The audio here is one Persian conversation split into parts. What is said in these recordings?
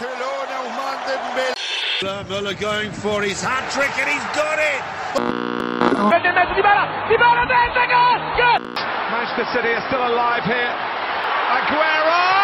Barcelona, Ousmane Dembele. Muller going for his hat trick and he's got it. Manchester City are still alive here. Aguero!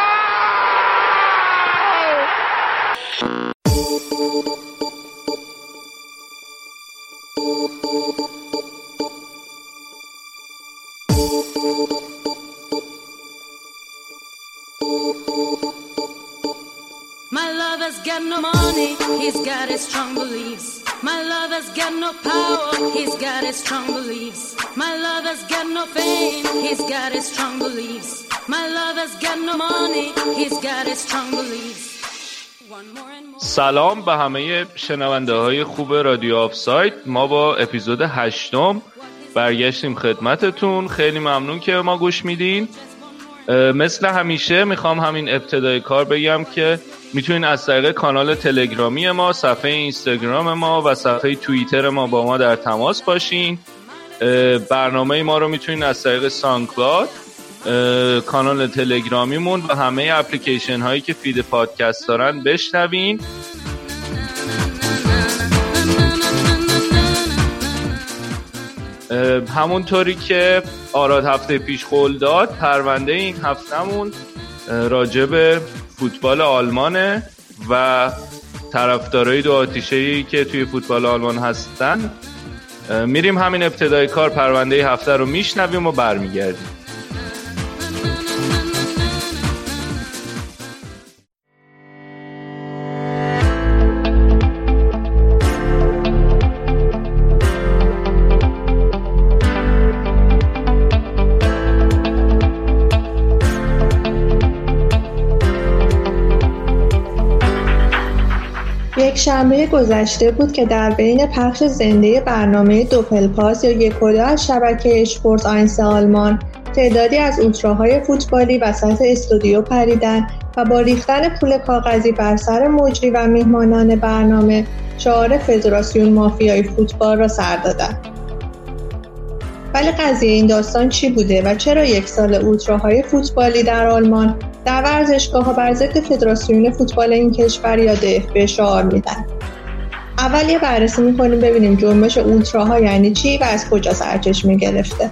Money, he's got his strong beliefs. My lover's got no power, he's got his strong beliefs. My lover's got no fame, he's got his strong beliefs. My lover's got no money, he's got his strong beliefs. سلام به همه شنونده های خوب رادیو آف سایت ما با اپیزود هشتم برگشتیم خدمتتون خیلی ممنون که ما گوش میدین مثل همیشه می‌خوام همین ابتدای کار بگم که می‌تونین از طریق کانال تلگرامی ما صفحه اینستاگرام ما و صفحه توییتر ما با ما در تماس باشین. برنامه ما رو می‌تونین از طریق SoundCloud کانال تلگرامیمون و همه اپلیکیشن هایی که feed پادکست دارن بشنوین. همونطوری که آراد هفته پیش قول داد پرونده این هفتهمون به فوتبال آلمانه و طرفدارای دو آتیشه‌ای که توی فوتبال آلمان هستن. میریم همین ابتدای کار پرونده هفته رو میشنویم و برمیگردیم. شنبه گذشته بود که در بین پخش زنده برنامه دوپل پاس یا یک و دو از شبکه اشپورت آینس آلمان تعدادی از اوتراهای فوتبالی وسط استودیو پریدن و با ریختن پول کاغذی بر سر مجری و میهمانان برنامه شعار فدراسیون مافیای فوتبال را سر دادند. ولی قضیه این داستان چی بوده و چرا یک سال اوتراهای فوتبالی در آلمان در ورزشگاه ها بر ضد فدراسیون فوتبال این کشور یا دفب شعار میدن؟ اول یه بررسی می‌کنیم ببینیم جنبش اولتراها یعنی چی و از کجا سرچشمه گرفته.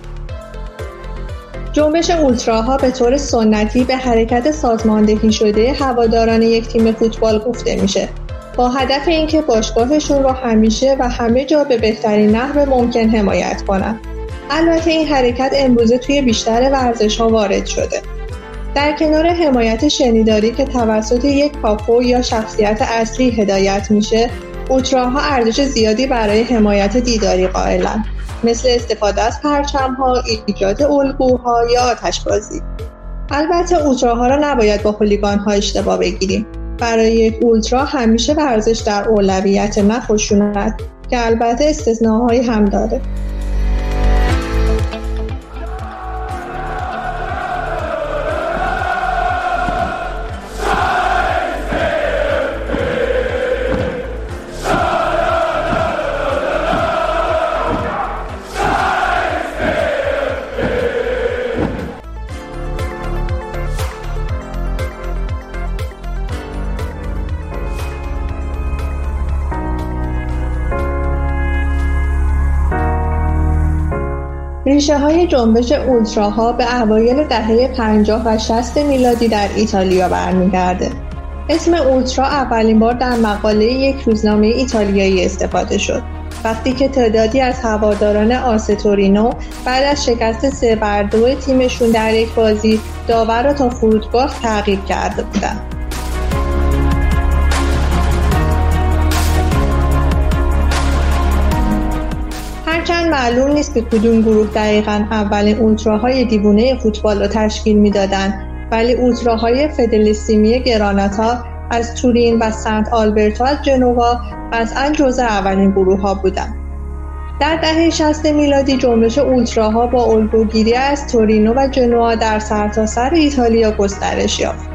جنبش اولتراها به طور سنتی به حرکت سازماندهی شده هواداران یک تیم فوتبال گفته میشه. با هدف اینکه باشگاهشون رو همیشه و همه جا به بهترین نحو ممکن حمایت کنن البته این حرکت امروزه توی بیشتر ورزش ها وارد شده. در کنار حمایت شنیداری که توسط یک کاپو یا شخصیت اصلی هدایت میشه اوتراها ارزش زیادی برای حمایت دیداری قائلن. مثل استفاده از پرچمها ایجاد الگوها یا آتشبازی. البته اوتراها را نباید با هولیگانها اشتباه بگیریم. برای یک اولترا همیشه ورزش در اولویت نه خشونت که البته استثناهایی هم داره. ریشه های جنبش اولتراها به اوایل دهه 50 و 60 میلادی در ایتالیا برمیگرده. اسم اولترا اولین بار در مقاله یک روزنامه ایتالیایی استفاده شد. وقتی که تعدادی از هواداران آستورینو بعد از شکست سه بر دو تیمشون در یک بازی داور را تا فرودگاه تعقیب کرده بودند. هرچند معلوم نیست که کدوم گروه دقیقا اولین اولتراهای دیوونه فوتبال را تشکیل می‌دادند ولی اولتراهای فدلیسیمی گراناتا از تورین و سنت آلبرتو از جنوا قطعا جزء اولین گروه ها بودند در دهه 60 میلادی جنبش اولتراها با الگوگیری از تورینو و جنوا در سرتاسر سر ایتالیا گسترش یافت.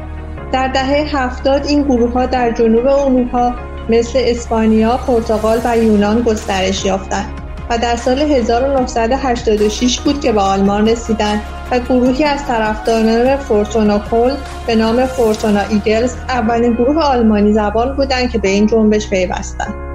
در دهه 70 این گروه ها در جنوب اروپا مثل اسپانیا، پرتغال و یونان گسترش یافتند. و در سال 1986 بود که به آلمان رسیدند و گروهی از طرفداران فورتونا کل به نام فورتونا ایگلز اولین گروه آلمانی زبان بودند که به این جنبش پیوستند.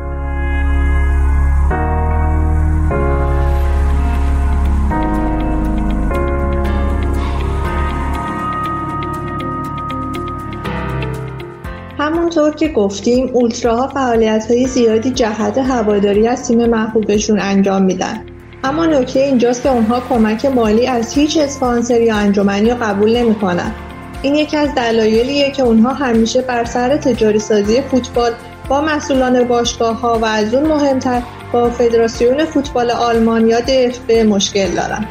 همونطور که گفتیم اولتراها فعالیت های زیادی جهت هواداری از تیم محبوبشون انجام میدن. اما نکته اینجاست که اونها کمک مالی از هیچ اسپانسر یا انجمنی قبول نمی‌کنن. این یکی از دلایلیه که اونها همیشه بر سر تجاری سازی فوتبال با مسئولان باشگاه ها و از اون مهمتر با فدراسیون فوتبال آلمان یا DFB مشکل دارن.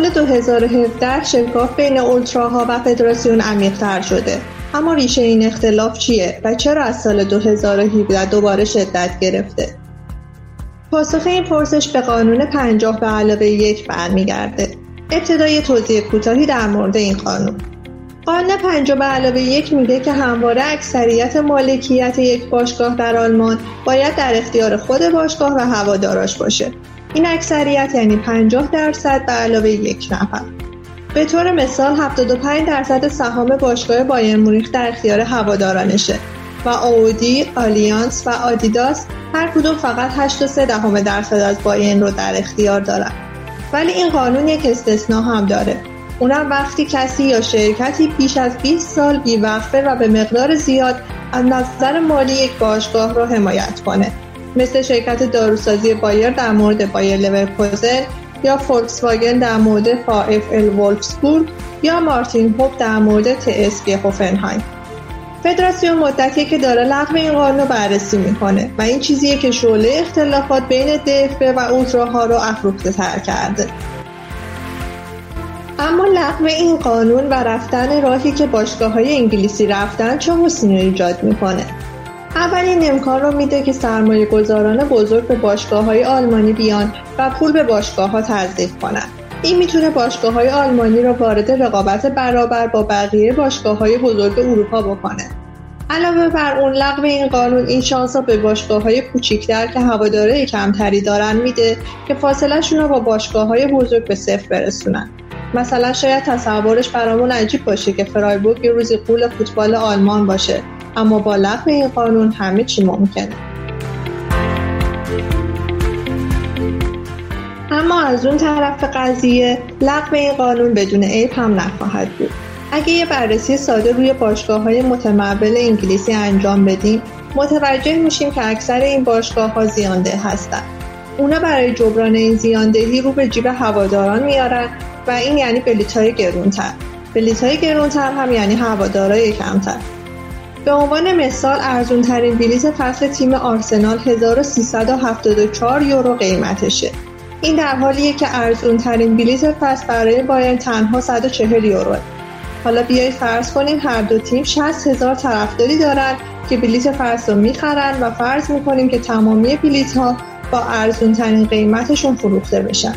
سال 2017 شکاف بین اولتراها و فدراسیون عمیقتر شده. اما ریشه این اختلاف چیه و چرا از سال 2017 دوباره شدت گرفته؟ پاسخ این پرسش به قانون 50 به علاوه یک برمیگرده. ابتدای توضیح کوتاهی در مورد این قانون. قانون 50 به علاوه یک میگه که همواره اکثریت مالکیت یک باشگاه در آلمان باید در اختیار خود باشگاه و هواداراش باشه. این اکثریت یعنی 50 درصد به علاوه یک نفر. به طور مثال 75 درصد سهام باشگاه بایر مونیخ در اختیار هوادارانشه و آودی، آلیانس و آدیداس هر کدوم فقط 8 دهم درصد از باین رو در اختیار دارن. ولی این قانون یک استثنا هم داره. اونم وقتی کسی یا شرکتی بیش از 20 سال بیوقفه و به مقدار زیاد از نظر مالی یک باشگاه رو حمایت کنه. مثل شرکت داروسازی بایر در مورد بایر لورکوزن یا فولکس واگن در مورد ال وولفسبورگ یا مارتین هوب در مورد TSG هوفنهایم فدراسیون مدتیه که داره لغو این قانون رو بررسی می‌کنه و این چیزیه که شعله اختلافات بین DFB و اولتراها رو افروخته تر کرده. اما لغو این قانون و رفتن راهی که باشگاه های انگلیسی رفتن چه حسنی ایجاد می‌کنه؟ اولین امکان رو میده که سرمایه گذاران بزرگ به باشگاه های آلمانی بیان و پول به باشگاه ها تزریق کنند. این می‌تونه باشگاه های آلمانی رو وارد رقابت برابر با بقیه باشگاه های بزرگ اروپا بکنه. علاوه بر اون لغو این قانون این شانس رو به باشگاه های کوچیکتر که هواداره کمتری دارن میده که فاصلهشون رو با باشگاه های بزرگ به صفر برسونن. مثلا شاید تصورش برامون عجیب باشه که فرایبورگ یه روزی قول فوتبال آلمان باشه اما با لغو این قانون همه چی ممکنه. اما از اون طرف قضیه لغو این قانون بدون عیب هم نخواهد بود. اگه یه بررسی ساده روی باشگاه های متمول انگلیسی انجام بدیم متوجه میشیم که اکثر این باشگاه ها زیانده هستند اونا برای جبران این زیاندهی رو به جیب هواداران میارن و این یعنی بلیط های گرونتر. بلیط های گرونتر هم یعنی هوادارای کمتر. به عنوان مثال ارزون ترین بلیط فصل تیم آرسنال 1374 یورو قیمتشه. این در حالیه که ارزون ترین بلیط فصل برای بایرن تنها 140 یورو. حالا بیایید فرض کنیم هر دو تیم 60 هزار طرفداری دارند که بلیط فصل رو می‌خرن و فرض می‌کنیم که تمامی بلیط ها با ارزون ترین قیمتشون فروخته بشن.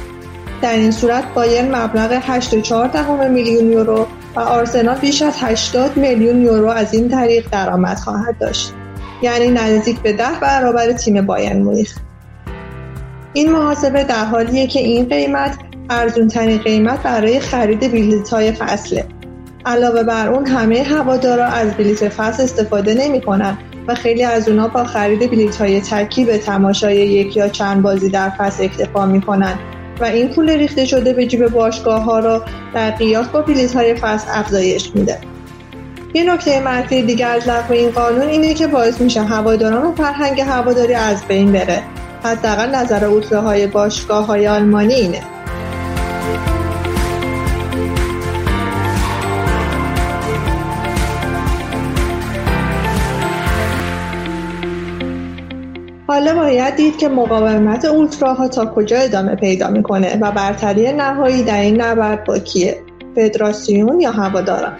در این صورت بایرن مبلغ 8.4 میلیون یورو و آرسنال بیش از 80 میلیون یورو از این طریق درآمد خواهد داشت. یعنی نزدیک به ده برابر تیم باین مونیخ. این محاسبه در حالیه که این قیمت ارزون ترین قیمت برای خرید بلیط های فصله. علاوه بر اون همه هوادارا از بلیط فصل استفاده نمی کنن و خیلی از اونا با خرید بلیط های ترکیب تماشای یک یا چند بازی در فصل اکتفا می کنن و این پول ریخته شده به جیب باشگاه ها را در قیاس با بلیط های فصل افزایش میده. یه نکته منفی دیگر از لغو این قانون اینه که باعث میشه هواداران و فرهنگ هواداری از بین بره. حداقل نظر های باشگاه های آلمانی اینه. حالا باید دید که مقاومت اولتراها تا کجا ادامه پیدا می‌کنه و برتری نهایی در این نبرد با کیه؟ فدراسیون یا هواداران؟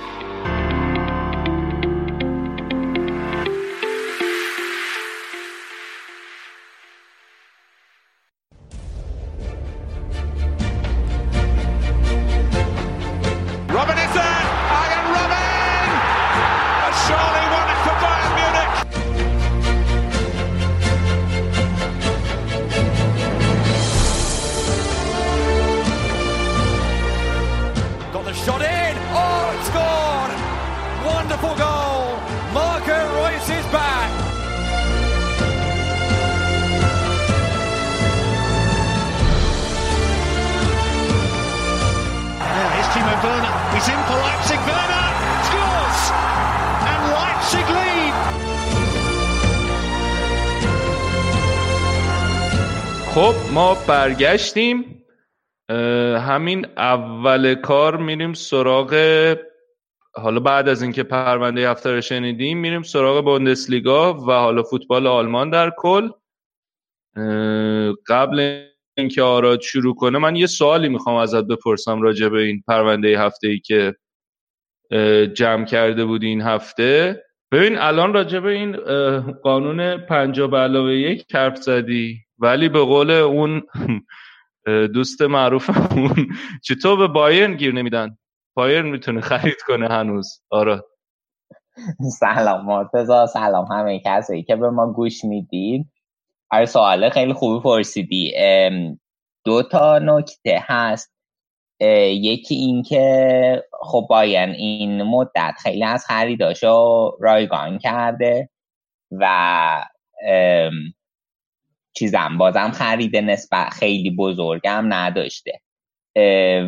برگشتیم همین اول کار میریم سراغ حالا بعد از اینکه پرونده هفته رو شنیدیم میریم سراغ بوندسلیگا و حالا فوتبال آلمان در کل. قبل اینکه آراد شروع کنه من یه سوالی می‌خوام ازت بپرسم راجع به این پرونده هفته ای که جمع کرده بودی این هفته. ببین الان راجع به این قانون پنجا به علاوه یک حرف زدی. ولی به قول اون دوست معروفمون چطور به بایرن گیر نمیدن؟ بایرن می‌تونه خرید کنه هنوز. آره. سلام مرتزا سلام همه کسی که به ما گوش می‌دید آره سوال خیلی خوبی پرسیدی. دو تا نکته هست. یکی این که خب باین این مدت خیلی از خریداشو رایگان کرده و چیزم بازم خرید نسبت خیلی بزرگم نداشته.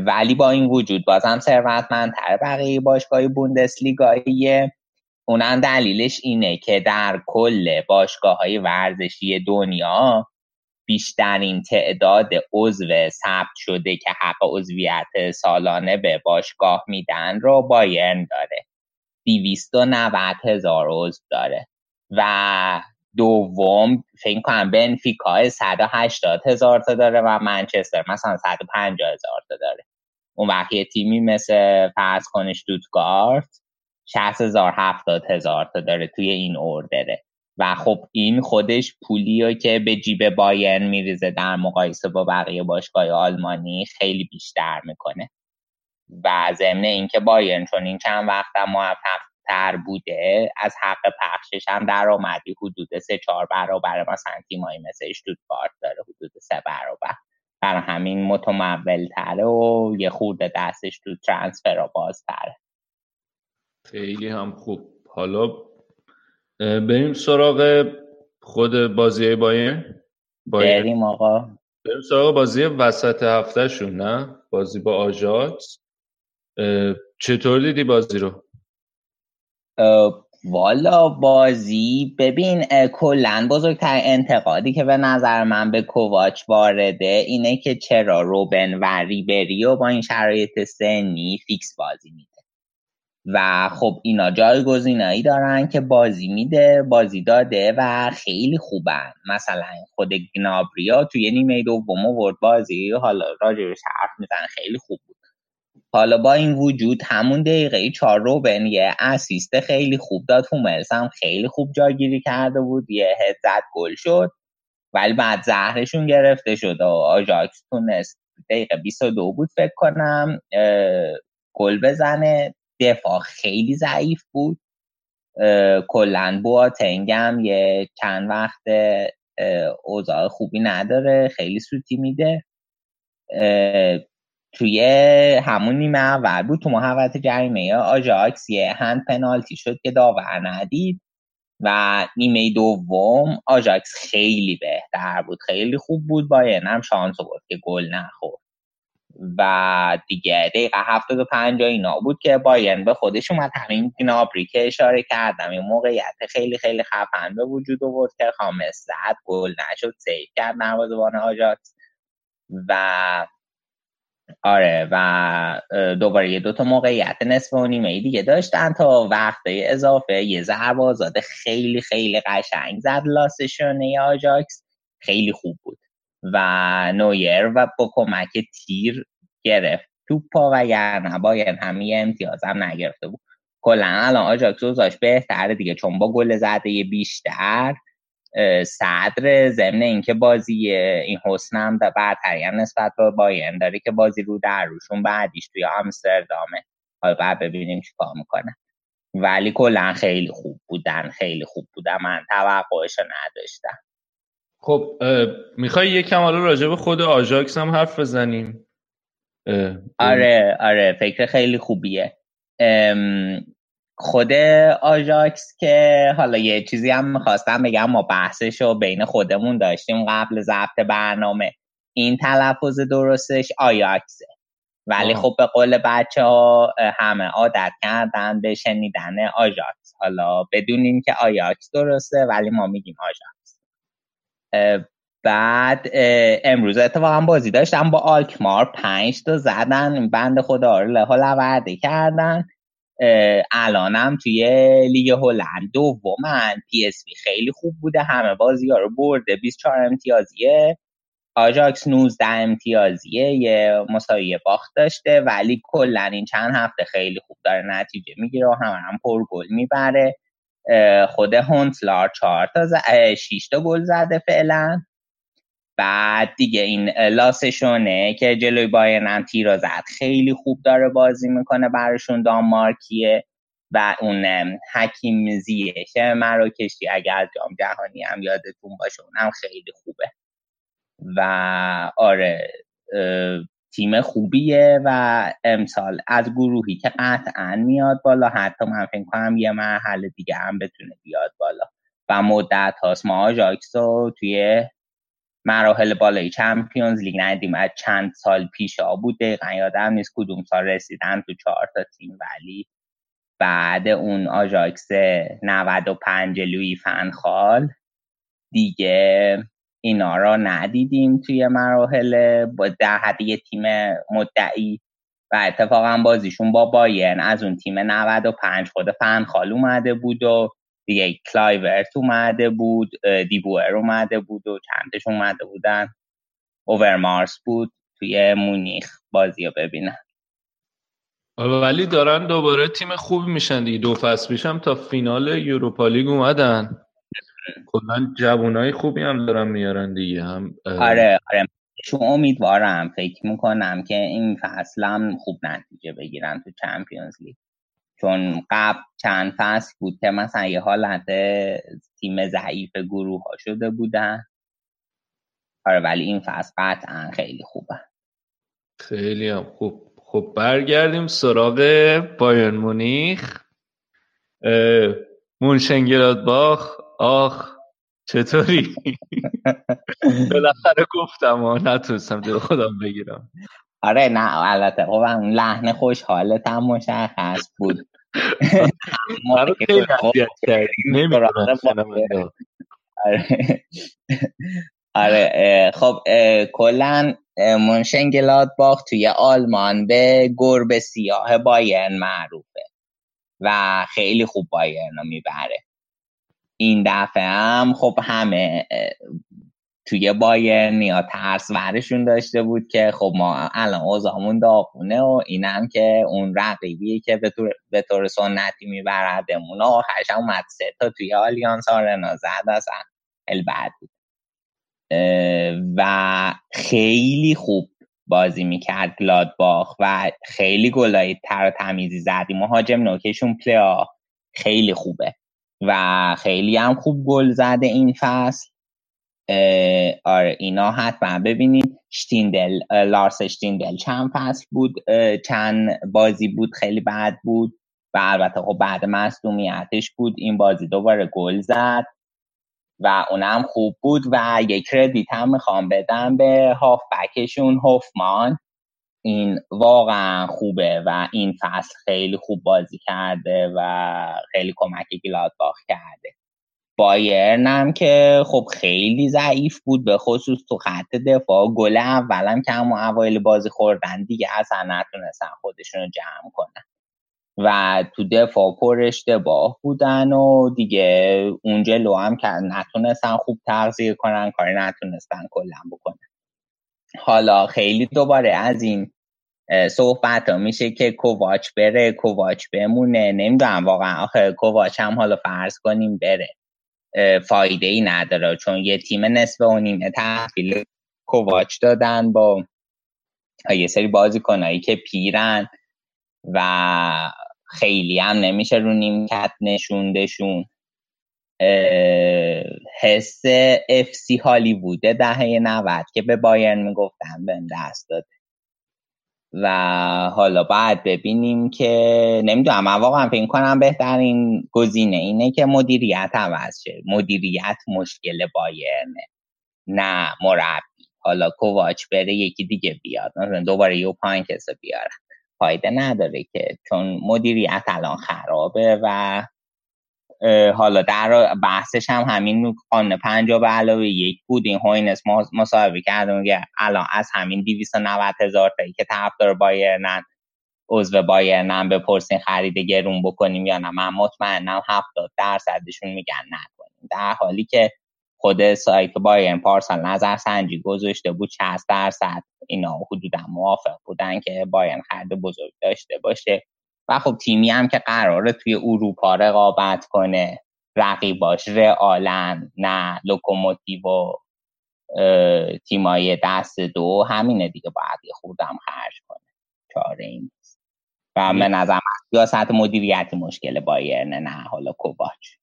ولی با این وجود بازم ثروتمندتر بقیه باشگاه بوندسلیگاییه اونم دلیلش اینه که در کل باشگاه های ورزشی دنیا بیشترین تعداد عضو ثبت شده که حق عضویت سالانه به باشگاه میدن رو بایرن داره. دیویست و نوت هزار عضو داره و دوم فکر کنم بنفیکا 180 هزار تا داره و منچستر مثلا 150 هزار تا داره. اون وقت یه تیمی مثل فرض کنش دوتگارت 60 هزار 70 هزار تا داره توی این اوردره. و خب این خودش پولیه که به جیب باین میریزه در مقایسه با بقیه باشگاه آلمانی خیلی بیشتر می‌کنه. و ضمن اینکه باین چون این چند وقت موفق تر بوده از حق پخشش هم درآمدی حدود سه چهار برابر. مثلا تیمایی مثل اشتوتگارت داره حدود سه برابر. برای همین متمول تره و یه خورده دستش تو ترانسفر باز تره خیلی هم خوب. حالا بریم سراغ خود بازی بایر بریم آقا. بریم سراغ بازی وسط هفتهشون نه؟ بازی با آژاکس چطور دیدی بازی رو؟ والا بازی ببین کلا بزرگترین انتقادی که به نظر من به کوواچ وارده اینه که چرا روبن و ریبری و با این شرایط سنی فیکس بازی میده. و خب اینا جایگزینایی دارن که بازی میده بازی داده و خیلی خوبن. مثلا خود گنابریا توی نیمه دوم ورد بازی حالا راجبش حرف میزن خیلی خوب بود. حالا با این وجود همون دقیقه چهار رو بن یه اسیست خیلی خوب داد. هوملز هم خیلی خوب جاگیری کرده بود. یه هد گل شد. ولی بعد زهرشون گرفته شد و آژاکس تونست دقیقه 22 بود فکر کنم گل بزنه. دفاع خیلی ضعیف بود. کلا بواتنگم یه چند وقت اوضاع خوبی نداره. خیلی سوتی میده. توی همون نیمه اول بود تو محوطه جریمه آژاکس یه هند پنالتی شد که داور ندید و نیمه دوم آژاکس خیلی بهتر بود خیلی خوب بود. بازم شانس بود که گل نخورد. و دیگه دقیقه هفتاد و پنج اینا بود که بایرن به خودش اومد. همین گنابری که اشاره کردم این موقعیت خیلی خیلی خفن به وجود آورد که خامس زد گل نشد save کرد دروازبان آژاکس. و آره و دوباره یه دوتا موقعیت نصف و نیمه دیگه داشتن تا وقت اضافه. یه ضربه آزاده خیلی خیلی قشنگ زد. لاسشونه آجاکس خیلی خوب بود. و نویر و با کمک تیر گرفت. توپا و یعنی باید همه امتیاز هم نگرفته بود. کلا الان آجاکس اوزاش بهتره دیگه چون با گل زده بیشتر. صدر ضمن اینکه بازی این حسن هم برتری نسبت به باین داره که بازی رو در روشون بعدیش توی آمستردامه حالا بعد ببینیم چیکار می‌کنه. ولی کلا خیلی خوب بودن خیلی خوب بودن. من توقعش نداشتم. خب می‌خوای یکم حالا راجع به خود آژاکس هم حرف بزنیم؟ آره آره فکر خیلی خوبیه. خود آژاکس که حالا یه چیزی هم می‌خواستم بگم ما بحثش رو بین خودمون داشتیم قبل ضبط برنامه. این تلفظ درستش آیاکسه. ولی آه. خب به قول بچه ها همه عادت کردن به شنیدن آژاکس. حالا بدونیم که آیاکس درسته ولی ما میگیم آژاکس. بعد امروز اتفاقا بازی داشتن با آلکمار. پنج تا زدن بنده خدا رو له و لورده کردن. الانم توی لیگ هلند دومن. PSV خیلی خوب بوده. همه بازی ها رو برده. 24 امتیازیه. آژاکس 19 امتیازیه. یه مساوی باخت داشته. ولی کلا این چند هفته خیلی خوب داره نتیجه می‌گیره و همه هم پر گل می‌بره. خود هونتلار 4 تا 6 تا گل زده فعلا. بعد دیگه این لاسه شونه که جلوی بایرن هم تیر زد خیلی خوب داره بازی می‌کنه براشون دانمارکیه و اون حکیم زیه که مراکشی اگر جام جهانی هم یادتون باشه اونم خیلی خوبه. و آره تیم خوبیه و امسال از گروهی که قطعا میاد بالا حتی من فکر کنم یه مرحله دیگه هم بتونه بیاد بالا. و مدت هاست. ما آجاکس توی مراحل بالای چمپیونز لیگ ندیدیم. از چند سال پیش ها بود دقیقا یادم نیست کدوم سال رسیدن تو چهار تا تیم. ولی بعد اون آژاکس 95 لوی فنخال دیگه اینا را ندیدیم توی مراحل. با در حد تیم مدعی و اتفاقا بازیشون با باین از اون تیم 95 خود فنخال اومده بود و دیگه کلایورت اومده بود دیبوئر اومده بود و چندش اومده بودن. مارس بود توی مونیخ بازی رو ببینن. ولی دارن دوباره تیم خوب میشن دیگه. دو فصل پیشم تا فینال یوروپا لیگ اومدن. کلا جوانای خوبی هم دارن میارن دیگه. هم آره آره. چون امیدوارم فکر می‌کنم که این فصل هم خوب نتیجه بگیرن تو چمپیونز لیگ چون قبل چند فصل بود که مثلا یه حالت تیم ضعیف گروه ها شده بودن. آره ولی این فصل قطعا خیلی خوبه. خیلی هم خوب. خب برگردیم سراغ بایرن مونیخ. باخ آخ چطوری؟ بالاخره گفتم و نتونستم دل خودم بگیرم. آره نه البته. خب اون لحن خوشحالت هم مشخص بود. آره آره. خب کلا منشنگلات باخت توی آلمان به گربه سیاه بایرن معروفه و خیلی خوب بایرن رو می‌بره. این دفعه هم خب همه توی بایرن یا ترس ورشون داشته بود که خب ما الان اوزامون داغونه و اینم که اون رقیبیه که به طور, به طور سنتی میبردمون و آخرش اومد سه تا توی آلیانس آرنا زد بد بود. و خیلی خوب بازی می‌کرد گلادباخ و خیلی گلای تر تمیزی زدی مهاجم نوکشون پلیا خیلی خوبه. و خیلی هم خوب گل زده این فصل. آره اینا حتما. ببینید شتیندل لارس شتیندل چند فصل بود چند بازی بود خیلی بد بود. و البته خب بعد مصدومیتش بود. این بازی دوباره گل زد و اونم خوب بود و یک کردیت هم می‌خوام بدم به هافبکشون هوفمان. این واقعا خوبه و این فصل خیلی خوب بازی کرده و خیلی کمک گلادباخ کرده. بایرن هم که خب خیلی ضعیف بود به خصوص تو خط دفاع. گل اولم که همون اوایل بازی خوردن دیگه اصلا نتونستن خودشون رو جمع کنن. و تو دفاع پر اشتباه بودن و دیگه اونجا لو هم که نتونستن خوب تغذیه کنن کاری نتونستن کلا بکنن. حالا خیلی دوباره از این صحبت ها میشه که کوواچ بره کوواچ بمونه. نمی‌دونم واقعا آخه کوواچ هم حالا فرض کنیم بره. فایده ای نداره. چون یه تیم نصف و نیمه تحویل کوواچ دادن با یه سری بازیکنایی که پیرن و خیلی هم نمیشه رو نیمکت نشوندشون. حس FC Hollywood ه دهه 90 که به بایرن می‌گفتن به دست داده. و حالا بعد ببینیم که نمی‌دونم من واقعا فکر کنم بهترین گزینه اینه که مدیریت عوض شه مدیریت مشکل بایرنه نه مربی. حالا کوواچ بره یکی دیگه بیاد. دوباره یوپ هاینکس بیارن فایده نداره که چون مدیریت الان خرابه و حالا در بحثش هم همین قانون پنجا به علاوه یک بود این هوینس مصاحبه کردم الان از همین 290 هزار تایی که طرفدار بایرنن عضو بایرنن بپرسین خرید گرون بکنیم یا نه. من مطمئنم 70 درصدشون میگن نکنیم. در حالی که خود سایت بایرن پارسال نظر سنجی گذاشته بود 60 درصد اینا حدودا موافق بودن که بایرن خرید بزرگ داشته باشه. و خب تیمی هم که قراره توی اروپا رقابت کنه رقیباش رئالن نه لوکوموتیو و تیمای دست دو همینه دیگه باید یه خوردم خرج کنه. چاره این نیست. و به نظرم سیاست مدیریتی مشکل بایرن نه حالا کوواچ.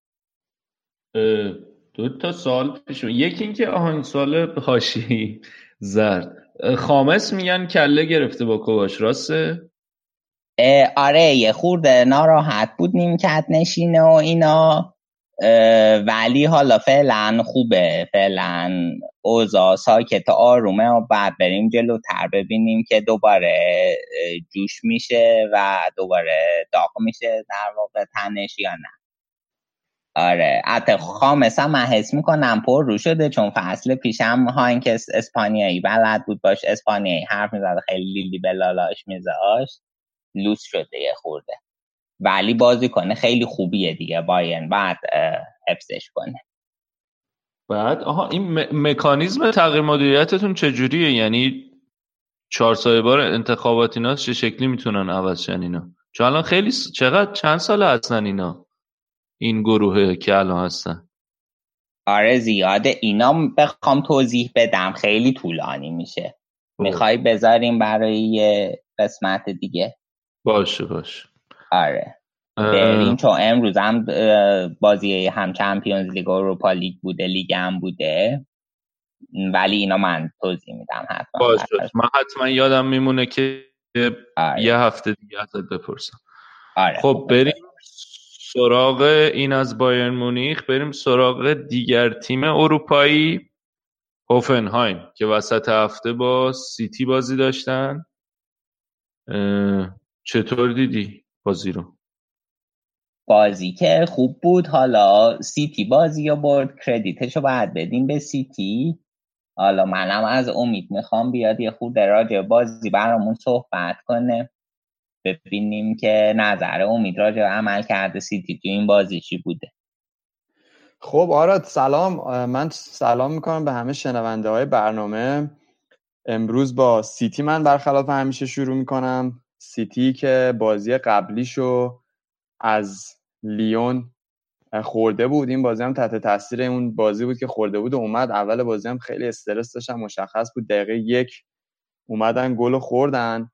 دو تا سوال پیش یکی اینکه آهان سوال حاشیه‌ای زرد. خامس میگن کله گرفته با کوواچ راسته؟ آره یه خورده ناراحت بود نیمکت نشینه و اینا. ولی حالا فعلا خوبه فعلا اوضاع ساکت آرومه و بعد بریم جلوتر ببینیم که دوباره جوش میشه و دوباره داغ میشه در واقع تنش یا نه. آره حتی خامس هم من حس می‌کنم پر رو شده چون فصل پیشم ها این که اسپانیایی بلد بود باش اسپانیایی حرف می‌زده خیلی لیلی بلالاش میزاش لوس شده یه خورده. ولی بازی کنه خیلی خوبیه دیگه. باین بعد حفظش کنه. بعد آها این مکانیزم تغییر مدیریتتون چجوریه؟ یعنی چهار سایه بار انتخابات اینا چه شکلی می‌تونن عوض شن اینا؟ چون الان خیلی چقدر چند ساله هستن اینا؟ این گروه که الان هستن. آره زیاده. اینا بخوام توضیح بدم. خیلی طولانی میشه. خب. می‌خوای بذاریم برای یه قسمت دیگه؟ باشه باشه. آره. بریم چون امروز هم بازی هم چمپیونز لیگ اروپا لیگ بوده لیگ هم بوده. ولی اینا من توضیح میدم حتما باشه. من حتما یادم میمونه که آره. یه هفته دیگه ازت بپرسم. آره. خب بریم سراغ این از بایرن مونیخ بریم سراغ دیگر تیم اروپایی هوفنهایم که وسط هفته با سیتی بازی داشتن. چطور دیدی بازی رو؟ بازی که خوب بود. حالا سیتی بازی را برد. credit شو باید بدیم به سیتی. حالا منم از امید می‌خوام بیاد یه خورده راجع بازی برامون صحبت کنه. ببینیم که نظر امید راجع عملکرد سیتی تو این بازی چی بوده. خب آراد سلام. من سلام می‌کنم به همه شنونده های برنامه. امروز با سیتی من برخلاف همیشه شروع می‌کنم. سیتی که بازی قبلیشو از لیون خورده بود. این بازی هم تحت تاثیر اون بازی بود که خورده بود و اومد. اول بازی هم خیلی استرس داشتن مشخص بود. دقیقه یک اومدن گل خوردن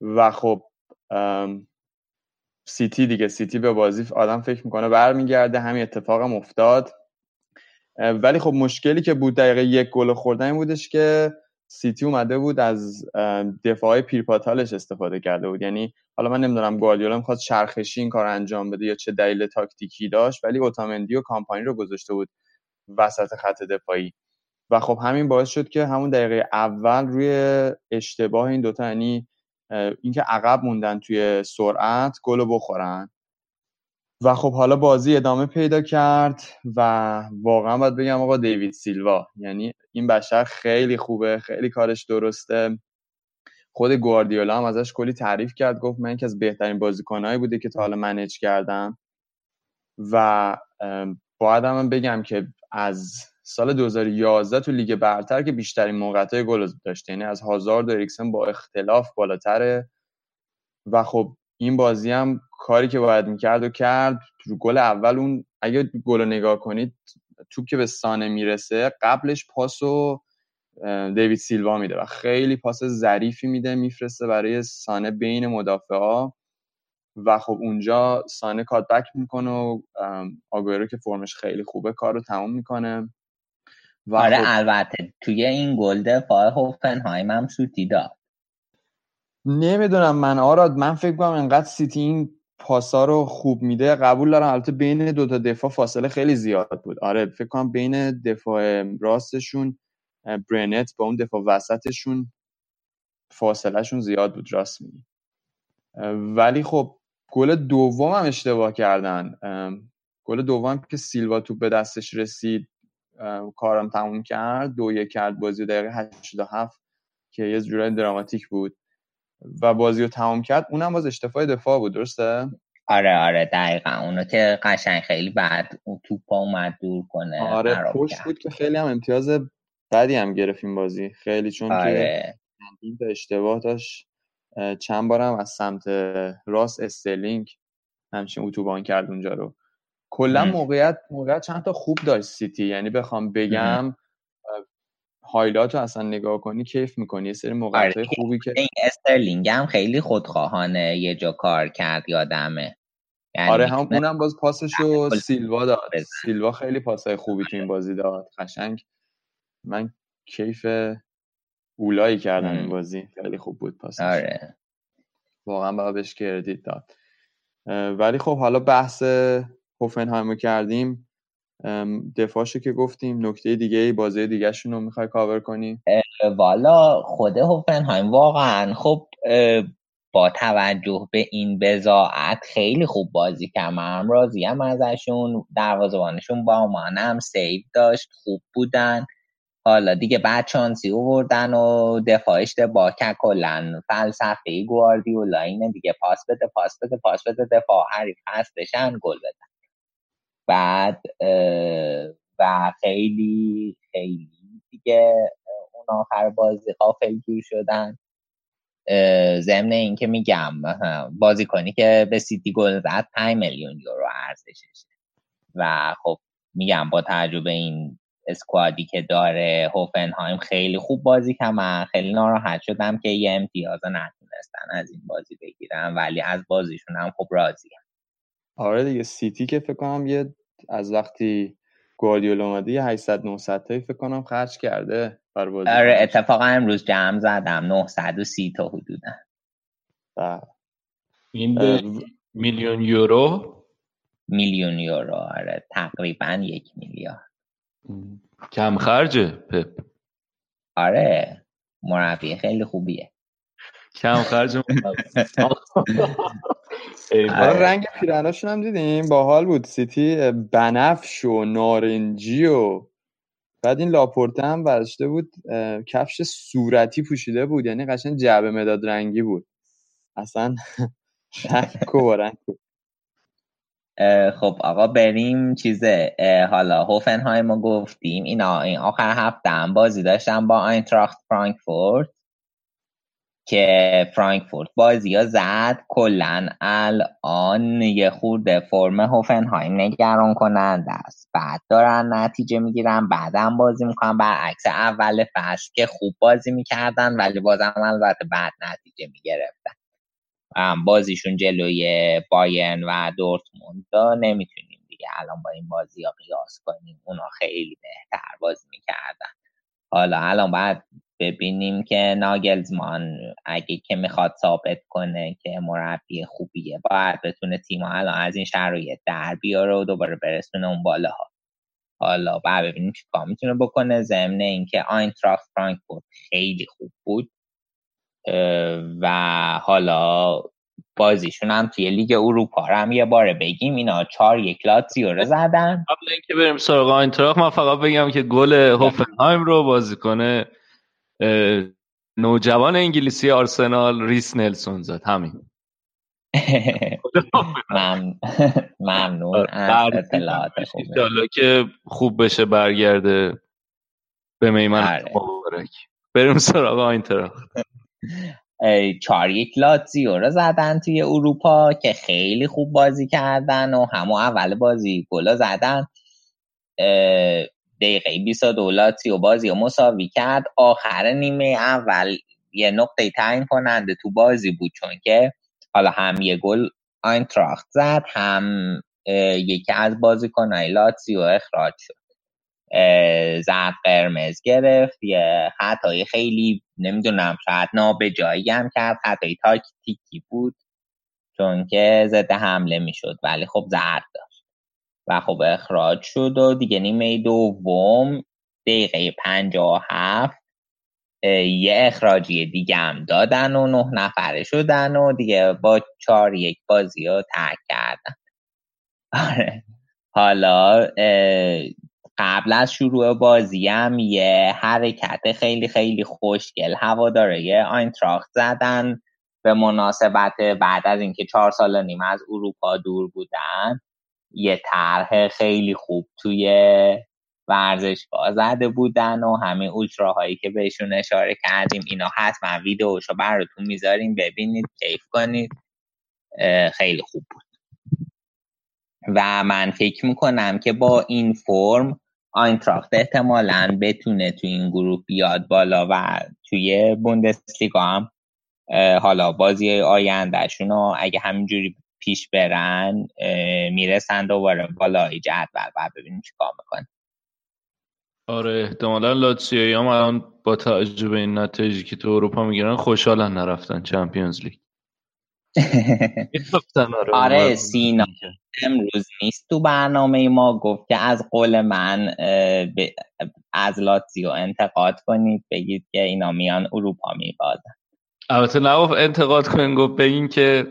و خب سیتی دیگه. سیتی به بازی آدم فکر می‌کنه برمیگرده. همین اتفاق هم افتاد ولی خب مشکلی که بود دقیقه یک گل خوردن بودش که سیتی اومده بود از دفاع پیرپاتالش استفاده کرده بود. یعنی حالا من نمی‌دونم گواردیولا می‌خواد چرخشی این کار انجام بده یا چه دلیل تاکتیکی داشت ولی اوتامندی و کامپانی رو گذاشته بود وسط خط دفاعی. و خب همین باعث شد که همون دقیقه اول روی اشتباه این دوتا یعنی اینکه عقب موندن توی سرعت گل بخورن. و خب حالا بازی ادامه پیدا کرد و واقعا باید بگم آقا دیوید سیلوا. یعنی این بشر خیلی خوبه خیلی کارش درسته. خود گواردیولا هم ازش کلی تعریف کرد گفت من که از بهترین بازیکنهایی بوده که تا حالا منیج کردم. و باید هم بگم که از سال 2011 تو لیگ برتر که بیشترین موقعیت گل داشته. یعنی از هازارد و اریکسن با اختلاف بالاتره. و خب این بازی هم کاری که باید می‌کرد و کرد. تو گل اول اون اگه گل رو نگاه کنید توپ که به سانه می‌رسه قبلش پاس و دیوید سیلوا میده و خیلی پاس ظریفی میده میفرسته برای سانه بین مدافعا. و خب اونجا سانه کاتبک می‌کنه و آگویرو که فرمش خیلی خوبه کار رو تموم می‌کنه. و آره خب البته توی این گل دفاع هوفنهایم هم سوتی داد. نمی‌دونم من. آراد من فکر کنم انقدر سیتی این پاسا رو خوب میده. قبول دارم. البته بین دو تا دفاع فاصله خیلی زیاد بود. آره فکر کنم بین دفاع راستشون برنت با اون دفاع وسطشون فاصلهشون زیاد بود راست میگی. ولی خب گل دوم هم اشتباه کردن. گل دوم که سیلوا توپ به دستش رسید کارم تموم کرد. دو یک کرد بازی دقیقه 87 که یه جورای دراماتیک بود. و بازی رو تمام کرد اونم باز اشتفای دفاع بود درسته؟ آره آره دقیقا. اونو که قشنگ خیلی بعد اون توپا اومد دور کنه آره پشت بود که خیلی هم امتیاز بدی هم گرفتیم بازی. خیلی چون آره. که اشتباه داشت. چند بارم از سمت راست استرلینگ همچین اتوبان کرد اونجا رو. کلا موقعیت موقعیت چند تا خوب داشت سیتی. یعنی بخوام بگم highlight رو اصلا نگاه کنی کیف می‌کنی. یه سری آره خوبی که این استرلینگ هم خیلی خودخواهانه یه جا کار کرد یادمه. یعنی آره هم اونم باز پاسش رو سیلوا داد. سیلوا خیلی پاسای خوبی تو این بازی داد. قشنگ. من کیف اولایی کردم این بازی. خیلی خوب بود پاسش. آره. واقعا باید بهش کردیت داد. ولی خب حالا بحث هوفنهایم کردیم. دفاعشو که گفتیم نکته دیگه ای بازی دیگه رو می‌خوای کاور کنی؟ والا خود هوفنهایم واقعا. خب با توجه به این بزاعت خیلی خوب بازی کرد من راضی هم ازشون دروازه‌بانشون با هم save داشت خوب بودن. حالا دیگه بعد شانسی اووردن و دفاع اشتباه کرد کلا فلسفه گواردیولا اینه دیگه. پاس بده پاس بده پاس بده دفاع حریف خسته شن گل بدن بعد و خیلی خیلی دیگه اون آخر بازی غافل گیر شدن ضمن اینکه میگم بازیکنی که به سیتی گل زد 5 میلیون یورو ارزششه و خب میگم با تجربه این اسکوادی که داره هوفنهایم خیلی خوب بازی کرد من خیلی ناراحت شدم که یه امتیاز نتونستن از این بازی بگیرن ولی از بازیشون هم خوب راضی هم. آره دیگه سیتی که فکر کنم یه از وقتی گواردیولا اومده یه 800 900 تایی فکر کنم خرج کرده بر بازی آره اتفاقا امروز جمع زدم 930 تا حدودا. بله. این میلیون یورو؟ میلیون یورو آره تقریبا یک میلیارد. کم خرجه پپ. آره مربی خیلی خوبیه. کم خرج آره رنگ پیرناشون هم دیدیم. باحال بود. سیتی بنفش و نارنجی و بعد این لاپورته هم برشته بود. کفش صورتی پوشیده بود. یعنی قشن جعبه مداد رنگی بود. اصلا شک و رنگ بود. خب آقا بریم چیزه. حالا هوفنهایم رو گفتیم. اینا این آخر هفته هم بازی داشتم با آینتراخت فرانکفورت. که فرانکفورت بازی ها زد. کلا الان یه خورده فرم هوفنهایم نگران کننده است بعد دارن نتیجه می‌گیرن. بعدم بازی می‌کنن. برعکس اول فصل که خوب بازی می‌کردن ولی بازم البته بعد نتیجه می‌گرفتن. بازیشون جلوی باین و دورتموند نمی‌تونیم دیگه الان با این بازی ها قیاس کنیم. اونا خیلی بهتر بازی می‌کردن. حالا الان باید ببینیم که ناگلزمان اگه که می‌خواد ثابت کنه که مربی خوبیه باید بتونه تیم الان از این شرایط در بیاره و دوباره برسونه اون بالاها. حالا بعد ببینیم چی کار می‌تونه بکنه. ضمن اینکه آینتراخت فرانکفورت خیلی خوب بود و حالا بازیشون هم توی لیگ اروپا هم یه باره بگیم. اینا چهار یک لاتزیو زدن. قبل اینکه بریم سراغ آینتراخت من فقط بگم که گل هوفنهایم رو بازیکن نوجوان انگلیسی آرسنال ریس نلسون زد همین. ممنون. از اطلاعات خوبه که خوب بشه برگرده به میمن آره. مبارک. بریم سراغ آینتراخت. چهار یک لاتزیو رو زدن توی اروپا که خیلی خوب بازی کردن و همه اول بازی گلا زدن. دقیقه 22 لاتزیو بازی رو مساوی کرد آخر نیمه اول یه نقطه تعیین کننده تو بازی بود چون که حالا هم یه گل آینتراخت زد هم یکی از بازیکنهای لاتزیو اخراج شد. زرد قرمز گرفت یه خطای خیلی نمی‌دونم شاید نابجایی هم کرد خطای تاکتیکی بود چون که ضد حمله می‌شد ولی خب زرد داشت و خب اخراج شد و دیگه نیمه دوم دقیقه پنجا هفت یه اخراجی دیگه هم دادن و نه نفره شدن و دیگه با چهار یک بازی رو ترک کردن. آره. حالا قبل از شروع بازی هم یه حرکت خیلی خیلی خوشگل هواداره آینتراخت زدن. به مناسبت بعد از اینکه چهار سال نیم از اروپا دور بودن. یه طرح خیلی خوب توی ورزشگاه زده بودن و همه اولتراهایی که بهشون اشاره کردیم اینا حتما ویدیوشو براتون می‌ذاریم. ببینید کیف کنید. خیلی خوب بود. و من فکر می‌کنم که با این فرم آینتراخت احتمالا بتونه توی این گروه بیاد بالا و توی بوندسلیگا هم حالا بازی آیندهشون رو اگه همینجوری پیش برن می‌رسن دوباره. بالای جدول و ببینیم چیکار می‌کنن. آره احتمالا لاتسیایی هم الان با توجه به این نتایجی که تو اروپا می‌گیرن خوشحالن نرفتن چمپیونز لیگ. آره, آره سینا امروز نیست تو برنامه ما. گفت که از قول من از لاتزیو انتقاد کنید. بگید که اینا میان اروپا میبازن. البته نگفت انتقاد کنید گفت بگین که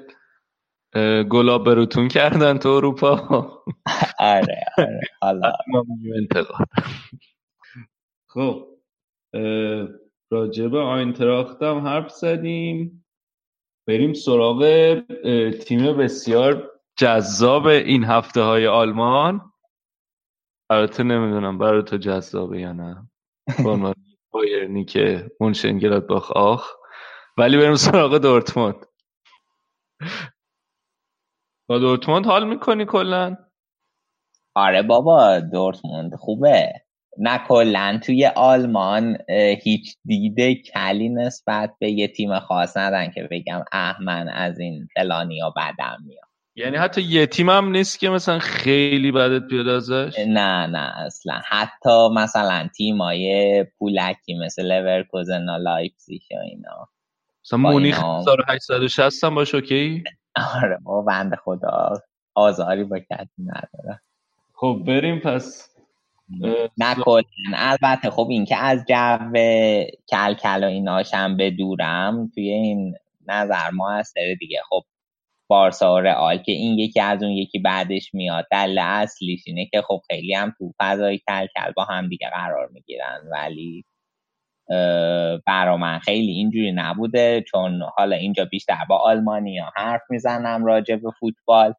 گلاب بروتون کردن تو اروپا. آره آره حالا. انتقاد خب راجب آینتراختم حرف زدیم. بریم سراغ تیم بسیار جذاب این هفته های آلمان. البته نمی‌دونم برای تو جذابه یا نه. بایرنی که منشنگلات باخ آخ. ولی بریم سراغ دورتموند. با دورتموند حال می‌کنی کلا؟ آره بابا دورتموند خوبه. نه کلا توی آلمان هیچ دید کلی نسبت به یه تیم خاص ندارم که بگم اه من از این فلانی ها بدم میاد. یعنی حتی یه تیم هم نیست که مثلا خیلی بدت بیاد ازش؟ نه نه اصلا. حتی مثلا تیمای پولکی مثل لورکوزن و لایپزیگ و اینا. مثلا مونیخ 1860 هم باشه اوکی؟ آره بابا بنده خدا. آزاری با کسی نداره خب بریم پس. نکنن البته خب این که از جو کلکل و ایناشم بدورم توی این نظر ما هست دیگه. خب بارسا و رئال که این یکی از اون یکی بعدش میاد دل اصلیش اینه که خب خیلی هم تو فضای کلکل با هم دیگه قرار می‌گیرن. ولی برا من خیلی اینجوری نبوده چون حالا اینجا بیشتر با آلمانیا حرف می‌زنم راجع به فوتبال.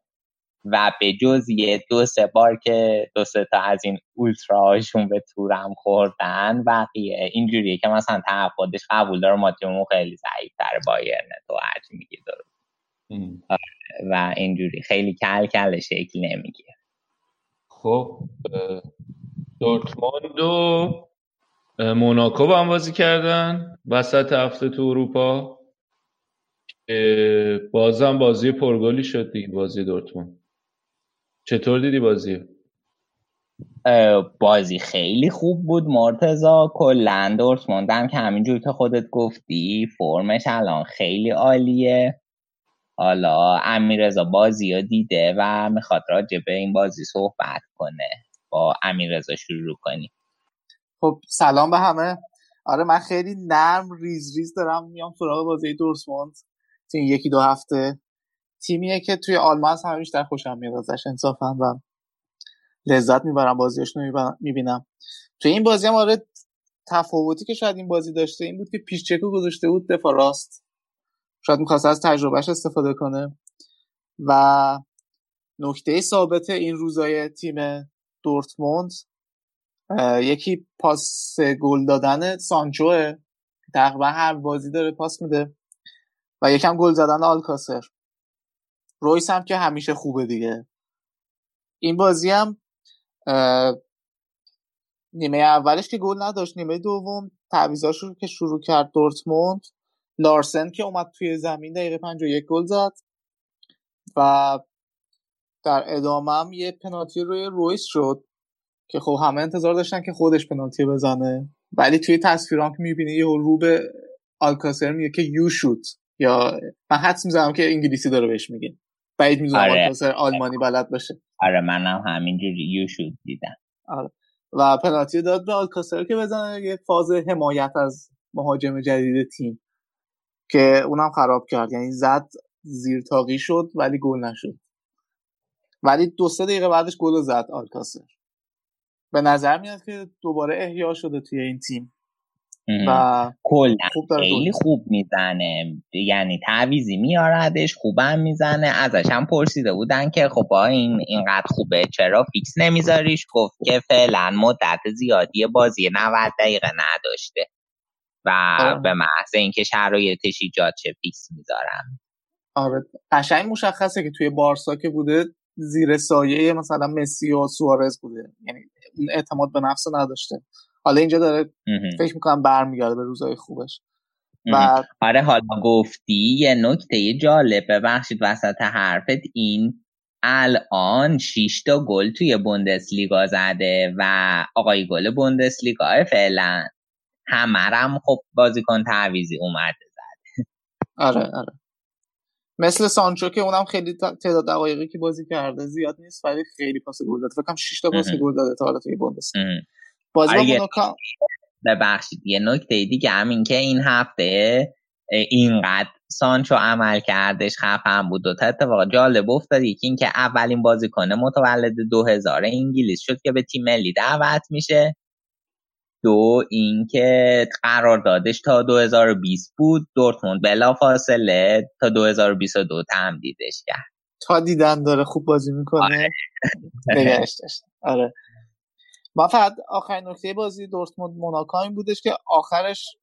و به جز یه دو سه بار که دو سه تا از این اولتراهاشون به تورم خوردن بقیه اینجوریه که مثلا طرف خودش قبول داره. ما تیممون خیلی ضعیف تر بایرنه تو هرچی میگی داره و اینجوری خیلی کل کل شکل نمی‌گیره. خب دورتموند و موناکو با هم بازی کردن. وسط هفته تو اروپا. بازم بازی پرگلی شد دیگه بازی دورتموند. چطور دیدی بازی؟ بازی خیلی خوب بود مرتزا کلا دورتموند هم که همینجور که خودت گفتی فرمش الان خیلی عالیه. حالا امیرزا بازی رو دیده و می‌خواد راجع به این بازی صحبت کنه. با امیرزا شروع کنی خب سلام به همه. آره من خیلی نرم ریز ریز دارم. میام سراغ بازی دورتموند این یکی دو هفته. تیمیه که توی آلمان همه بیشتر خوشم میاد ازش انصافا. و لذت می‌برم بازیش رو می‌بینم. توی این بازی هم آره تفاوتی که شاید این بازی داشته این بود که پیش چکو گذاشته بود دفاع راست. شاید می‌خواست از تجربهش استفاده کنه. و نکته ثابت این روزای تیم دورتموند یکی پاس گل دادن سانچوه. تقریبا هر بازی داره پاس میده. و یکم گل زدن آلکاسر. رویس هم که همیشه خوبه دیگه. این بازی هم نیمه اولش که گل نداشت نیمه دوم تعویزاش رو که شروع کرد دورتموند. لارسن که اومد توی زمین دقیقه یک گل زد. و در ادامه هم یه پنالتی روی رویس شد. که خب همه انتظار داشتن که خودش پنالتی بزنه. ولی توی تصویران که می‌بینی یه رو به آلکاسر میگه که یو شوت یا من حدس می‌زنم که انگلیسی داره بهش میگه. بعید می‌دونم آره. آلمانی بلد باشه. آره منم همینجوری یو شوت دیدم. آره. و پنالتی داد به آلکاسر که بزنه یه فاز حمایت از مهاجم جدید تیم. که اونم خراب کرد. یعنی زد زیر تاقی شد ولی گل نشد. ولی دو سه دقیقه بعدش گل زد آلکاسر. به نظر میاد که دوباره احیا شده توی این تیم. و کلا خیلی خوب می‌زنه. یعنی تعویضی میاردش خوبم می‌زنه. ازش هم پرسیده بودن که خب با این اینقدر خوبه چرا فیکس نمیذاریش؟ گفت که فعلا مدت زیادی بازی 90 دقیقه نداشته. و آره. به محض اینکه شرایطش ایجاد شه فیکس می‌ذارم. آره. قشنگ مشخصه که توی بارسا که بوده زیر سایه مثلا مسی و سوارز بوده. یعنی اعتماد به نفس نداشته. حالا اینجا داره فکر می‌کنم برمیگرده به روزای خوبش. و آره حالا گفتی یه نکته جالب. ببخشید وسط حرفت. این الان 6 تا گل توی بوندسلیگا زده و آقای گل بوندسلیگا فعلا همرم خب بازیکن تعویزی اومده زده. آره آره. مثل سانچو که اونم خیلی تعداد دقایقی که بازی کرده زیاد نیست ولی خیلی پاس گل داده. فکر کنم 6 تا پاس گل داده تا حالا توی بوندسلیگا بازی آره ببخشید یه نکته دیگه همین که این هفته اینقدر سانچو عمل کردش خفن بود. دو تا اتفاق جالب افتاد. یکی اینکه اولین بازیکن متولد 2000 انگلیس شد که به تیم ملی دعوت میشه. دو اینکه قراردادش تا 2020 بود دورتموند بلا فاصله تا 2022 تمدیدش کرد. تا دیدن داره خوب بازی می‌کنه. آره. آره. من فقط آخرین نکته بازی دورتموند موناکو این بودش که آخرش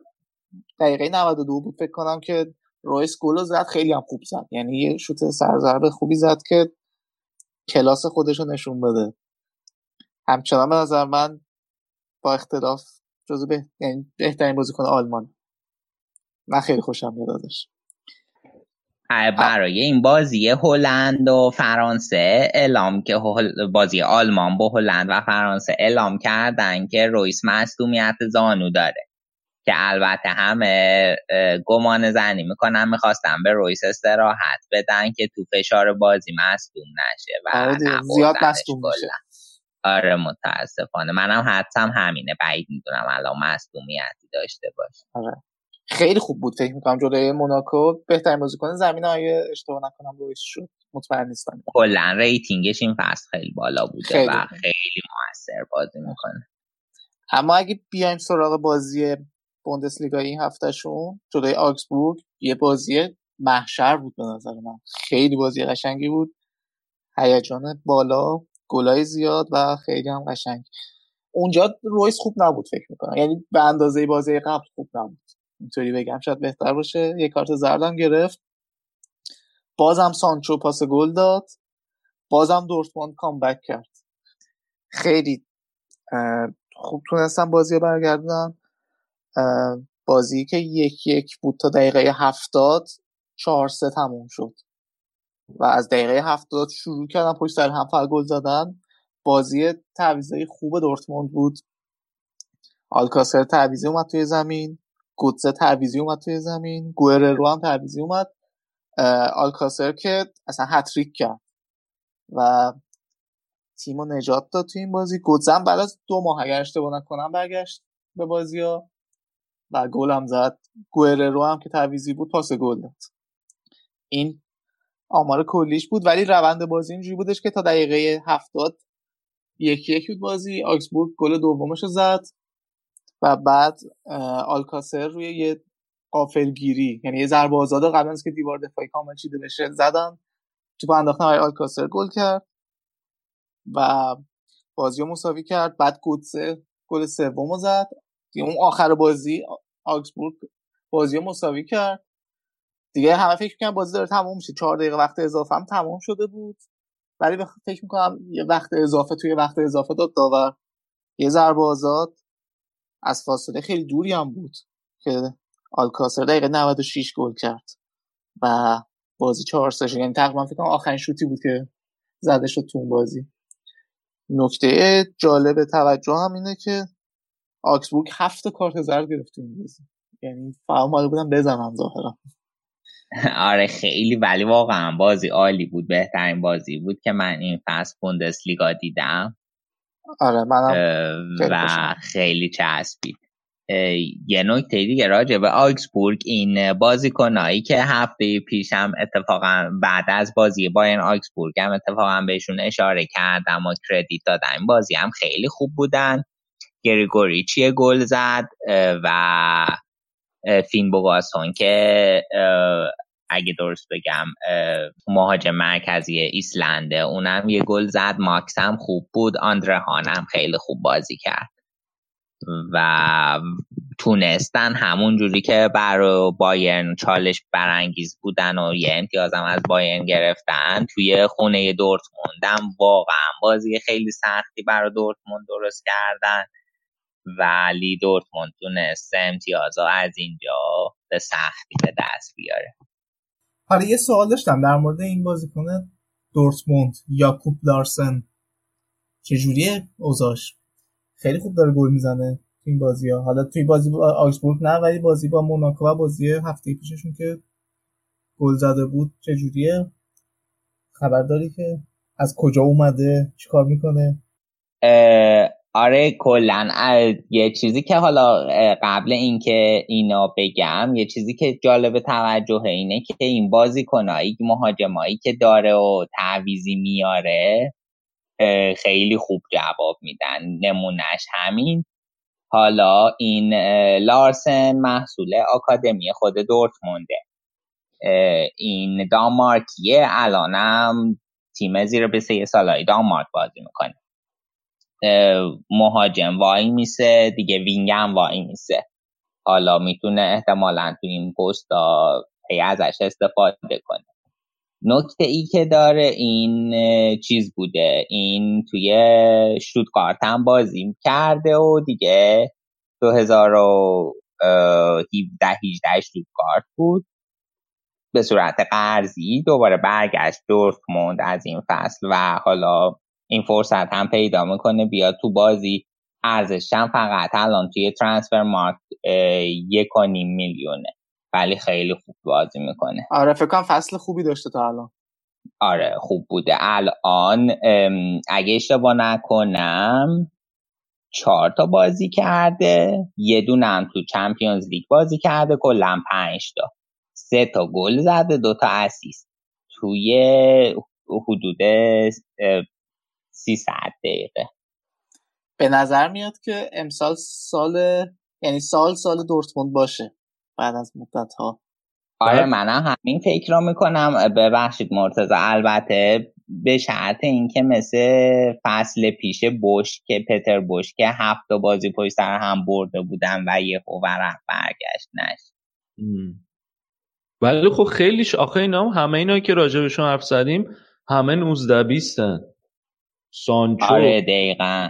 دقیقه 92 بود. فکر کنم که رویس گل زد خیلی هم خوب زد. یعنی یه شوت سرزرب خوبی زد که کلاس خودش رو نشون بده. همچنان به نظر من با اختلاف جزو به... یعنی بهترین بازیکن آلمان. من خیلی خوشم میاد ازش. برای این بازی هلند و فرانسه اعلام که بازی آلمان با هلند و فرانسه اعلام کردن که رویس مصدومیت زانو داره. که البته همه گمان زنی می‌کنن می‌خواستن به رویس استراحت بدن که تو فشار بازی مصدوم نشه و آره زیاد مصدوم میشه. آره متاسفانه. منم حدسم همینه. بعید می‌دونم الان مصدومیتی داشته باشه. آره. خیلی خوب بود. فکر می‌کنم جلوی موناکو بهترین بازیکن زمین آیه اشتباه نکنم رویش شد. مطمئن نیستم. کلا ریتینگش این فصل خیلی بالا بوده خیلی و خیلی موثر بازی می‌کنه. اما اگه بیایم سراغ بازی بوندسلیگا این هفتهشون جلوی آکسبورگ یه بازی محشر بود به نظر من. خیلی بازی قشنگی بود. هیجان بالا. گلای زیاد و خیلی هم قشنگ. اونجا رویس خوب نبود فکر می‌کنم. یعنی به اندازه بازی قبل خوب نبود. اینطوری بگم. شاید بهتر باشه. یه کارت زردم گرفت. بازم سانچو پاس گل داد. بازم دورتموند کامبک کرد. خیلی خوب تونستم بازی رو برگردن بازی که یک یک بود تا دقیقه هفتاد. چهار سه تموم شد. و از دقیقه هفتاد شروع کردن پشت سر هم گل زدن. بازی تعویضای خوب دورتموند بود. آلکاسر تعویزی اومد توی زمین. گوتزه تعویزی اومد توی زمین. رو هم تعویزی اومد. آلکاسر که اصلا هتریک کرد. و تیم رو نجات داد توی این بازی. گوتزه بعد از دو ماه اگر اشتباه نکنم برگشت به بازی ها و گل هم زد. رو هم که تعویزی بود پاس گل داد. این آمار کلیش بود ولی روند بازی اینجوری بودش که تا دقیقه هفتاد یکی یکی بود بازی. آکسبورگ گل دومش زد و بعد آلکاسر روی یه قافلگیری یعنی یه ضربه آزاده قبل از که دیوار دفاعی کامل چیده بشه زدن. تو انداختن های آلکاسر گل کرد و بازی رو مساوی کرد. بعد گوتسه گل سوم زد. اون آخر بازی آکسبورگ بازی رو مساوی کرد. دیگه همه فکر می‌کنن بازی داره تموم میشه. چهار دقیقه وقت اضافه هم تموم شده بود. ولی فکر می‌کنم یه وقت اضافه توی وقت اضافه داد داور. یه ضربه آزاد. از فاصله خیلی دوری هم بود که آلکاسر دقیقه 96 گل کرد. و بازی 4 3 یعنی تقریبا فکر کنم آخرین شوتی بود که زده شد تو اون بازی. نکته جالب توجه هم اینه که آکسبورگ هفت کارت زرد گرفت این بازی. یعنی فهم بودم بزنم ظاهرا. آره خیلی ولی واقعا بازی عالی بود بهترین بازی بود که من این فصل بوندسلیگا دیدم. آره منم و خیلی چسبید. یه نکته دیگه راجع به آکسبورگ این بازیکنایی که هفته پیشم اتفاقا بعد از بازی باین آکسبورگ هم اتفاقا بهشون اشاره کردم و کردیت دادم این بازی هم خیلی خوب بودن. گریگوری چیه گل زد و فین بوگاسون که اگه درست بگم مهاجم مرکزی ایسلنده اونم یه گل زد. ماکس هم خوب بود. آندره هم خیلی خوب بازی کرد. و تونستن همون جوری که بر بایرن چالش برانگیز بودن و یه امتیازم از بایرن گرفتن توی خونه دورتموندم واقعا بازی خیلی سختی برای دورتموند درست کردن. ولی دورتموند تونست امتیاز از اینجا به سختی به دست بیاره. حالا یه سوال داشتم در مورد این بازیکن دورتموند یاکوب لارسن. چجوریه اوزاش خیلی خوب داره گل می‌زنه تو این بازی ها حالا توی بازی با آکسبورگ نه ولی بازی با موناکو و بازی هفته پیششون که گل زده بود چجوریه؟ خبر داری که از کجا اومده؟ چیکار می‌کنه؟ آره کلا یه چیزی که حالا قبل اینکه اینا بگم یه چیزی که جالب توجه اینه که این بازیکنایی مهاجمایی که داره و تعویزی میاره خیلی خوب جواب میدن نمونهش همین. حالا این لارسن محصول آکادمی خود دورتمونده. این دانمارکیه الانم تیم زیر به سه سالای دانمارک بازی می‌کنه. مهاجم وای میسه دیگه وینگم وای میسه. حالا می‌تونه احتمالا تو این پست هی ازش استفاده کنه. نکته ای که داره این چیز بوده. این توی شوتکارت هم بازی کرده و دیگه 2017 18 شوتکارت بود. به صورت قرضی دوباره برگشت دورتموند از این فصل و حالا این فرصت هم پیدا می‌کنه بیاد تو بازی. ارزش هم فقط الان توی ترانسفر مارک یک و نیم میلیونه. ولی خیلی خوب بازی می‌کنه. آره فکر فصل خوبی داشته تا الان. آره خوب بوده. الان اگه اشتباه نکنم چهار تا بازی کرده. یه دونه تو چمپیونز لیگ بازی کرده کلا پنج تا. سه تا گل زده دو تا اسیست. توی حدود 300 دقیقه. به نظر میاد که امسال سال یعنی سال سال دورتموند باشه بعد از مدت ها آره منم همین فکر رو می‌کنم. ببخشید مرتضی البته به شرط اینکه مثل فصل پیش بوش که پتر بوش که هفت بازی پشت سر هم برده بودن و یه ورق برگشت نش ولی خب خیلیش آخه اینا همه اینا که راجبشون حرف زدیم همه 19 بیستن. سانچو. آره دقیقا.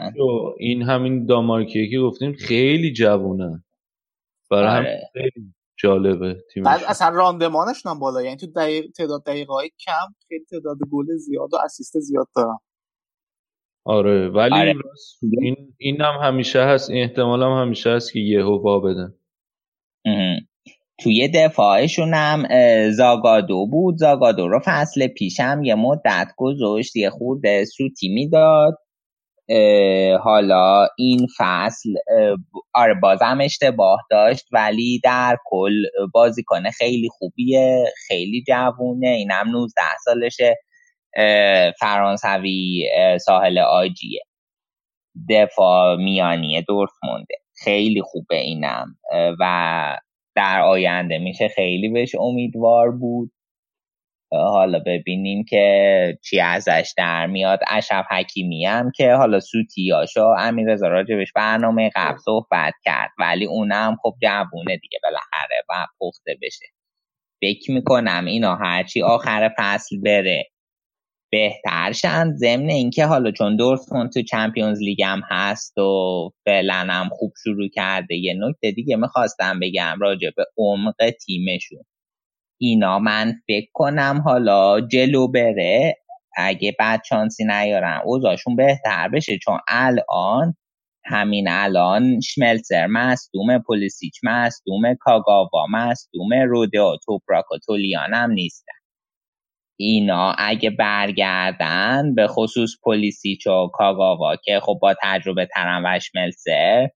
این همین دامارکیه که گفتیم خیلی جوونه. برای آره. هم خیلی جالبه تیمش. بعد اصلا راندمانشون هم بالا. یعنی تو دقیق... تعداد دقیقه های کم خیلی تعداد گل زیاد و اسیست زیاد دارن. آره ولی آره. این این هم همیشه هست. این احتمال هم همیشه هست که یهو وا بدن. توی دفاعشون هم زاگادو بود. زاگادو رو فصل پیشم یه مدت گذاشت یه خورده سوتی می‌داد. حالا این فصل آره بازم اشتباه داشت ولی در کل بازیکن خیلی خوبیه خیلی جوونه. اینم 19 سالشه فرانسوی ساحل آجیه. دفاع میانی دورتمونده. خیلی خوبه اینم. و در آینده. میشه خیلی بهش امیدوار بود. حالا ببینیم که چی ازش در میاد. اشرف حکیمی هم که حالا سوتیاشو امیر رضا راجبش برنامه قبل صحبت کرد. ولی اونم خب جوونه دیگه بالاخره و پخته بشه. فکر می‌کنم اینا هرچی آخر فصل بره بهتر شن ضمن اینکه حالا چون دورتموند تو چمپیونز لیگ هم هست و فعلا هم خوب شروع کرده یه نکته دیگه می‌خواستم بگم راجع به عمق تیمشون. اینا من فکر کنم حالا جلو بره اگه بعد چانسی نیارن اوضاعشون بهتر بشه چون الان همین الان شملزر مصدوم پولیسیچ مصدوم کاگاوا مصدوم رودو توپراک و تولیان هم نیستن. اینا اگه برگردن به خصوص پولیسیچ و کاگاوا که خب با تجربه ترم و شملزر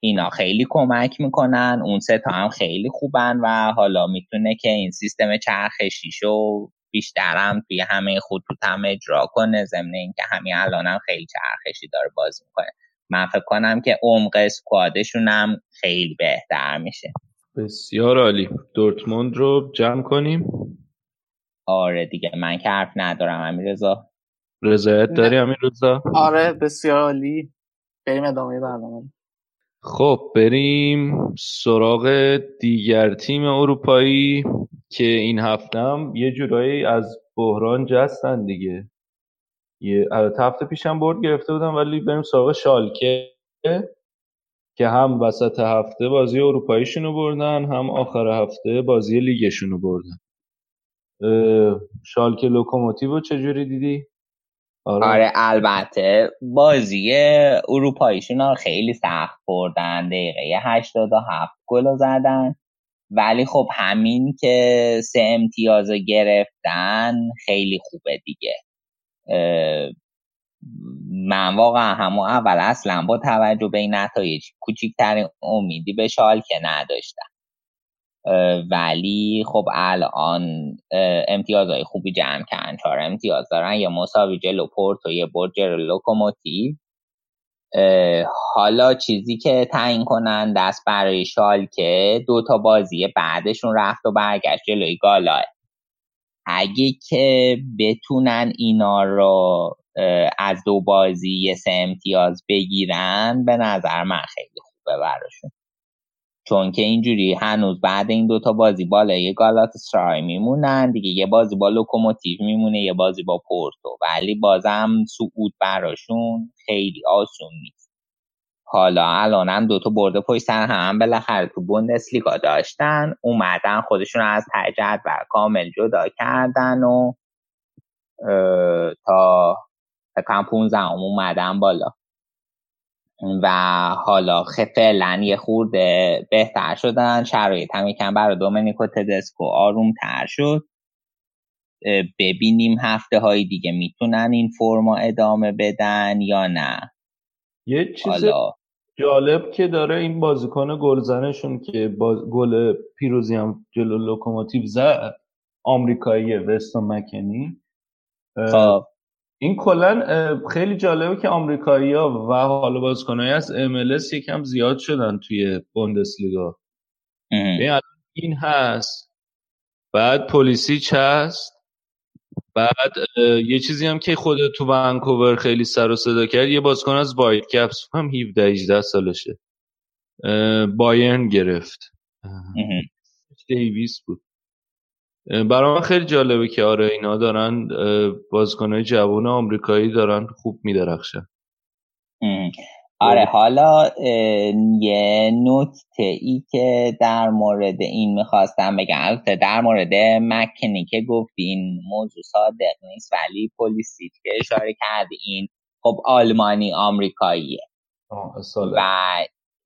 اینا خیلی کمک می‌کنن. اون سه تا هم خیلی خوبن و حالا می‌تونه که این سیستم چرخشیشو بیشترم توی همه خطوط هم اجرا کنه. ضمن اینکه همین الان هم خیلی چرخشی داره بازی می‌کنه. من فکر کنم که عمق اسکوادشون هم خیلی بهتر میشه. بسیار عالی. دورتموند رو جمع کنیم. آره دیگه من که حرف ندارم امیر رضا رضایت داری امیر رضا آره بسیار عالی. بریم ادامه برنامه. خب بریم سراغ دیگر تیم اروپایی که این هفتم یه جورایی از بحران جستن دیگه. یه هفته پیشم برد گرفته بودم ولی بریم سراغ شالکه که هم وسط هفته بازی اروپاییشونو بردن هم آخر هفته بازی لیگشونو بردن. شالکه لوکوموتیو چجوری دیدی؟ آره. آره البته بازی اروپاییشون خیلی سخت بردن دقیقه 87 گل زدن ولی خب همین که سه امتیاز گرفتن خیلی خوبه دیگه من واقعا همون اول اصلا با توجه به این نتایج کوچکترین امیدی به شالکه نداشتم ولی خب الان امتیازهای خوبی جمع کردن چهار امتیاز دارن یه مساوی جلو پورتو یه برد جلو لوکوموتیو حالا چیزی که تعیین کننده ست برای شالکه دو تا بازی بعدشون رفت و برگشت جلوی گالا اگه که بتونن اینا رو از دو بازی یه سه امتیاز بگیرن به نظر من خیلی خوبه براشون. چون که اینجوری هنوز بعد این دوتا بازی بالای گالاتاسرای میمونن دیگه یه بازی با لوکوموتیو میمونه یه بازی با پورتو. ولی بازم صعود براشون خیلی آسون نیست. حالا الان هم دوتا برد پشت سر هم بالاخره تو بوندسلیگا داشتن اومدن خودشون از ته جدول کامل جدا کردن و تا فکر کنم 15 اومدن بالا. و حالا فعلا یه خورده بهتر شدن. شرایط هم یکم برای دومنیکو تدسکو آروم تر شد ببینیم هفته های دیگه می‌تونن این فرمو ادامه بدن یا نه. یه چیز حالا... جالب که داره این بازیکن گلزنشون که باز... گل پیروزی هم جلو لوکوموتیو زد آمریکایی وستون مکنی. خب. این کلا خیلی جالبه که آمریکایی‌ها و حالا بازیکنایی از MLS یکم زیاد شدن توی بوندسلیگا. این هست بعد پلیسیچ هست بعد یه چیزی هم که خود تو ونکوور خیلی سر و صدا کرد یه بازیکن از وایت کپس هم 17 18 سالشه. بایرن گرفت. دیویس بود. برای من خیلی جالبه که آره اینا دارن بازیکنهای جوان آمریکایی دارن خوب میدرخشن. آره حالا یه نکته ای که در مورد این می‌خواستم بگم. البته در مورد مکنی که گفتی این موضوع صادق نیست ولی پلیسیت که اشاره کرده این خب آلمانی آمریکاییه. و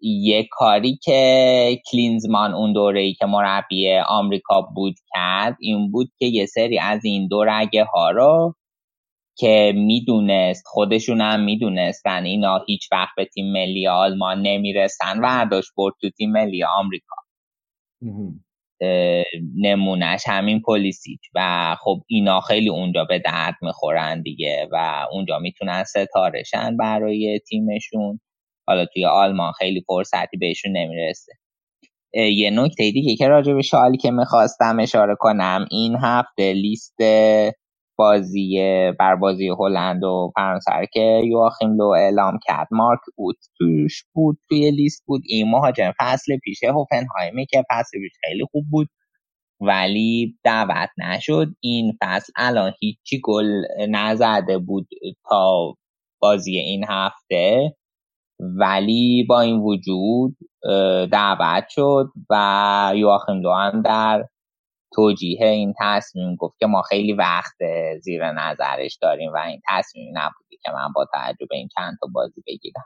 یه کاری که کلینزمان اون دوره ای که مربی آمریکا بود کرد این بود که یه سری از این دو رگه ها رو که می‌دونست خودشون هم می‌دونستن اینا هیچ وقت به تیم ملی آلمان نمی‌رسن ورداشت برد تو تیم ملی آمریکا. نمونهش همین پلیسیچ و خب اینا خیلی اونجا به درد می‌خورن دیگه و اونجا می‌تونن ستارشن برای تیمشون. حالا توی آلمان خیلی فرصتی بهشون نمی‌رسه. یه نکته دیگه که راجع به شالی که می‌خواستم اشاره کنم این هفته لیست بازی بر بازی هلند و فرانسه که یواخیم لو اعلام کرد مارک اوت توش بود توی لیست بود. این مهاجم فصل پیشه هوفنهایمی که فصل پیش خیلی خوب بود ولی دعوت نشد. این فصل الان هیچی گل نزده بود تا بازی این هفته. ولی با این وجود دعوت شد و یواخیم لو هم در توجیه این تصمیم گفت که ما خیلی وقت زیر نظرش داریم و این تصمیم نبودی که من با توجه به این چند تا بازی بگیرم.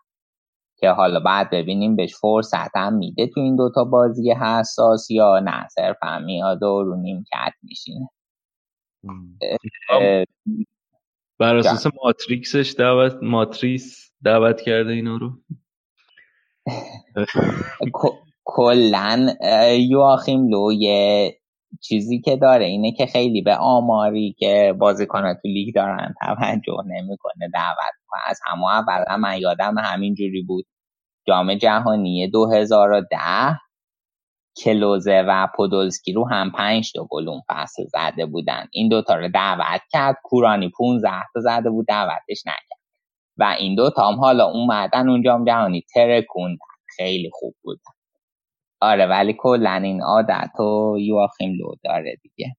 که حالا بعد ببینیم بهش فرصت هم میده تو این دوتا بازی حساس یا نه. صرفا میاد و رو نیمکت میشینه. بر اساس ماتریکسش دعوت ماتریس دعوت کرده اینا رو. کلا یواخیم لو یه چیزی که داره. اینه که خیلی به آماری که بازیکن تو لیگ دارن توجه نمی‌کنه دعوت از همه اول من یادم همین جوری بود. جام جهانی 2010 کلوزه و پودولسکی رو هم پنج تا گل اون فصل زده بودن. این دوتا رو دعوت کرد. کورانی 15 تا زده بود. دعوتش نکرد. و این دوتا هم حالا اومدن اون جام جهانی ترکوندن خیلی خوب بودن. آره ولی کلا این عادت و یواخیم لو داره دیگه.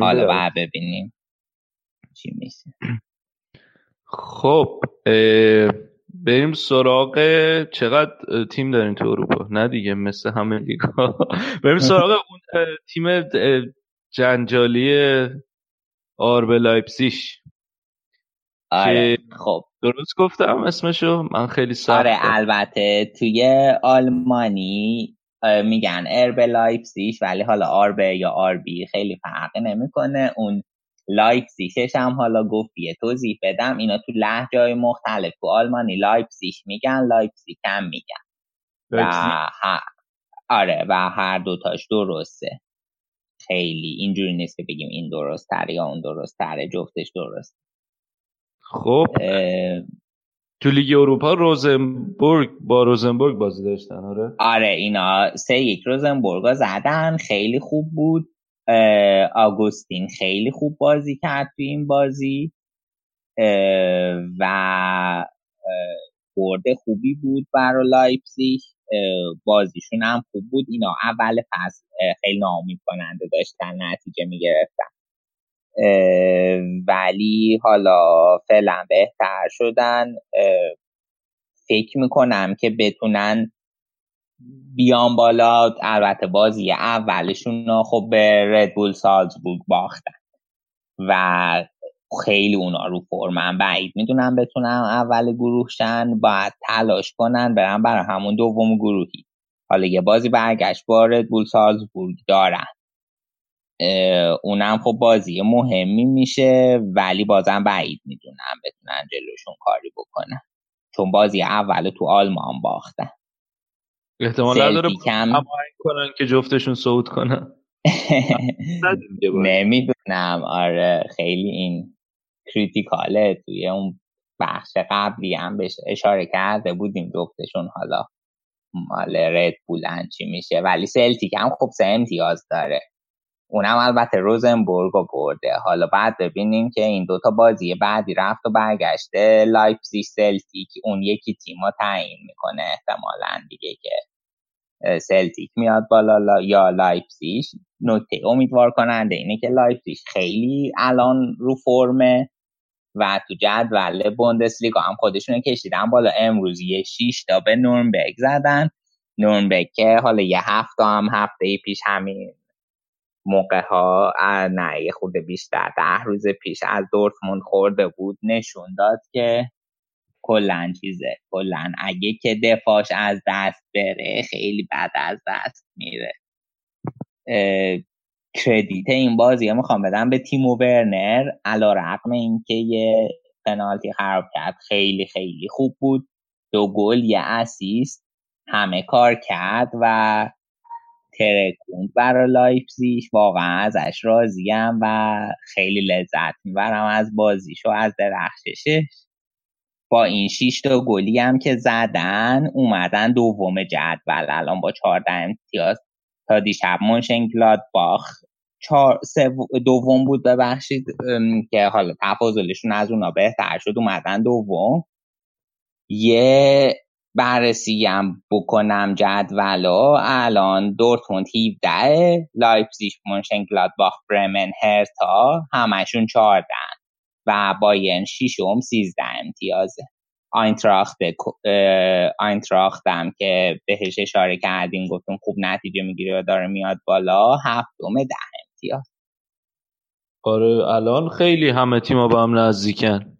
حالا باید ببینیم چی میشه. خب بریم سراغ چقدر تیم داریم تو اروپا؟ نه دیگه مثل همه لیگا بریم سراغ اون تیم جنجالی آرب لایپسیش آره خب. درست گفتم اسمشو؟ من خیلی سخت آره البته توی آلمانی میگن ارب لایپسیش ولی حالا آربه یا آربی خیلی فرق نمی‌کنه. اون لایپسیشش هم حالا گفتی یه توضیح بدم. اینا تو لهجه های مختلف تو آلمانی لایپسیش میگن لایپسیک هم میگن. و آره و هر دوتاش درسته. خیلی اینجوری نیست که بگیم این درست تره یا اون درست تره جفتش درسته خب تو لیگ اروپا روزنبورگ با روزنبورگ بازی داشتن آره؟ آره اینا سه یک روزنبورگ زدن خیلی خوب بود. آگوستین خیلی خوب بازی کرد تو این بازی. و برد خوبی بود برای لایپزیگ. بازیشون هم خوب بود. اینا اول فصل خیلی ناامید کننده داشتن نتیجه می‌گرفتن. ولی حالا فعلا بهتر شدن. فکر می‌کنم که بتونن بیان بالا. البته بازی اولشون خب به ردبول سالزبورگ باختن. و خیلی اونا رو فرمن بعید می‌دونم بتونم اول گروهشن باید تلاش کنن برن برای همون دوم گروهی. حالا یه بازی برگشت با ردبول سالزبورگ دارن. اونم خب بازی مهمی میشه ولی بازم بعید می‌دونم بتونن جلوشون کاری بکنن. چون بازی اول تو آلمان باختن. احتمال نداره کم. کنن که جفتشون صعود کنن. نمی‌دونم. آره خیلی این کریتیکاله. توی اون بخش قبلی هم بهش اشاره کرده بودیم جفتشون. حالا مال ردبولن چی میشه. ولی سلتیک هم خب سه امتیاز داره. اونم البته روزنبورگ رو برده. حالا بعد ببینیم که این دوتا بازی بعدی رفت و برگشته. لایپزیگ سلتیک اون یکی تیم رو تعیین می‌کنه احتمالا دیگه که سلتیک میاد بالا یا لایپزیگ. نکته امیدوار کننده اینه که لایپزیگ خیلی الان رو فرمه و تو جدول بوندسلیگا هم خودشون کشیدن بالا. امروز یه 6 تا به نورنبرگ زدن. نورنبرگ که حالا یه هفته هم هفته پیش همین موقع ها نه خود بیشتر. ده روز پیش از دورتموند خورده بود نشون داد که کلا چیزه. کلا اگه که دفاعش از دست بره خیلی بد از دست میره. کردیت این بازی می‌خوام بدم به تیمو برنر علا رقم اینکه یه پنالتی خراب کرد خیلی خیلی خوب بود. دو گل یه اسیست همه کار کرد و ترکوند برای لایپزیش واقعا ازش راضیم و خیلی لذت می‌برم از بازیش و از درخششش. با این شیش تا گلی هم که زدن اومدن دوم جدول. الان با 14 امتیاز تا دیشب منشنگلاد باخ دوم بود ببخشید که حالا تفاضلشون از اونا بهتر شد اومدن دوم. یه بررسی هم بکنم جدولا الان دورتموند 17 لایپزیگ باخ برمن هرتا همشون 14 و بایرن شیشم 13 امتیازه آینتراخت آینتراخت هم که بهش اشاره کردیم گفتم خوب نتیجه می‌گیره و داره میاد بالا هفتم ده امتیاز. آره الان خیلی همه تیما با هم نزدیکن.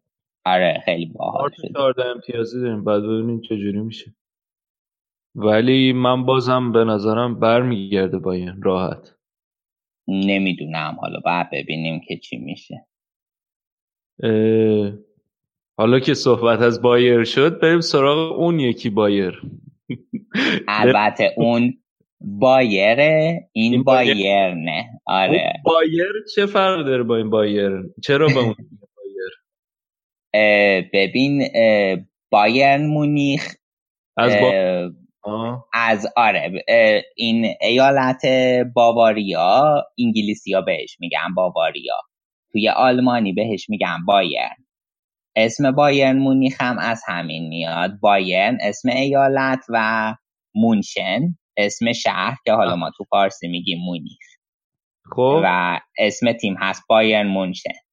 آره خیلی باحال شد 14 امتیازی داریم. بعد ببینیم چجوری میشه. ولی من بازم به نظرم برمیگرده با این راحت. نمی‌دونم. حالا بعد ببینیم که چی میشه. حالا که صحبت از بایر شد بریم سراغ اون یکی بایر. البته اون بایره این بایرنه. آره. بایر چه فرق داره با این بایر؟ چرا با اون بایر ببین بایرن مونیخ از با... از آره این ایالت باواریا انگلیسی ها بهش میگن باواریا. توی آلمانی بهش میگن بایرن. اسم بایرن مونیخ هم از همین میاد. بایرن اسم ایالت و مونشن اسم شهر که حالا ما تو فارسی میگیم مونیخ. خب. و اسم تیم هست بایرن مونشن.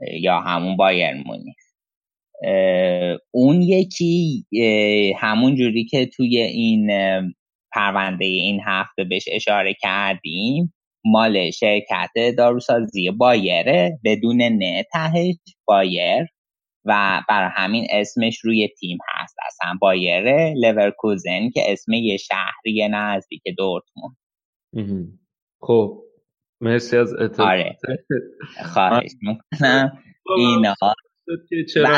یا همون بایرن مونیخ. اون یکی همون جوری که توی این پرونده این هفته بهش اشاره کردیم مال شرکت داروسازی بایره بدون نه تهش بایر و برای همین اسمش روی تیم هست. اصلا بایره لورکوزن که اسم یه شهری نزدیک دورتموند. خب. مرسی از اطلاع آره. خواهش می‌کنم. اینا. چرا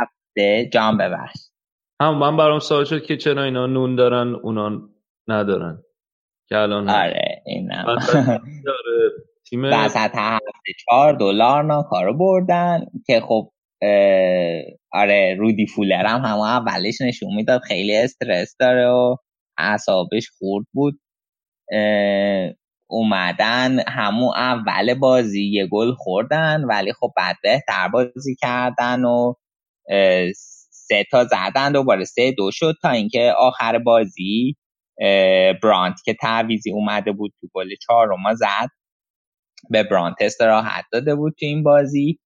هفته جام ببخش. هم من برام سوال شد که چرا اینا نون دارن اونا ندارن؟ که الان آره اینا. تیم وسط هفته چهار دلار کارو بردن که خب آره رودی فولر هم همه اولش نشون می‌داد خیلی استرس داره و اعصابش خورد بود. اومدن همون اول بازی یه گل خوردن ولی خب بعد بهتر بازی کردن و سه تا زدن دوباره سه دو شد تا اینکه آخر بازی برانت که تعویزی اومده بود تو گل چهارم زد به برانت استراحت داده بود تو این بازی.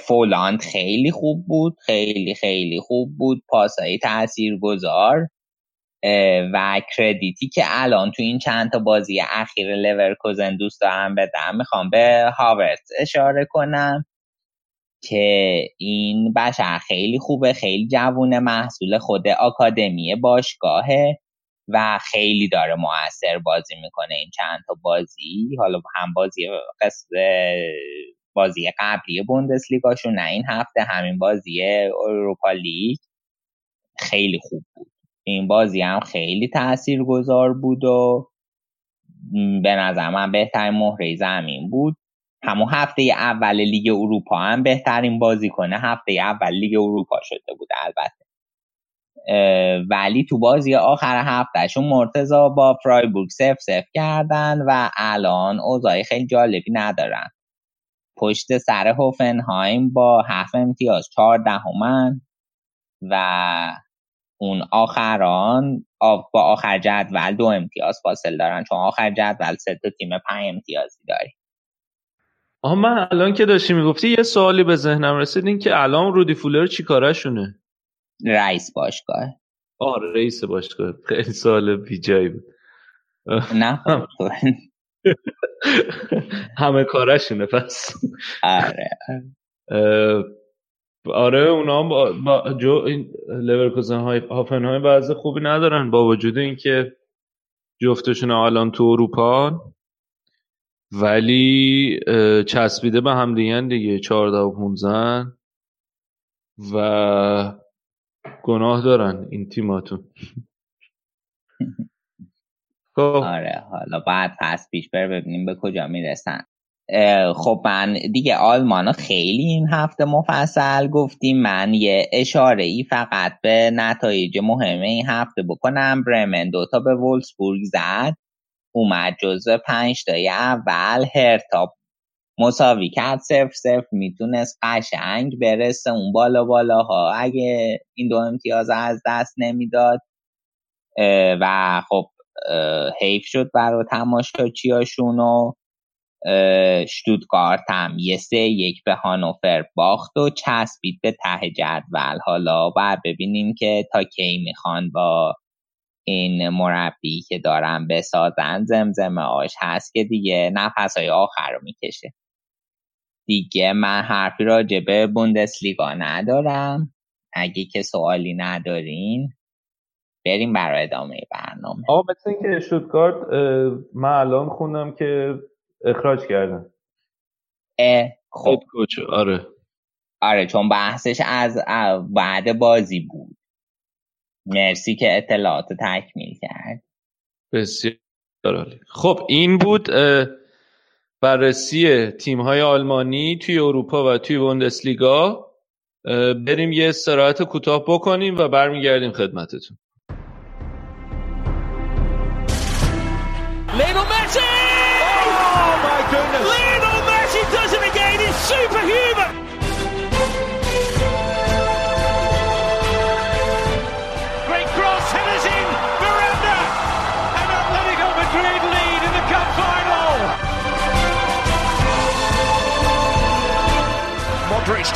فولاند خیلی خوب بود خیلی خیلی خوب بود پاسایی تأثیر گذار و کردیتی که الان تو این چند تا بازی اخیر لورکوزن دوست دارم بدم. می‌خوام به هاورت اشاره کنم که این بشر خیلی خوبه خیلی جوون محصول خود آکادمی باشگاهه و خیلی داره موثر بازی می‌کنه این چند تا بازی. حالا هم بازی بازی قبلی بوندسلیگاشون نه این هفته همین بازی اروپا لیگ خیلی خوب بود. این بازی هم خیلی تأثیر گذار بود و به نظر من بهترین مهره زمین بود. همون هفته اول لیگ اروپا هم بهترین بازی کنه. هفته اول لیگ اروپا شده بود البته. ولی تو بازی آخر هفتهشون مرتزا با فرایبورگ سف سف کردن و الان اوضاع خیلی جالبی ندارن. پشت سر هوفنهایم با هفت امتیاز چهاردهمن و اون آخران با آخر جدول دو امتیاز فاصل دارن چون آخر جدول سه تا تیم پنج امتیازی داری آها من الان که داشتی می‌گفتی یه سوالی به ذهنم رسید این که الان رودی فولر چی کارشونه رئیس باشگاه. آه رئیس باشگاه. خیلی سوال بیجایی بود. نه همه کارشونه پس. آره آره اونا هم با, با جو این لورکوزن های هافن های بعضی خوبی ندارن با وجود اینکه جفتشون الان تو اروپا ولی چسبیده به هم دیگه دیگه 14 و 15 و گناه دارن این تیماتون. خب. آره حالا بعد پس پیش بر ببینیم به کجا می‌رسن. خب من دیگه آلمان خیلی این هفته مفصل گفتیم. من یه اشاره ای فقط به نتایج مهم این هفته بکنم. برمن دوتا به وولسبورگ زد. اومد جزو پنج تای اول. هرتا مساوی کرد. صرف صرف می‌تونست قشنگ برسه اون بالا بالاها. اگه این دو امتیاز از دست نمی‌داد. و خب حیف شد برای تماشاچیاشون و شتوتگارت هم یه سه یک به هانوفر باخت و چسبید به ته جدول. حالا و ببینیم که تا کی می‌خوان با این مربی که دارن بسازن زمزمه آش هست که دیگه نفس های آخر رو می‌کشه. دیگه من حرفی راجع به بوندسلیگا ندارم. اگه که سوالی ندارین بریم برای ادامه برنامه. آه مثل اینکه شوتگارد من الان خوندم که اخراج کردن. خب. کوچ آره. آره چون بحثش از بعد بازی بود. مرسی که اطلاعات تکمیل کرد. بسیار عالی. خب این بود بررسی تیم های آلمانی توی اروپا و توی بوندسلیگا. بریم یه استراحت کوتاه بکنیم و برمیگردیم خدمتتون.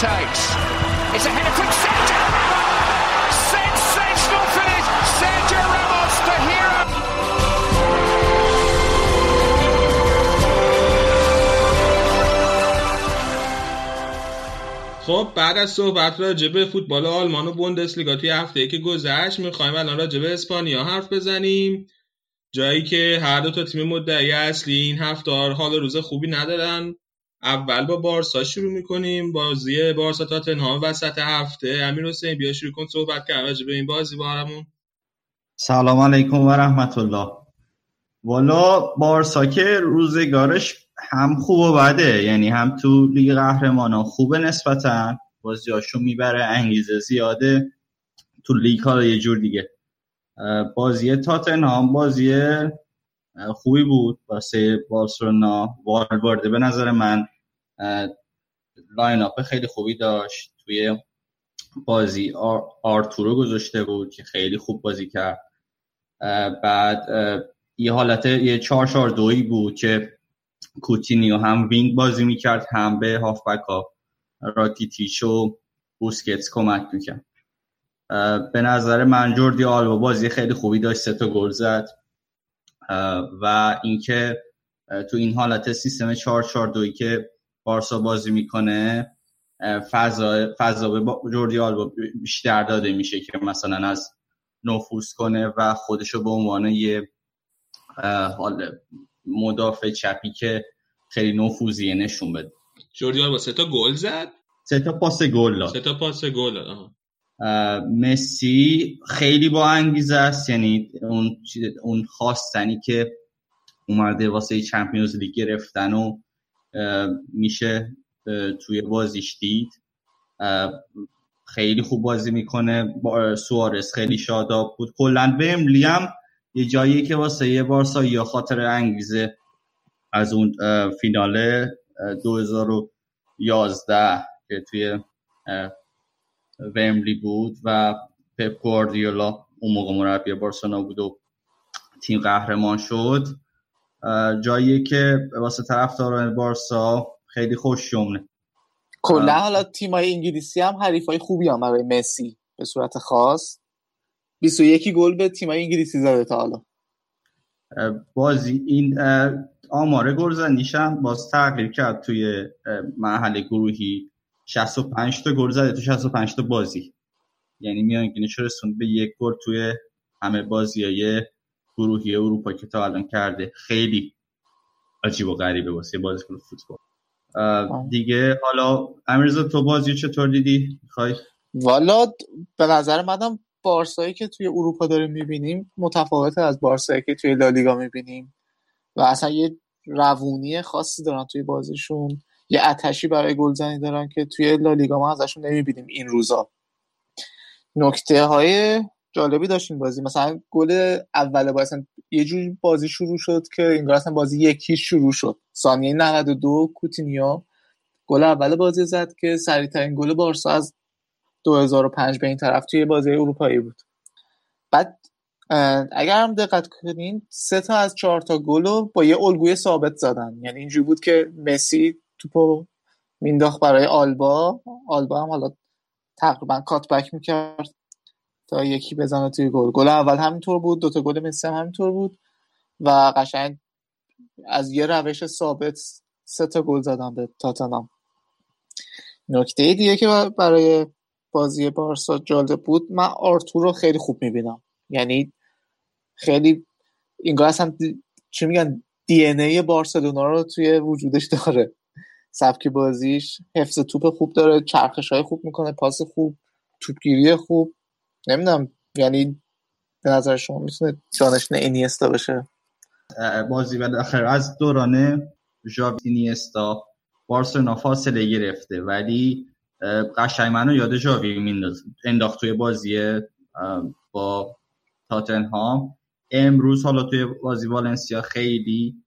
Takes. It's a header from Sergio Ramos! Sensational finish! Sergio Ramos, the hero! خب بعد از صحبت راجع به فوتبال آلمان و بوندسلیگا توی هفته که گذشت می‌خوایم الان راجع به اسپانیا حرف بزنیم جایی که هر دو تا تیم مدعی اصلی این هفته حال روز خوبی ندارن اول با بارسا شروع می‌کنیم. بازی بارسا تاتنهام وسط هفته. امیر حسین بیا شروع کن صحبت کردن راجع به این بازی بارمون سلام علیکم و رحمت الله والا بارسا که روزگارش هم خوب و بده. یعنی هم تو لیگ قهرمانان خوبه نسبتا. بازیاشو می‌بره انگیزه زیاده. تو لیگ ها یه جور دیگه. بازی تاتنهام بازی خوبی بود. واسه بارسلونا. والورده به نظر من line-up خیلی خوبی داشت. توی بازی آر، آرتورو گذاشته بود که خیلی خوب بازی کرد. بعد یه حالت یه چهار چهار دویی بود که کوتینیو هم wing بازی می‌کرد هم به هافبک ها راکیتیچ و بوسکتس کمک می‌کرد. به نظر من جوردی آلبا بازی خیلی خوبی داشت سه تا گل زد. و اینکه تو این حالت سیستم 4 4 2 که بارسا بازی می‌کنه فضا فضا به جوردی آلبا بیشتر داده میشه که مثلا از نفوذ کنه و خودشو به عنوان یه حال مدافع چپی که خیلی نفوذیه نشون بده. جوردی آلبا سه تا گل زد. سه تا پاس گل داد. سه تا پاس گل داد مسی خیلی با انگیزه است. یعنی اون اون خواستنی که اومده واسه چمپیونز لیگ گرفتن و میشه توی بازیش دید. خیلی خوب بازی می‌کنه. سوارس خیلی شاداب بود. کلا ومبلی هم یه جایی که واسه یه بارسا یا خاطر انگیزه از اون فینال 2011 که توی ومبلی بود و پپ گواردیولا اون موقع مربی بارسلونا بود و تیم قهرمان شد. جایی که واسه طرفداران بارسا خیلی خوش شمنه کلا حالا تیمای انگلیسی هم حریفای خوبی هم برای مسی به صورت خاص. 21 گل به تیمای انگلیسی زده تا حالا. بازی این آمار گلزنیش هم باز تغییر کرد توی مرحله گروهی. 65 تا گل زده تو 65 تا بازی. یعنی میانگینش رسوند به یک گل توی همه بازی های گروهی اروپا که تا الان کرده خیلی عجیب و غریبه واسه بازیکن فوتبال. دیگه حالا امیرزا تو بازی چطور دیدی؟ می‌خوای؟ والا به نظر منم بارسایی که توی اروپا داریم می‌بینیم متفاوت از بارسایی که توی لالیگا می‌بینیم. و اصلا یه روونی خاصی دارن توی بازیشون. یه اتشی برای گلزنی دارن که توی لالیگا ما ازشون نمی‌بینیم این روزا. نکته های جالبی داشتیم بازی. مثلا گل اول با اصلا یه جوری بازی شروع شد که انگار اصلا بازی یکی شروع شد. ثانیه 92 کوتینیو گل اول بازی زد که سریعترین گل بارسا از 2005 به این طرف توی بازی اروپایی بود. بعد اگر هم دقت کنین سه تا از چهار تا گل رو با یه الگوی ثابت زدن. یعنی اینجوری بود که مسی توپو مینداخت برای آلبا. آلبا هم حالا تقریبا کاتبک می‌کرد. تا یکی بزنه توی گل. گل اول همینطور بود دوتا گل مسی هم همینطور بود و قشنگ از یه روش ثابت سه تا گل زدن به تاتنام نکته دیگه که برای بازی بارسا جالب بود من آرتور رو خیلی خوب می‌بینم. یعنی خیلی اینگاه اصلا چی میگن دی ان ای بارسلونا رو توی وجودش داره. سبک بازیش حفظ توپ خوب داره چرخش های خوب می‌کنه پاس خوب توپگیری خوب. نمی‌دونم یعنی به نظر شما می‌تونه جانشین اینیستا بشه بازی بالاخره از دوران ژاوی اینیستا بارسلونا فاصله گرفته ولی قشنگ منو یاد ژاوی انداخت توی بازی با تاتنهام. امروز حالا توی بازی والنسیا خیلی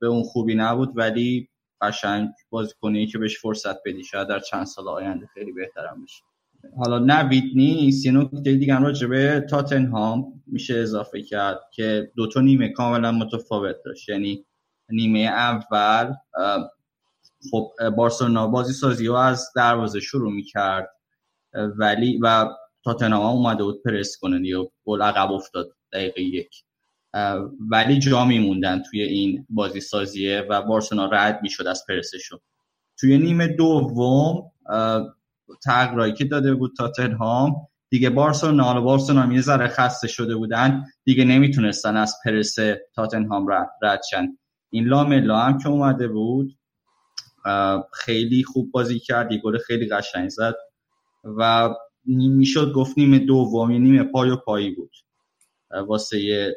به اون خوبی نبود ولی قشنگ بازیکنی که بهش فرصت بدی شاید در چند سال آینده خیلی بهترم بشه. حالا نوید نیست یه نکته دیگه راجع به تاتنهام میشه اضافه کرد که دو تا نیمه کاملا متفاوت داشت. یعنی نیمه اول خب بارسلونا بازی سازی رو از دروازه شروع می‌کرد ولی و تاتنهام اومده بود پرس کنه یا گل عقب افتاد دقیقه یک. ولی جا میموندن توی این بازی سازیه و بارسلونا رد می‌شد از پرسشون توی نیمه دوم تغییرایی که داده بود تاتنهام. دیگه بارسلونا حالا بارسلونا یه ذره خسته شده بودن. دیگه نمی‌تونستن از پرس تاتنهام رد شن. این لاملا هم که اومده بود خیلی خوب بازی کرد یه گل خیلی قشنگ زد و می‌شد گفت نیمه دوم نیمه پای و پایی بود. واسه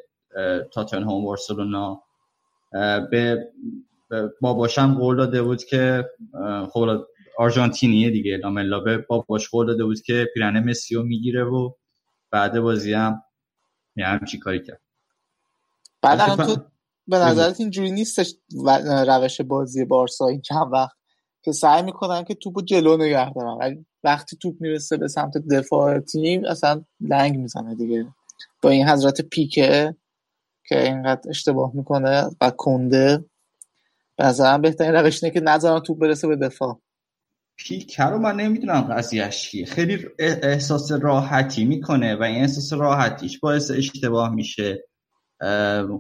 تاتنهام بارسلونا. به باباشم قول داده بود که خب آرژانتینیه دیگه لاملا به باباش قول داده بود که پیرنه مسی رو می‌گیره و بعد بازی هم یه همچی کاری کرد. بعد تو به نظرت اینجوری نیستش روش بازی بارسا این چند وقت؟ که سعی می‌کنن که توپو جلو نگه دارن. ولی وقتی توپ می‌رسه به سمت دفاع تیم اصلا لنگ می‌زنه دیگه. با این حضرت پیکه که اینقدر اشتباه می‌کنه و کنده به نظرم بهترین روش اینه که نظران توپ برسه به دفاع. پیکه رو من نمی‌دونم قضیهش چیه خیلی احساس راحتی می‌کنه و این احساس راحتیش باعث اشتباه میشه.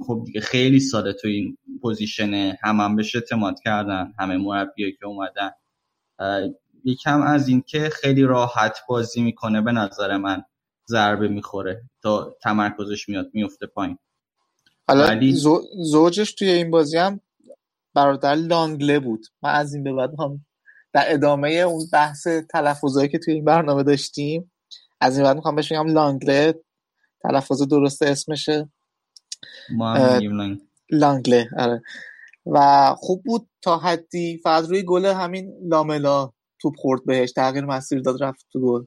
خب دیگه خیلی ساله تو این پوزیشنه هم هم بهش اعتماد کردن همه مربیایی که اومدن. یکم از این که خیلی راحت بازی می‌کنه به نظر من ضربه می‌خوره تا تمرکزش میاد میفته پایین. حالا ولی... زوجش توی این بازی هم برادر لانگله بود. من از این به بعد هم در ادامه اون بحث تلفظهایی که توی این برنامه داشتیم از این بعد می‌خوام بهش بگم لانگله تلفظ درست اسمشه. ما لانگله آره. و خوب بود تا حدی. فقط روی گل همین لاملا توپ خورد بهش. تغییر مسیر داد رفت تو گل.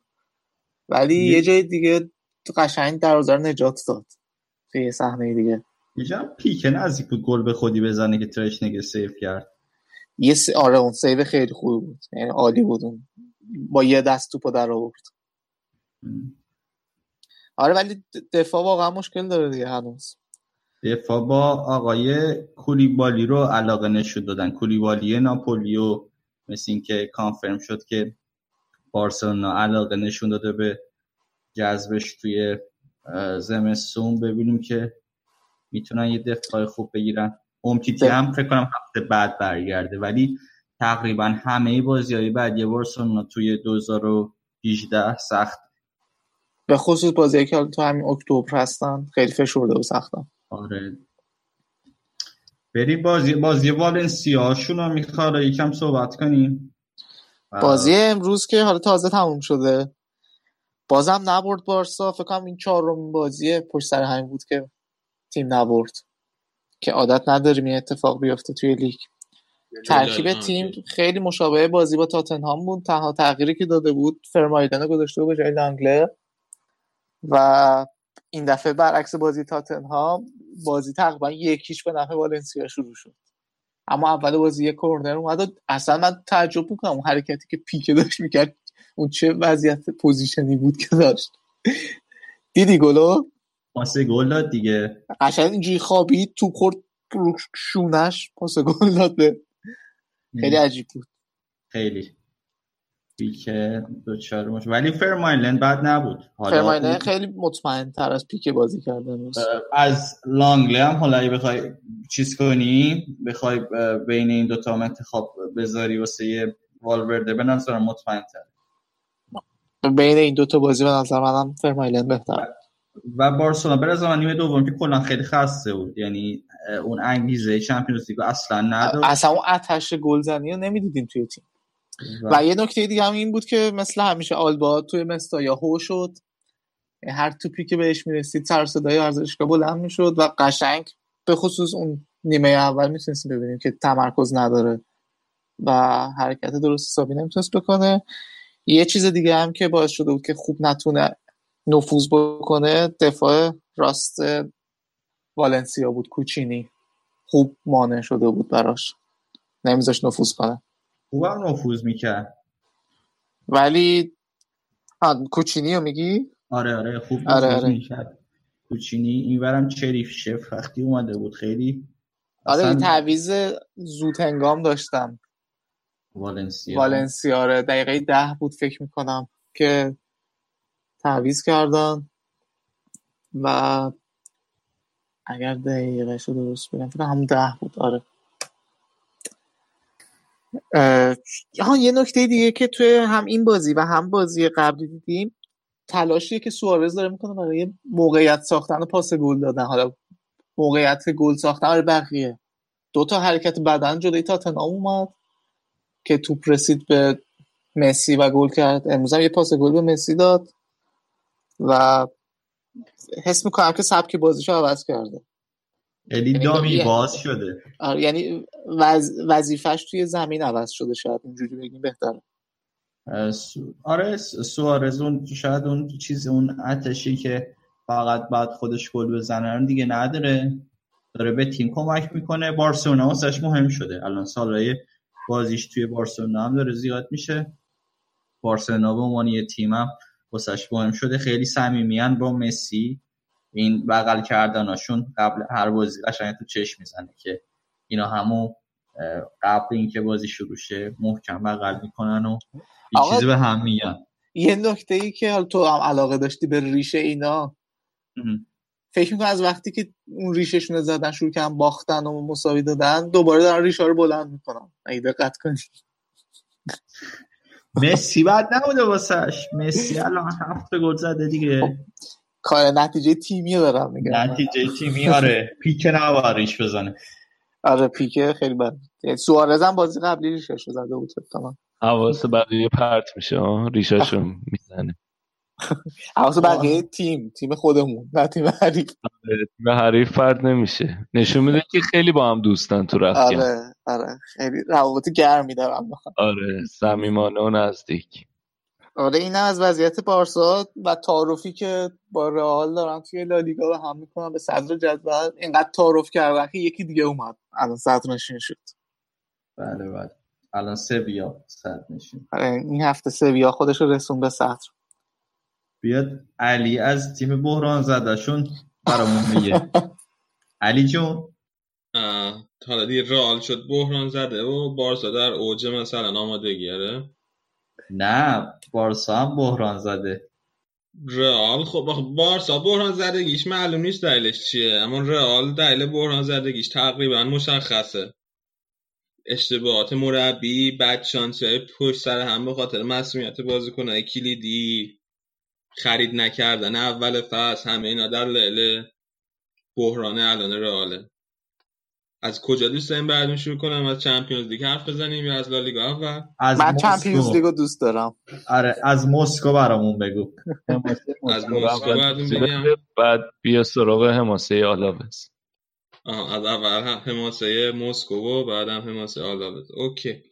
ولی یه جای دیگه قشنگ در نجات داد. توی صحنه دیگه. یه پیکه نزدیک بود گل به خودی بزنه که ترشتگن save کرد. یه س... آره اون save خیلی خوب بود. یعنی عالی بود اون. با یه دست توپو در آورد. آره ولی دفاع واقعا مشکل داره دیگه هنوز. دفاع با آقای کولیبالی رو علاقه نشون دادن. کولیبالی ناپولیو مثل اینکه confirm شد که بارسلونا علاقه نشون داده به جذبش توی زمستون. ببینیم که می‌تونن یه دفاع خوب بگیرن. امتیتی هم فکر کنم هفته بعد برگرده. ولی تقریبا همه بازی های بعدی بارسلونا توی 2018 سخت. به خصوص بازی که تو همین اکتبر هستن خیلی فشرده و سختن. آره. بریم بازی بازی والنسیا. شون می‌خواد یکم صحبت کنیم؟ بازی امروز که حالا تازه تموم شده. بازم نبرد بارسا. فکر کنم این چهارمین بازی پشت سر همین بود که تیم نبرد. که عادت نداریم این اتفاق بیفته توی لیگ. ترکیب تیم خیلی مشابه بازی با تاتنهام بود. تنها تغییری که داده بود فرمایدن گذاشته بود به جای لانگله و این دفعه برعکس بازی تاتنهام بازی تقریبا یکیش به نفع والنسیا شروع شد. اما اول بازی یک کورنر اومد اصلا من تعجب می‌کنم اون حرکتی که پیکه داشت می‌کرد. اون چه وضعیت position ی بود که داشت. دیدی گلو؟ پاس گل داد دیگه. قشنگ اینجوری خوابید تو خورد رو شونش پاس گل داد خیلی عجیب بود. خیلی. پیک دوچار مش ولی فرمائلن بد نبود. فرمائلن خیلی مطمئن تر از پیک بازی کرده از لانگلی هم حالا اگه بخوای چیز کنی بخوای بین این دوتا هم انتخاب بذاری واسه والورده به نظرم مطمئن تر بین این دوتا بازی به نظر منم فرمایلند بهتر و بارسلونا به نظر نیمه دوم که کلا خیلی خسته بود. یعنی اون انگیزه چمپیونز لیگ اصلا نداشت. اصلا اون آتش گلزنی رو نمی‌دیدیم توی تیم. و, و یه نکته دیگه هم این بود که مثل همیشه آلبا توی مستا یا هو شد. هر توپی که بهش می‌رسید سر صدای ورزشگاه بلند می‌شد و قشنگ به خصوص اون نیمه اول می‌تونستیم ببینیم که تمرکز نداره و حرکت درست حسابی نمی‌تونست بکنه. یه چیز دیگه هم که باعث شده بود که خوب نتونه نفوذ بکنه دفاع راست والنسیا بود کوچینی. خوب مانع شده بود براش. نمیذاش نفوذ کنه. خوبم نفوذ می‌کرد. ولی کوچینی رو میگی؟ آره آره خوب آره آره. می‌کرد. کوچینی اینورم چریف شف وقتی اومده بود خیلی. آره اصلا تعویز زود هنگام داشتم. والنسیا. والنسیا آره دقیقه ده بود فکر می‌کنم که تعویز کردن و اگر دقیقه درست بگم فکر همون ده بود. آره. ها یه نکته دیگه که توی هم این بازی و هم بازی قبلی دیدیم تلاشیه که سوارز داره می‌کنه برای موقعیت ساختن و پاس گل دادن. حالا موقعیت گل ساختن برای بقیه. دو تا حرکت بدن جلوی تاتنهام اومد که توپ رسید به مسی و گل کرد. امروز هم یه پاس گل به مسی داد. و حس می‌کنم که سبک بازیشو عوض کرده. خیلی یعنی دامی باز شده. آره، یعنی وز... وظیفش توی زمین عوض شده شاید اینجوری بگیم بهتره. سو- آره سوارز اون شاید اون چیز اون اتشی که فقط بعد خودش گل بزنه دیگه نداره. داره به تیم کمک می‌کنه. بارسلونا واسش مهم شده. الان سالهای بازیش توی بارسلونا هم داره زیاد میشه. بارسلونا به عنوان یه تیمم واسش مهم شده خیلی صمیمیان با مسی این بغل کردناشون قبل هر بازی قشنگ تو چشم می‌زنه که اینا همو قبل اینکه بازی شروع شه محکم بغل می‌کنن و یه چیزی به هم میگن. یه نکته ای که حالا تو هم علاقه داشتی به ریشه اینا. فکر می‌کنم از وقتی که اون ریشهشون رو زدن شروع کردن باختن و مساوی دادن دوباره دارن ریشه رو بلند می‌کنن. اگه دقت کنی. مسی بعد نبوده واسش. مسی الان هفت گل زده دیگه. کار نتیجه تیمی رو دارم میگم. نتیجه تیمی آره. پیک نباریش بزنه. آره پیکه خیلی بد. یعنی سوارز هم بازی قبلی ریشش رو زده بود کنم. حواس بقیه پرت میشه ها ریشاشو می‌زنه. حواس بقیه تیم تیم خودمون نه تیم حریف. به حریف پرت نمیشه. نشون میده که خیلی با هم دوستن تو رخکن آره آره. خیلی روابط گرمی دارم آره صمیمانه و نزدیک. آره این از وضعیت بارسا و تعارفی که با رئال دارن توی لالیگا و هم می‌کنن به صدر جدول. اینقدر تعارف کردن که یکی دیگه اومد. الان صدر نشین شد. بله بله. الان سویا صد نشین. آره، این هفته سویا خودش رو رسون به صدر. بیاد علی از تیم بحران زدهشون برامون میگه. علی جون؟ حالا دیگه رئال شد بحران زده و بارسا در اوج مثلا آمادگی آره؟ نه بارسا هم بحران زده. رئال خب بارسا بحران زدگیش معلوم نیست دلیلش چیه اما رئال دلیل بحران زدگیش تقریبا مشخصه. اشتباهات مربی بد شانسی های پشت سر هم به خاطر مسئولیت بازیکنهای کلیدی. خرید نکردن. اول فصل همه اینا در لعل بحران الان رئاله. از کجا دوست داریم بعد شروع کنم؟ از چمپیونز لیگ حرف بزنیم یا از لالیگا اول از من. Champions League و دوست دارم. آره از مسکو برامون بگو. از مسکو بعد میگم. بعد بیا سراغ حماسه آلاوز. آها از اول هم حماسه مسکو و بعد هم حماسه آلاوز. OK.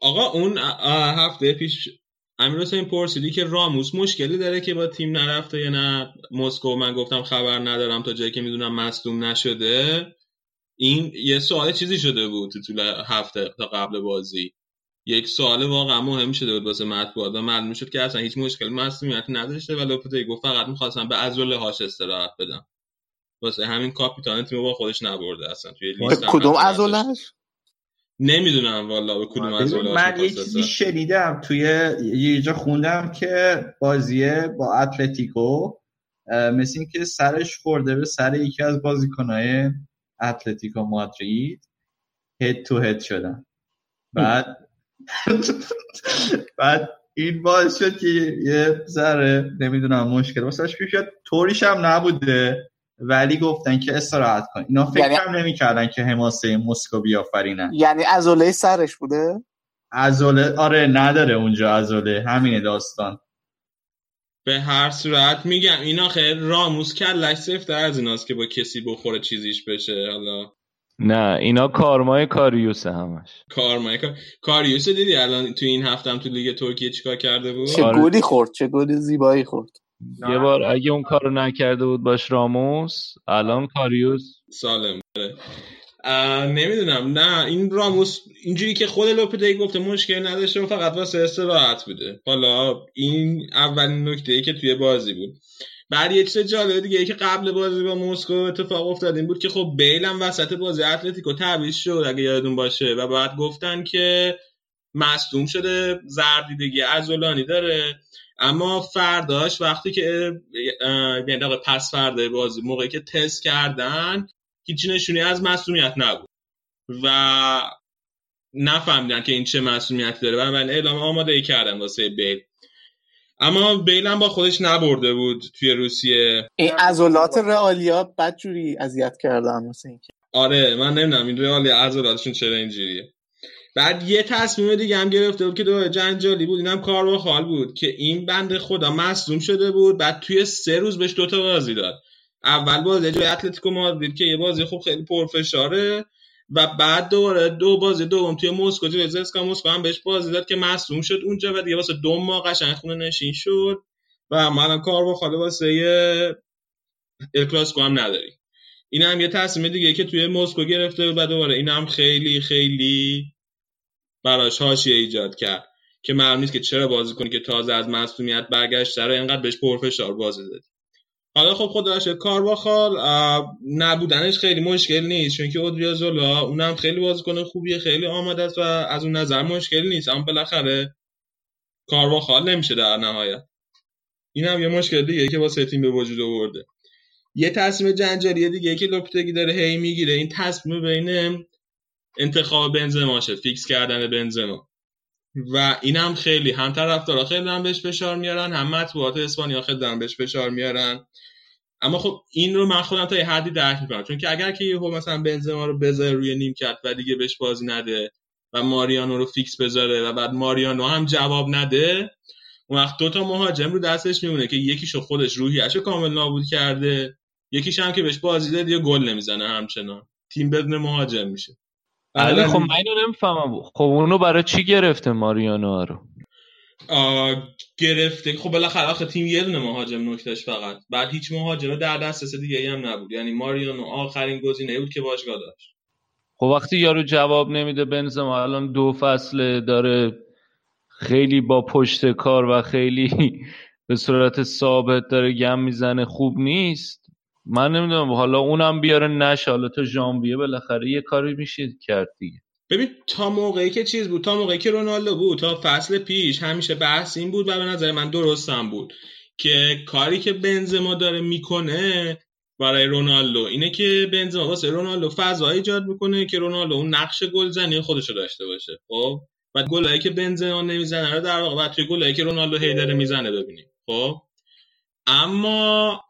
آقا اون هفته پیش امیر حسین پرسیدی که راموس مشکلی داره که با تیم نرفته یا نه؟ مسکو من گفتم خبر ندارم تا جایی که می‌دونم مصدوم نشده. این یه سوال چیزی شده بود تو طول هفته تا قبل بازی. یک سوال واقعا مهم شده بود واسه مطبوعات و معلوم شد که اصلا هیچ مشکل مصدومیتی نداشته و لوپتگی گفت فقط می‌خواستم به عضله هاش استراحت بدم. واسه همین کاپیتان تیم با خودش نبرده اصلا. توی لیست کدوم. عضلش نمی‌دونم والا به کدوم عضله من یه چیزی شنیدم توی یه جا خوندم که بازیه با اتلتیکو مثل این که سرش خورده به سر یکی از بازیکنهای اتلتیکو مادرید. هد تو هد شدن. بعد بعد این باعث شد که یه ذره نمی‌دونم مشکل. واسش پیش طوریش هم نبوده. ولی گفتن که استراحت کن. اینا فکر یعنی- هم نمی‌کردن که حماسه مسکو بیافرینن. یعنی عضله سرش بوده؟ عضله آره نداره اونجا عضله. همینه داستان. به هر صورت میگم اینا خیلی راموس کلش سفته از ایناست که با کسی بخوره چیزیش بشه حالا. نه اینا کارمای کاریوس همش. کارمای کار... کاریوس دیدی الان تو این هفته هم تو لیگ ترکیه چیکار کرده بود؟ چه آره. گلی خورد چه گلی زیبایی خورد. یه بار اگه اون کارو نکرده بود باش راموس الان کاریوس. سالم. داره نمی‌دونم. نه این راموس اینجوری که خود لوپدی گفته مشکل نداشته فقط واسه استراحت بوده. حالا این اولین نکته ای که توی بازی بود. بعد یه چیز جالب دیگه ای که قبل بازی با مسکو اتفاق افتاد این بود که خب بیل هم وسط بازی اتلتیکو تعویض شد اگه یادتون باشه. و بعد گفتن که مصدوم شده زردیدگی عضلانی داره. اما فرداش وقتی که یعنی پس فردا بازی موقعی که تست کردن هیچ نشونی از مسئولیت نبود. و نفهمیدن که این چه مسئولیتی داره. و من اعلام آماده ای کردن واسه بیل. اما بیل هم با خودش نبرده بود توی روسیه. این عضلات رئالیا بدجوری اذیت کردن مثل اینکه. آره من نمی‌دونم این رئالی عضلاتشون چرا اینجوریه. بعد یه تصمیم دیگه هم گرفته بود که دو جنجالی بود اینم کار با خال بود که این بنده خدا مصدوم شده بود. بعد توی سه روز بهش دوتا بازی داد. اول بازی جای اتلتیکو مادرید که یه بازی خوب خیلی پرفشاره و بعد دوباره دو بازی دوم توی مسکو توی زسکا مسکو هم بهش بازی داد که مصدوم شد اونجا و دیگه واسه دو ماه قشنگ خونه نشین شد و ما الان کار با خاله واسه یه الکلاسیکو هم نداریم. این هم یه تصمیم دیگه که توی مسکو گرفته و دوباره این خیلی خیلی براش حاشیه ایجاد کرد که معلوم نیست که چرا بازی کنی که تازه از مصونیت برگشته رو اینقدر بهش پرفشار بازی دادی. حالا خب خدا شد کار باخال نبودنش خیلی مشکل نیست چون که اودریازولا اونم خیلی بازیکن خوبیه خیلی آماده است و از اون نظر مشکل نیست اما بالاخره کار باخال نمیشه در نهایت. این هم یه مشکل دیگه که واسه تیم به وجود آورده. یه تصمیم جنجالی دیگه که لوپتگی داره هی می‌گیره این تصمیم بین انتخاب بنزماشه فیکس کردن بنزما. و اینم خیلی هم طرفدارا خیلی دارن بهش فشار میارن هم مطبوعات اسپانیا خیلی دارن بهش فشار میارن. اما خب این رو من خودم تا یه حدی درک می‌کنم. چون که اگر که یهو مثلا بنزما رو بذاره روی نیم کرد و دیگه بهش بازی نده و ماریانو رو فیکس بذاره و بعد ماریانو هم جواب نده اون وقت دوتا مهاجم رو دستش میمونه که یکیشو خودش روحیه‌شو کامل نابود کرده یکیش هم که بهش بازی داد یه گل نمی‌زنه همچنان. تیم بدون مهاجم میشه. علی خب من اینو نمی‌فهمم. خب اونو برای چی گرفته ماریانو رو؟ گرفته. خب بالاخره آخه تیم یه دونه مهاجم نکتهش فقط. بعد هیچ مهاجم در دسترس دیگه ای هم نبود. یعنی ماریانو آخرین گزینه بود که باشگاه داشت. خب وقتی یارو جواب نمیده بنزما الان دو فصل داره خیلی با پشت کار و خیلی به صورت ثابت داره گم می‌زنه خوب نیست. من نمی‌دونم حالا اونم بیاره نشه حالا تا ژانویه بالاخره یه کاری میشه کرد دیگه. ببین تا موقعی که چیز بود تا موقعی که رونالدو بود تا فصل پیش همیشه بحث این بود و به نظر من درستم بود که کاری که بنزما داره می‌کنه برای رونالدو اینه که بنزما واسه رونالدو فضا ایجاد می‌کنه که رونالدو اون نقش گلزنی خودش رو داشته باشه خب؟ و گلایی که بنزما نمی‌زنه رو در واقع توی گلایی که رونالدو هی داره می‌زنه ببینیم خب؟ اما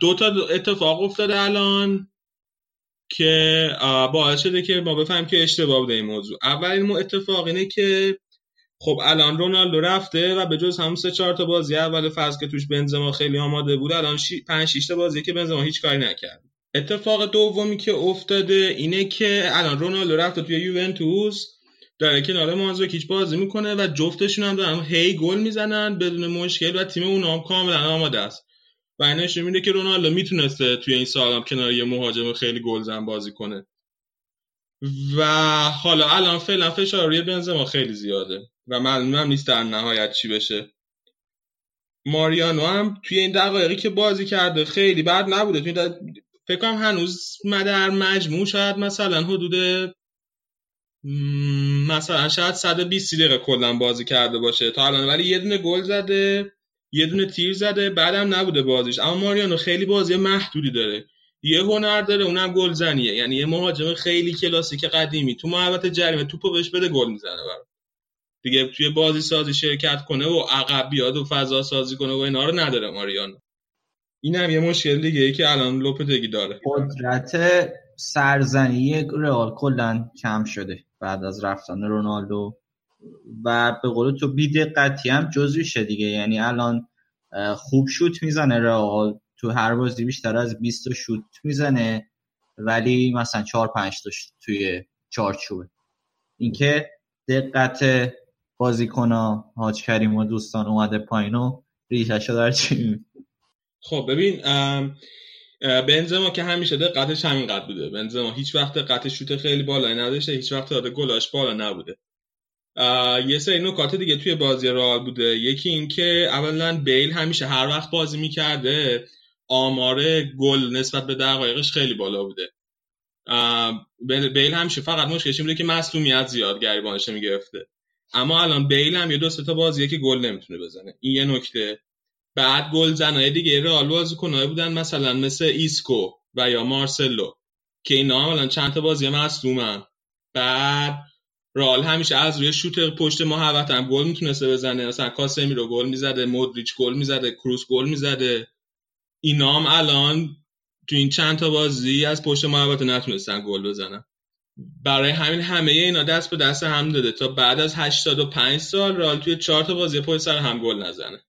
دو تا اتفاق افتاده الان که باعث شده که ما بفهمیم که اشتباه بوده این موضوع. اولین اتفاق اینه که خب الان رونالدو رفته و به جز همون سه چهار تا بازی اول فصل که توش بنزما خیلی آماده بود الان 5 6 تا بازی که بنزما هیچ کاری نکرد. اتفاق دومی که افتاده اینه که الان رونالدو رفته توی یوونتوس داره کنار مانزوکیچ بازی می‌کنه و جفتشون هم دارن هی گل می‌زنن بدون مشکل و تیم اونا هم کاملا آماده است. و این میده که رونالدو می‌تونسته توی این سال هم کنار یه مهاجم خیلی گلزن بازی کنه. و حالا الان فعلا فشار روی بنزما خیلی زیاده و معلوم هم نیست در نهایت چی بشه. ماریانو هم توی این دقایقی که بازی کرده خیلی بد نبوده. توی فکر کنم هنوز در مجموع شاید مثلا حدود مثلا شاید 120 دقیقه کلا بازی کرده باشه تا الان ولی یه دونه گل زده یه دونه تیر زده بعدم نبوده بازیش. اما ماریانو خیلی بازی محدودی داره. یه هنر داره اونم گلزنیه یعنی یه مهاجم خیلی کلاسیک قدیمی. تو محوطه جریمه توپو بهش بده گل می‌زنه برات دیگه توی بازی سازی شرکت کنه و عقب بیاد و فضا سازی کنه و اینا رو نداره ماریانو. این هم یه مشکل دیگه ای که الان لوپتگی داره. قدرت سرزنی رئال کلا کم شده. بعد از رفتن رونالدو. و به قول تو بیدقتی هم جزویشه دیگه. یعنی الان خوب شوت می‌زنه رئال. تو هر بازی بیشتر از 20 شوت می‌زنه. ولی مثلا 4 5 تا توی چارچوبه اینکه دقت بازیکن حاج کریم و دوستان اومده پایین و ریشش در چی خب ببین بنزما که همیشه دقتش همین قد بوده. بنزما هیچ وقت دقت شوت خیلی بالایی نداشته هیچ وقت داده گلاش بالا نبوده. یه سری نکات دیگه توی بازی رئال بوده. یکی این که اولا بیل همیشه هر وقت بازی می‌کرده آمار گل نسبت به دقایقش خیلی بالا بوده. بیل همیشه فقط مشکلش بوده که مصدومیت زیاد گریبانش می‌گرفته اما الان بیل هم یه دو تا بازیه که گل نمی‌تونه بزنه. این یه نکته. بعد گل زنای دیگه رئال بازیکنای بودن مثلا مثل ایسکو و یا مارسلو که اینا هم چند تا بازی مصدومن بعد رئال همیشه از روی شوت پشت محوطه هم گل می‌تونسته بزنه مثلا رو گل می‌زده مودریچ گل می‌زده کروس گل می‌زده. اینا هم الان تو این چند تا بازی از پشت محوطه نتونستن گل بزنن. برای همین همه اینا دست به دست هم داده تا بعد از 85 سال رال توی چهار تا بازی پشت سر هم گل نزنه.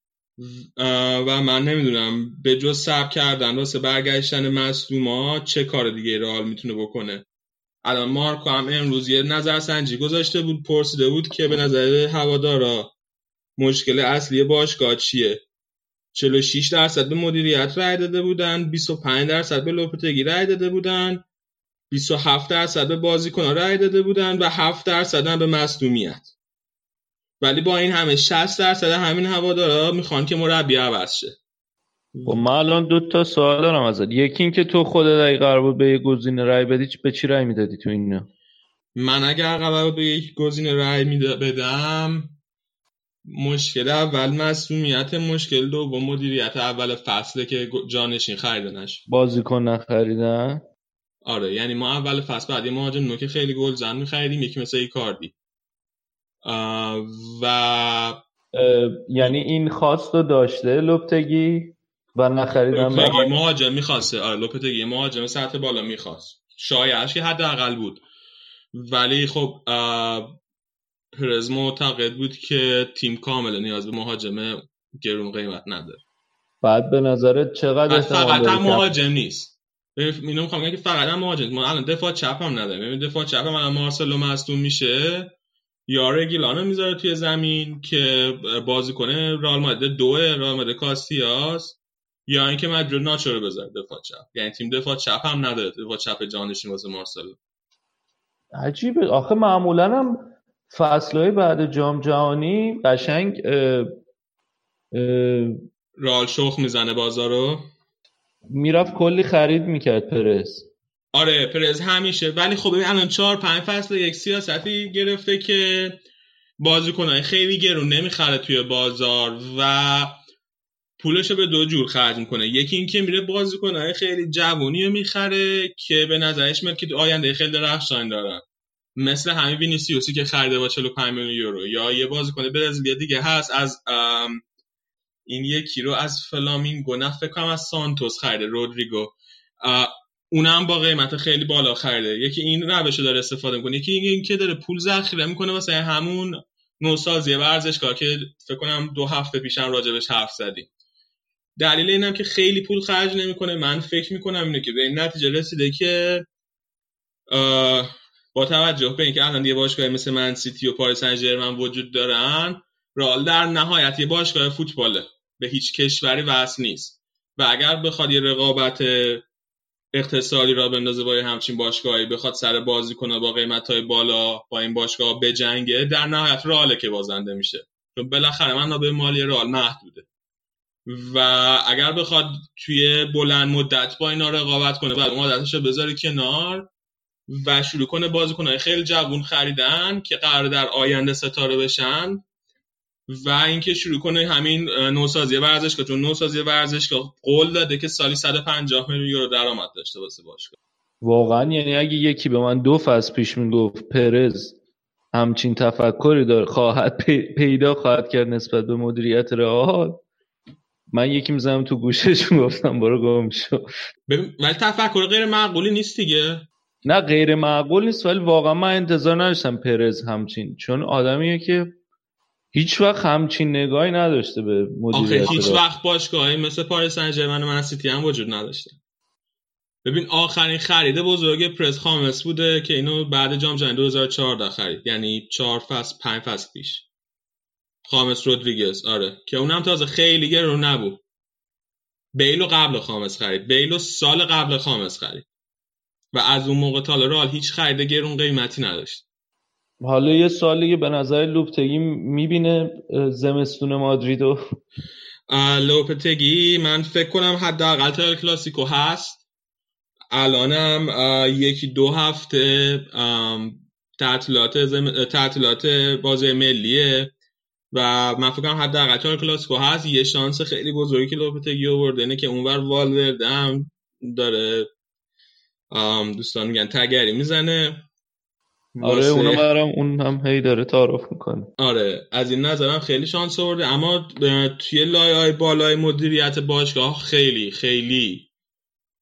و من نمی‌دونم به جز سب کردن واسه برگشتن مصدوما چه کار دیگه رئال می‌تونه بکنه؟ الان مارکو هم امروز یه نظر سنجی گذاشته بود پرسیده بود که به نظر هوادارا مشکل اصلی باشگاه چیه؟ 46 درصد به مدیریت رای داده بودن 25 درصد به لوپتگی رای داده بودن 27 درصد به بازیکن‌ها رای داده بودن و 7 درصد هم به مصدومیت ولی با این همه 60 درصد همین هوادارا می‌خوان که مربی عوض شه. خب من الان دو تا سوال دارم ازت. یکی اینکه تو خودت اگه قرار بود به یه گزینه رای بدی به چی رای می‌دادی تو اینا؟ من اگر قرار بود به یک گزینه رای بدم مشکل اول مسئولیت مشکل دوم مدیریت اول فصله که جانشین خریدنش بازیکن نخریدن؟ آره یعنی ما اول فصل بعد یه مهاجم نوک خیلی گل زن میخریدیم یکی مثل ایکاردی. و یعنی این خواست رو داشته لوپتگی و نخریدن لوپتگی مهاجم؟ می‌خواسته. آره لوپتگی مهاجم سطح بالا می‌خواست. شایعش که حداقل بود. ولی خب پرز معتقد بود که تیم کامل نیاز به مهاجم گرون قیمت نداره. بعد به نظرت چقدر فقط هم مهاجم نیست. اینو می‌خوام که فقط هم مهاجم. ما الان دفاع چپ هم نداریم. دفاع چپ هم الان مارسلو مصدوم میشه. یا رگیلانو می‌ذاره توی زمین که بازی کنه رال مادرید دو رال مادرید کاستیاس یا اینکه مجبور ناچو رو بذاره دفاع چپ. یعنی تیم دفاع چپ هم نداره دفاع چپ جانشین واسه مارسلو. عجیبه. آخه معمولا هم فصلهای بعد جام جهانی قشنگ رال شخ می‌زنه بازارو. می‌رفت کلی خرید می‌کرد پرس. آره پرز همیشه. ولی خب الان چهار پنج فصل یک سیاستی گرفته که بازیکنهای خیلی گرون نمی‌خره توی بازار و پولش به دو جور خرج می‌کنه. یکی اینکه میره بازیکنهای خیلی جوونی رو می‌خره که به نظرش میاد که آینده خیلی درخشان دارن. مثل همین وینیسیوسی که خریده با 45 میلیون یورو. یا یه بازیکن برزیلی دیگه هست از این یکی رو از فلامینگو نه فکر کنم از سانتوس خریده رودریگو. اونم با قیمت خیلی بالا خریده. یکی این روش داره استفاده می‌کنه یکی این که داره پول ذخیره می‌کنه واسه همون نوسازی ورزشگاه که فکر کنم دو هفته پیشم راجبش حرف زدیم. دلیل اینم که خیلی پول خرج نمی‌کنه. من فکر می‌کنم اینه که به این نتیجه رسیده که با توجه به اینکه الان یه باشگاه مثل من سیتی و پاریس سن وجود دارن رال در نهایت یه باشگاه فوتباله. به هیچ کشوری وصل نیست. و اگر بخواد یه رقابت اقتصادی را بندازه با همچین باشگاهی بخواد سر بازی کنه با قیمت های بالا با این باشگاه بجنگه در نهایت راله که بازنده میشه. چون بالاخره من به مالی رال محدوده. و اگر بخواد توی بلند مدت با اینا رقابت کنه بعد عادتش رو بذاره کنار و شروع کنه بازیکنهای خیلی جوون خریدن که قرار در آینده ستاره بشن و اینکه شروع کنه همین نوسازی ورزشگاه. چون نوسازی ورزشگاه قول داده که سالی 150 میلیون یورو درآمد داشته باشه باشگاه. واقعا یعنی اگه یکی به من دو فصل پیش می‌گفت پرز همچین تفکری داره خواهد پیدا خواهد کرد نسبت به مدیریت رئال من یکی می‌زنم تو گوشش گفتم برو گم شو. ولی تفکر غیر معقولی نیست دیگه. نه غیر معقول نیست ولی واقعا من انتظار نداشتم پرز همچین. چون آدمیه که هیچ وقت همچین نگاهی نداشته به مدیریت آخه هیچ وقت باشگاهی مثل پاریس سن ژرمن و منسیتی هم وجود نداشته. ببین آخرین خرید بزرگ پرس خامس بوده که اینو بعد جام جهانی 2014 خرید. یعنی 4 فصل 5 فصل پیش. خامس رودریگز آره. که اونم تازه خیلی گرون نبود. بیلو قبل خامس خرید. بیلو سال قبل خامس خرید. و از اون موقع تا رال هیچ خرید گرون قیمتی نداشت. حالا یه که به نظر لوپتگی می‌بینه زمستون مادریدو لوپتگی من فکر کنم حداقل تا کلاسیکو هست. الانم یکی دو هفته تعطیلات زم... تعطیلات بازی ملیه و من فکر کنم حداقل تا کلاسیکو هست. یه شانس خیلی بزرگی که لوپتگی آورده اینه که اونور والورده هم داره دوستان میگن تگری می‌زنه. آره اونو برام اون هم هی داره تعارف می‌کنه. آره از این نظرم خیلی شانس آورده. اما توی لایه بالای مدیریت باشگاه خیلی خیلی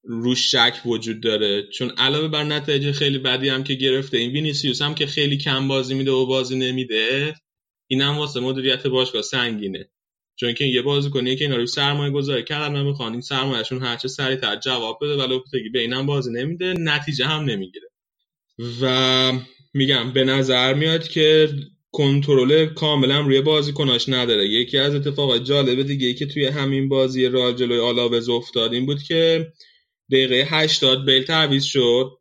روش شک وجود داره. چون علاوه بر نتایج خیلی بدی هم که گرفته این وینیسیوس هم که خیلی کم بازی میده و بازی نمیده این هم واسه مدیریت باشگاه سنگینه. چون که یه بازیکنی که اینا رو سرمایه گذاری کردن می‌خوان این سرمایهشون هرچه سریعتر جواب بده ولی به اینم بازی نمیده نتیجه هم نمی‌گیره. و میگم به نظر میاد که کنترل کاملا روی بازیکناش نداره. یکی از اتفاقات جالب دیگه که توی همین بازی رال جلوی آلاوز افتاد این بود که دقیقه 80 بیل تعویض شد.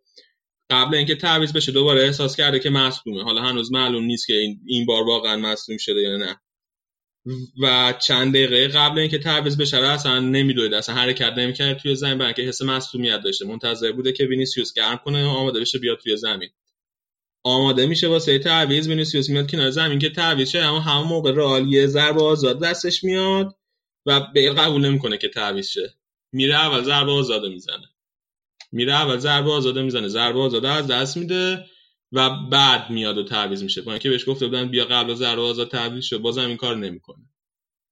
قبل اینکه تعویض بشه دوباره احساس کرده که مصدومه. حالا هنوز معلوم نیست که این, این بار واقعا مصدوم شده یا نه. و چند دقیقه قبل اینکه تعویض بشه اصلا نمیدوید اصلا حرکت نمی‌کرد توی زمین برای که حس مصدومیت داشته. منتظر بوده که وینیسیوس گرم کنه آماده بشه بیاد توی زمین. آماده میشه واسه تعویض وینیسیوس میاد کنار زمین که تعویض شه اما همون موقع رئال یه ضربه آزاد دستش میاد و به قبول نمی‌کنه که تعویض شه. میره اول ضربه آزاده می‌زنه. میره اول ضربه آزاده می‌زنه. ضربه آزاده از دست میده و بعد میاد و تعویض میشه. با اینکه بهش گفته بودن بیا قبل ضربه آزاد تعویض شد بازم این کار نمی‌کنه.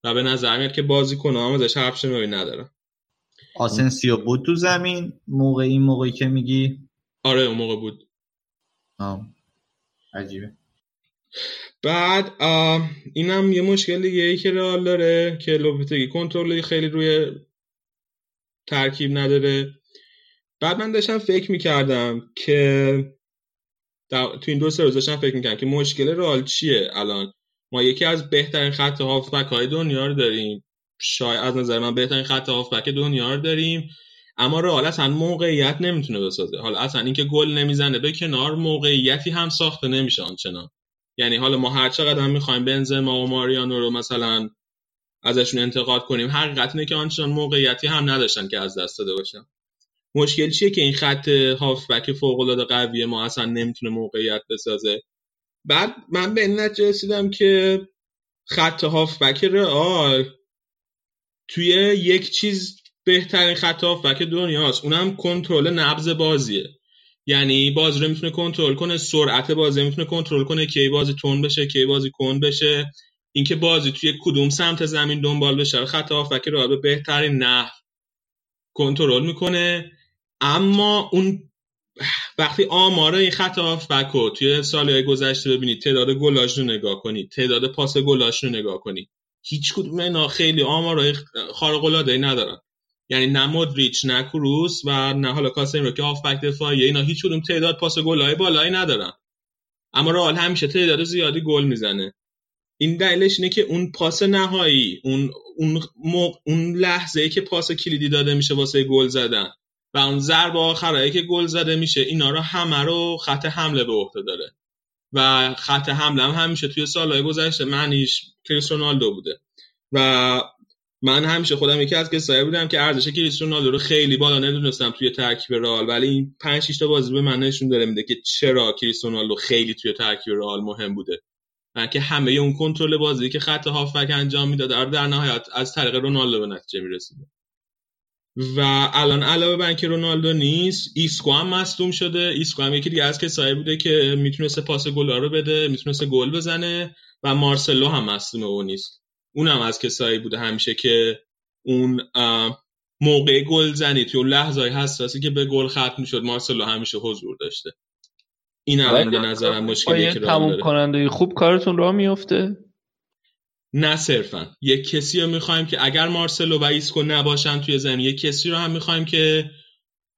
و به نظر میاد که بازیکن ازش حرف شنوی نداره آسنسیو بود تو زمین؟ موقع این موقعی که میگی؟ آره اون موقع بود. آه. عجیبه. بعد اینم یه مشکل دیگه ای که رئال داره که لوپتگی کنترل خیلی روی ترکیب نداره. بعد من داشتم فکر می‌کردم که تو این دو سه روز داشتم فکر می‌کردم که مشکل رئال چیه الان؟ ما یکی از بهترین خط هافبک های دنیا رو داریم. شاید از نظر من بهترین خط هافبک دنیا رو داریم. اما رئال اصلا موقعیت نمی‌تونه بسازه. حالا اصلا اینکه گل نمی‌زنه به کنار موقعیتی هم ساخته نمیشه آنچنان. یعنی حالا ما هر چقدر هم می‌خوایم بنزما و ماریانو رو مثلا ازشون انتقاد کنیم حقیقت اینه که آنچنان موقعیتی هم نداشتن که از دست داده باشن. مشکل چیه که این خط هافبک فوق العاده قویه ما اصلا نمی‌تونه موقعیت بسازه؟ بعد من به این نتیجه رسیدم که خط هافبک رئال توی یک چیز بهترین خط هافبک دنیاست. اونم کنترل نبض بازیه. یعنی بازی رو می‌تونه کنترل کنه سرعت بازی می‌تونه کنترل کنه کی بازی تون بشه کی بازی کن بشه. اینکه بازی توی کدوم سمت زمین دنبال بشه خط هافبک رو به بهترین نحو کنترل می‌کنه. اما اون وقتی آمار این خط هافبک رو توی سالهای گذشته ببینید تعداد گلاش رو نگاه کنید تعداد پاس گلاش رو نگاه کنید هیچ کدوم اینا خیلی آمارای خارق العاده ندارن. یعنی نه مودریچ نه کروس و نه حالا کاسمی رو که هافبک دفاعی اینا هیچ کدوم تعداد پاس گلای بالایی ندارن. اما رئال همیشه تعداد زیادی گل می‌زنه. این دلیلش اینه که اون پاس نهایی اون اون اون لحظه ای که پاس کلیدی داده میشه واسه گل زدن و اون ضربه آخرایی که گل زده میشه اینا رو همه رو خط حمله به عهده داره. و خط حمله هم همیشه توی سالهای گذشته معنیش کریس رونالدو بوده. و من همیشه خودم یکی از کسایی بودم که ارزش کریس رونالدو رو خیلی بالا نمی‌دونستم توی ترکیب رئال ولی این 5 6 تا بازی به من نشون داره میده که چرا کریس رونالدو خیلی توی ترکیب رئال مهم بوده که همه اون کنترل بازی که خط هافبک انجام می‌داد در نهایت از طریق رونالدو به نتیجه می‌رسیده. و الان علاوه بر اینکه رونالدو نیست ایسکو هم مصدوم شده. ایسکو هم یکی دیگه از کسایی بوده که می‌تونسته پاس گل رو بده می‌تونسته گل بزنه و مارسلو هم مصدوم اون نیست اونم از کسایی بوده همیشه که اون موقع گل زنی توی اون لحظه حساسی که به گل ختم می‌شد مارسلو همیشه حضور داشته. این الان به نظرم مشکلی که تموم کننده خوب کارتون راه میفته نه صرفا. یک کسی رو می‌خوایم که اگر مارسلو و ایسکو نباشن توی زمین یک کسی رو هم می‌خوایم که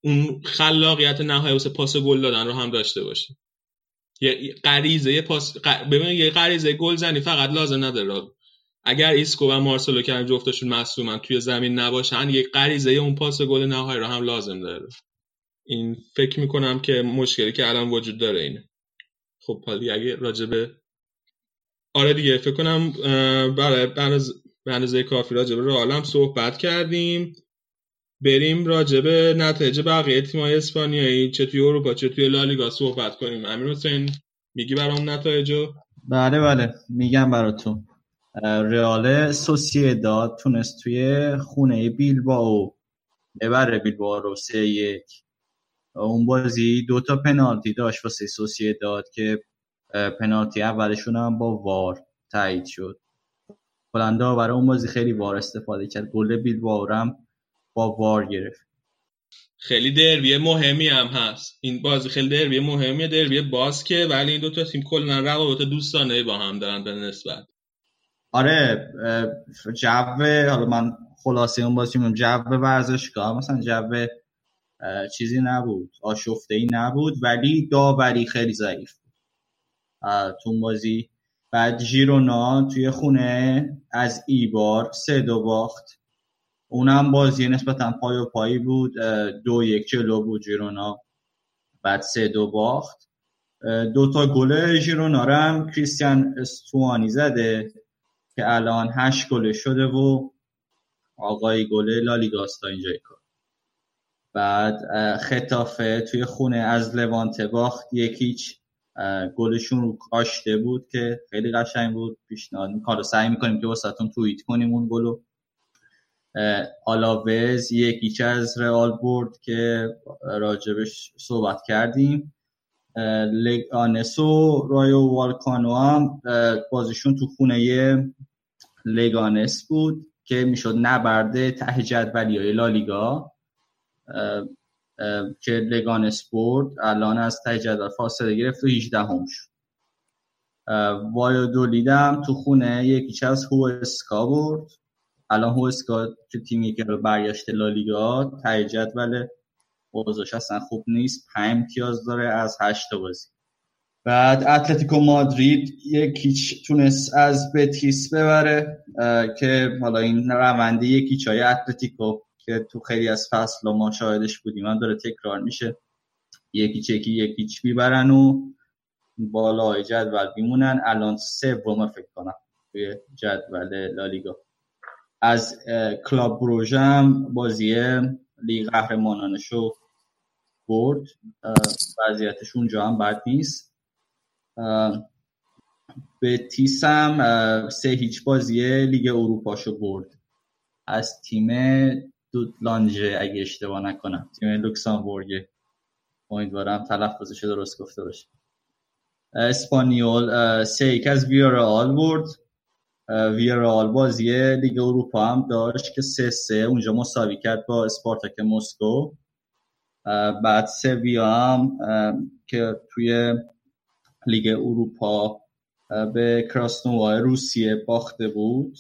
اون خلاقیت نهایی واسه پاس گل دادن رو هم داشته باشه. یه غریزه یه پاس ببین یه غریزه گل زنی فقط لازم نداره. اگر ایسکو و مارسلو که جفتشون مصدومن توی زمین نباشن یه غریزه اون پاس گل نهایی رو هم لازم داره. این فکر می‌کنم که مشکلی که الان وجود داره اینه. خب حالا اگه راجبه آره دیگه فکر کنم برای به اندازه کافی راجبه رو عالم صحبت کردیم. بریم راجبه نتایج بقیه تیمای اسپانیایی. چه توی اروپا چه توی لالیگا صحبت کنیم. امیر حسین میگی برام نتایجو؟ بله بله. میگم براتون. رئال سوسییداد تونست توی خونه بیلباو ببره. بیلباو رو سه یک. اون بازی دو تا پنالتی داشت واسه سوسییداد که پنالتی اولشون هم با وار تایید شد. هلندا برای اون بازی خیلی وار استفاده کرد. گل بیلباو هم با وار گرفت. خیلی دربی مهمی هم هست. این بازی خیلی دربی مهمیه دربی باسکه. ولی این دو تا تیم کلا روابط دوستانه با هم دارن به نسبت. آره جو حالا من خلاصه اون بازی میگم جو ورزشگاه مثلا جو چیزی نبود آشفته ای نبود ولی داوری خیلی ضعیف بود. تو بازی. بعد ژیرونا توی خونه از ایبار سه دو باخت. اونم بازی نسبتا پای و پایی بود دو یک جلو بود ژیرونا. بعد سه دو باخت. دو تا گل ژیرونا هم کریستیان استوانی زده. که الان هشت گله شده و آقای گله لالیگاستا اینجای کار بعد خطافه توی خونه از لوانته باخت. یکیچ گلشون رو کاشته بود که خیلی قشنگ بود. پیشنهاد کارو سعی می‌کنیم که واسهتون توییت کنیم اون گلو. آلاوز یکیچ از رئال برد که راجبش صحبت کردیم. لگانس و رایو والکانو هم بازیشون تو خونه لگانس بود که می‌شد نبرده ته جدولی های لالیگا که لگانس برد الان از ته جدول فاصله گرفت و 18 هم شد وایادولیدم تو خونه یکیچ از اسکا برد. الان هوسکا که تیمی که رو برگشته لالیگا ته جدول اوضاعش اصلا خوب نیست. پنج امتیاز داره از هشت بازی. بعد اتلتیکو مادرید یک هیچ تونست از بتیس ببره که حالا این رونده یک هیچ های اتلتیکو که تو خیلی از فصل ما شاهدش بودیم. من داره تکرار میشه. یک هیچ یک یک هیچ می‌برن و بالای جدول بمونن الان سوم فکر کنم توی جدول لالیگا. از کلاب بروژم بازی لیگ قهرمانانشو برد وضعیتش اونجا هم بد نیست. بتیسم سه هیچ بازی لیگ اروپاشو برد. از تیم لانجه اگه اشتباه نکنم. تیم لوکسامبورگ امیدوارم تلفظش درست گفته باشه. اسپانیول سه یک از ویارئال برد. ویارئال بازی لیگ اروپا هم داشت که سه سه. اونجا مساوی کرد با اسپارتاک مسکو بعد سویا هم که توی لیگ اروپا به کراسنووا روسیه باخته بود.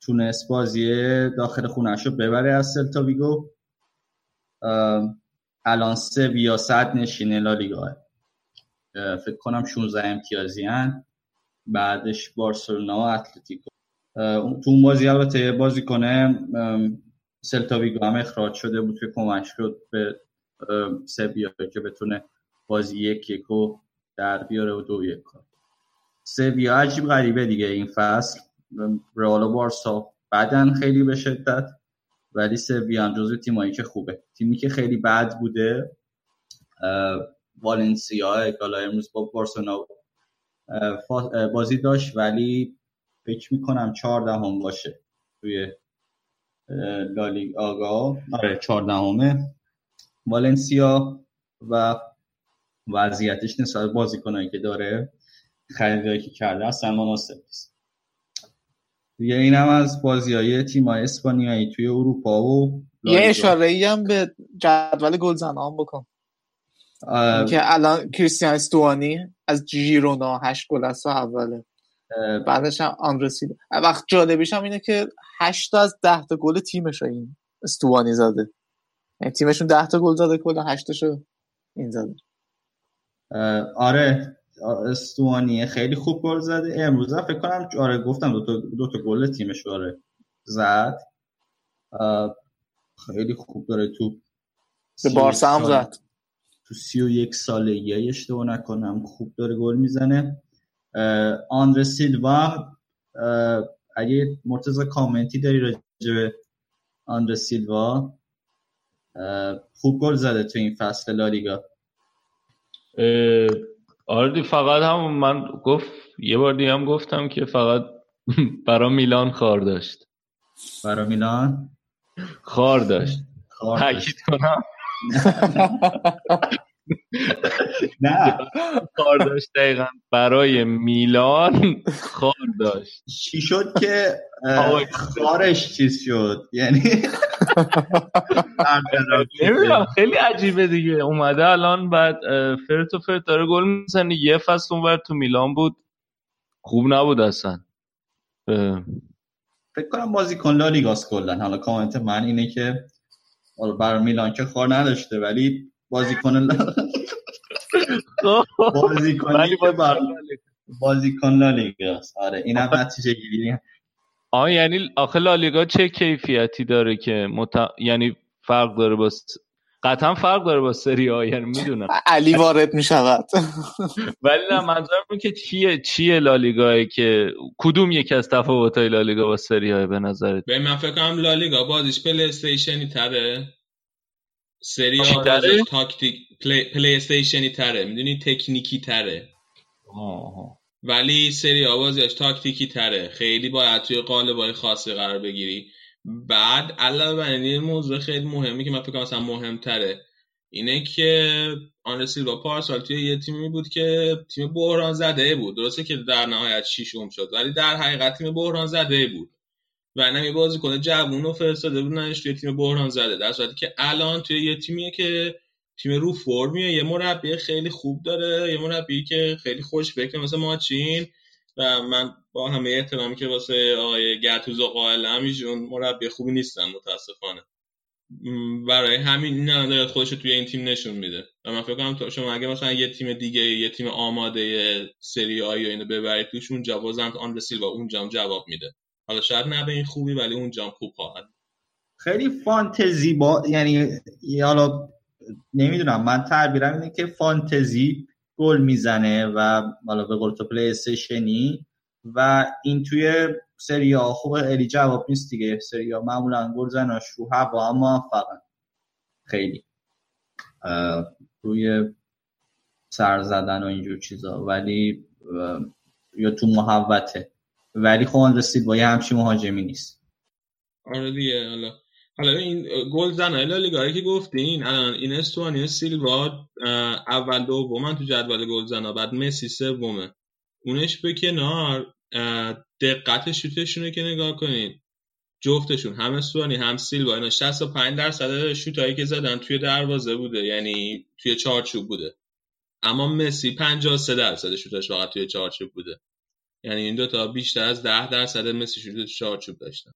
تونست بازی داخل خونش رو ببره از سلتا ویگو. الان سویا صد نشینه لالیگا فکر کنم 16 امتیازی هن. بعدش بارسلونا و اتلتیکو. تو اون بازی البته بازی کنه سلتا ویگو هم اخراج شده بود که کمک شد به سویا که بتونه بازی یک یکو در بیاره و دو یک کار. سویا عجیب غریبه دیگه این فصل. رئال و بارسا بعدن خیلی به شدت ولی سویا هم جزو تیمایی که خوبه. تیمی که خیلی بد بوده والنسیا گالا امروز با بارسلونا بازی داشت ولی فکر می‌کنم چهاردهم باشه توی لالیگ آگا آره چهاردهمه. والنسیا و وضعیتش نسبت بازیکنایی که داره خریدایی که کرده اصلا مناسب نیست دیگه این هم از بازی های تیم اسپانیایی توی اروپا و یه اشاره ای هم به جدول گلزنان بکن. که الان کریستیان استوانی از جیرونا هشت گل از اوله. بعدش هم آندرسیل وقت جالبیش هم اینه که 8 از 10 تا گل تیمش این استوانی زده. تیمشون 10 تا گل زده کلا 8 تاشو این زده. آره استوانی خیلی خوب گل زده. امروز فکر کنم آره گفتم دو تا دو تا گل تیمش آره زد. خیلی خوب داره تو به بارسا هم زد. تو سی و یک سالگی اشتباه نکنم خوب داره گل می‌زنه. آندر سیلوا اگه مرتضی کامنتی داری راجع به آندر سیلوا خوب گل زده تو این فصل لالیگا. آردی فقط هم من گفت یه بار دیگه هم گفتم که فقط برا میلان خار داشت. برا میلان؟ خار داشت. تاکید کنم؟ نه. خار داشت دقیقا. برای میلان خار داشت. چی شد که خارش چیز شد؟ یعنی نمی‌دونم خیلی عجیبه دیگه. اومده الان بعد فرت و فرت داره گل می‌زنه. یه فصل اونور تو میلان بود. خوب نبود اصلا. فکر کنم بازیکن لالیگاس کلا. حالا کامنت من اینه که برای میلان که خار نداشته ولی بازیکن بازیکن بازیکن لالیگاس آره اینم نتیجه گیری آه یعنی آخه لالیگا چه کیفیتی داره که مت... یعنی فرق داره با قطعا فرق داره با سری ها یعنی می‌دونم. علی وارد می‌شود. ولی نه منظورم که چیه چیه لالیگایی که کدوم یکی از تفاوت‌های لالیگا با سری آی به نظرت؟ به من فکر کنم لالیگا بازیش پلی استیشنی تره. سری آ تاکتیک پلی, پلی استیشنی تره. می‌دونی؟ تکنیکی تره. آه. ولی سری آ بازیش تاکتیکی تره. خیلی باید توی قالبای خاصی قرار بگیری. بعد علاوه بر این موضوع خیلی مهمی که من فکر کنم مهمتره. اینه که آن سیلوا پارسال توی یه تیمی بود که تیم بحران زده بود. درسته که در نهایت شیشم شد ولی در حقیقت تیم بحران زده بود. و نه یه بازیکن جوون رو فرستاده بود توی تیم بحران زده. در صورتی که الان توی یه تیمیه که تیم رو فرمیه یه مربی خیلی خوب داره. یه مربی که خیلی خوش فکر مثل ماچین. و من با همه احترامی که واسه آقای گتوزو قائلم ایشون مربی خوبی نیستن متاسفانه. برای همین این الان خودش توی این تیم نشون میده. و من فکر کنم شما اگه مثلا یه تیم دیگه یه تیم آماده سری آیی اینو ببرید توش اونجا بازم آندره سیلوا اونجا جواب میده. حالا شاید نه به این خوبی ولی اونجا خوب خواهد. خیلی فانتزی با یعنی حالا نمی‌دونم. من تعبیرم اینه که فانتزی گل می‌زنه و حالا به قول تو پلی استیشنی و این توی سری آ خیلی جواب نیست دیگه. سری آ معمولا گل زناش رو هوا هم موفقن. خیلی. روی سر زدن و اینجور چیزا. ولی یا تو محوته ولی خب رسید با یه همچی مهاجمی نیست. آره دیگه حالا. حالا این گل زن لالیگا که گفتین الان این استوانی سیلوا اول دوم تو جدول گل زنا بعد مسی سومه. اونش به کنار دقت شوتشونه که نگاه کنین. جفتشون هم استوانی هم سیلوا اینا 65 درصد شوتایی که زدن توی دروازه بوده یعنی توی چارچوب بوده. اما مسی 53 درصد شوتاش فقط توی چارچوب بوده. یعنی این دوتا بیشتر از 10 درصد مسی شوت چارچوب داشتن.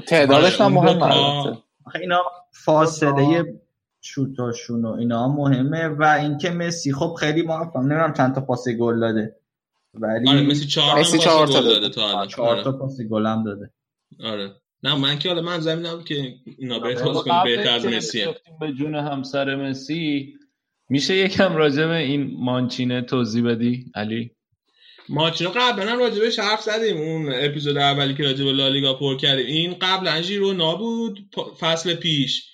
تعدادش هم مهم اینا فاصله شوتاشون و اینا مهمه و اینکه مسی خب خیلی موفق نمی‌دونم چند تا پاس گل داده. ولی آره مسی چهار مسی چهار تا داده. تا الان. چهار تا پاس گل هم داده. آره. نه من که حالا من زمین نبود که اینا بهتر کنه بهتر از مسی به جون همسر مسی میشه یکم راجع به این مانچینه توضیح بدی علی؟ ماچینو قبلا راجبش حرف زدیم. اون اپیزود اولی که راجب لالیگا پر کردیم. این قبلا ژیرونا بود فصل پیش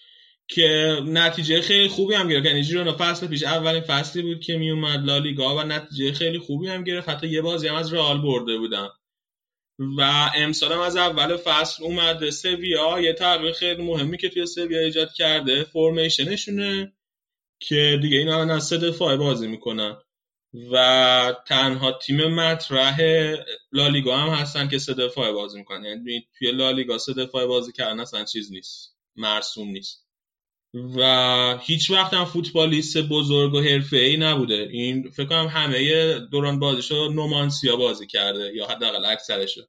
که نتیجه خیلی خوبی هم گرفت. یعنی ژیرونا فصل پیش اولین فصلی بود که می اومد لالیگا و نتیجه خیلی خوبی هم گرفت. حتی یه بازی هم از رئال برده بودن. و امسال هم از اول فصل اومده سویا یه تغییر خیلی مهمی که توی سویا ایجاد کرده. فرمیشنشونه که دیگه اینا از سه دفاعه بازی می‌کنن. و تنها تیم مطرح لالیگا هم هستن که سه دفاعه بازی می‌کنن. یعنی توی لالیگا سه دفاعه بازی کردن اصلا چیز نیست. مرسوم نیست. و هیچ وقت هم فوتبالیست بزرگ و حرفه ای نبوده. این فکر کنم همه دوران بازیشو نومانسیا بازی کرده یا حداقل اکثرشو.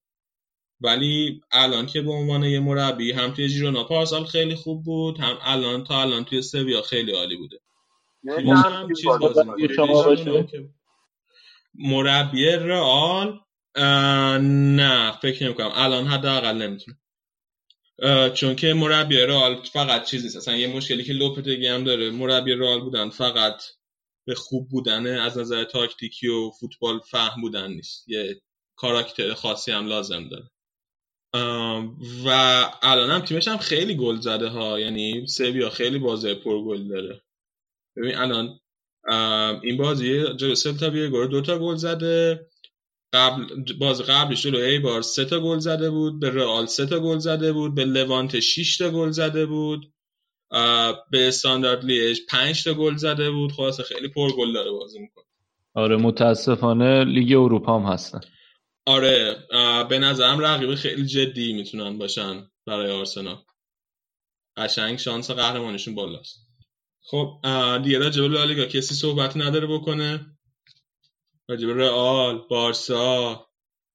ولی الان که به عنوان یه مربی هم توی جیرونا پارسال خیلی خوب بود هم الان تا الان توی سویا خیلی عالی بوده. مربی رئال نه فکر نمی کنم. الان حداقل نمی‌تونه چون که مربی رئال فقط چیزی نیست. اصلا یه مشکلی که لوپتگی هم داره. مربی رئال بودن فقط به خوب بودن از نظر تاکتیکی و فوتبال فهم بودن نیست. یه کاراکتر خاصی هم لازم داره. و الان هم تیمش هم خیلی گل زده ها. یعنی سویا خیلی بازی پر گل داره. ببین الان این بازی جلو سلتا ویگو دو تا گل زده. قبل باز قبلش جلو ایبار سه تا گل زده بود به رئال سه تا گل زده بود به لوانته 6 تا گل زده بود. به استاندارد لیژ 5 تا گل زده بود. خلاص خیلی پر گل داره بازی می‌کنه. آره متاسفانه لیگ اروپا هم هستن. آره به نظرم رقیب خیلی جدی می‌تونن باشن برای آرسنال. قشنگ شانس قهرمانشون بالاست. خب دیگه راجب لالیگا کسی صحبت نداره بکنه؟ راجب رئال بارسا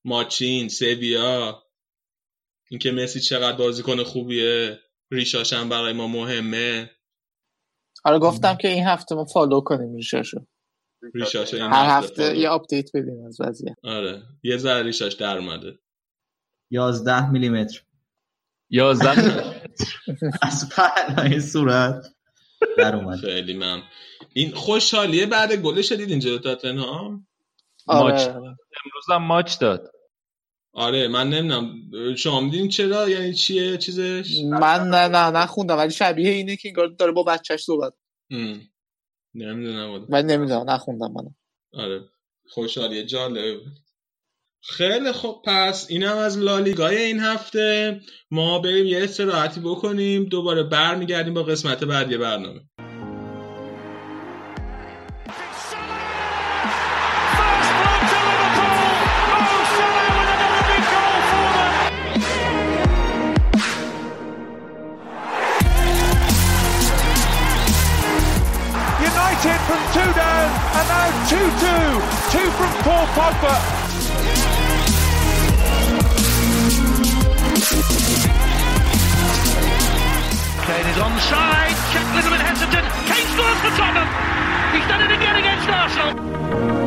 ماچین سویا. اینکه مسی چقدر بازیکن خوبیه. ریشاش هم برای ما مهمه. آره گفتم که این هفته ما follow کنیم ریشاشو. ریشاش هر هفته یه update بدیم از وضعیت. آره یه ذره ریشاش در اومده. 11 میلیمتر. 11 از پهنای صورت. در اومد. خیلی من این خوشحالیه بعد گلش دیدین جلو تاتنهام؟ ماچ. آره. امروز هم ماچ داد. آره من نمی‌دونم. شما میدین چرا؟ یعنی چیه چیزش؟ من نه نه نخوندم. ولی شبیه اینه که انگار داره با بچهش صحبت. نمی‌دونم. ولی نمی‌دونم. نخوندم من آره. خوشحالیه. جالب خیلی خوب پس اینم از لالیگای این هفته ما بریم یه استراحتی بکنیم دوباره برمیگردیم با قسمت بعدی برنامه United from two down and now 2-2. Two from Paul Pogba. Kane is onside. Check little hesitant. Kane scores for Tottenham. He's done it again against Arsenal.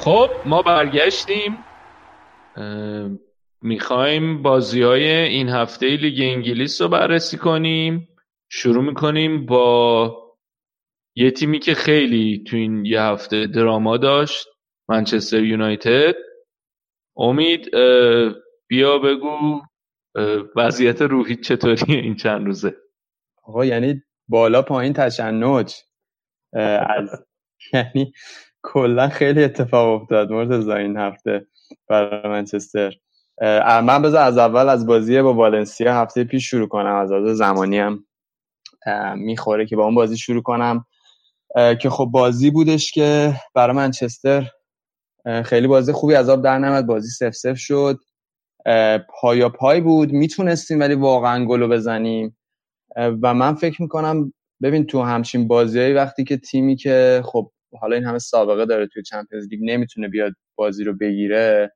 خب ما برگشتیم. می‌خوایم بازی های این هفته لیگ انگلیس رو بررسی کنیم. شروع می‌کنیم با یه تیمی که خیلی تو این یه هفته دراما داشت منچستر یونایتد. امید بیا بگو وضعیت روحی چطوریه این چند روزه؟ آقا یعنی بالا پایین تشنج. از یعنی کلا خیلی اتفاق افتاد مرتضی این هفته برای منچستر. من بذار از اول از بازی با والنسیا هفته پیش شروع کنم. از از زمانی هم می‌خوره که با اون بازی شروع کنم. که خب بازی بودش که برای منچستر خیلی بازی خوبی از آب در نمد. بازی سف سف شد. پایا پای بود. می‌تونستیم ولی واقعا گلو بزنیم. و من فکر می‌کنم ببین تو همچین بازیایی وقتی که تیمی که خب حالا این همه سابقه داره توی چمپیونز لیگ نمی‌تونه بیاد بازی رو بگیره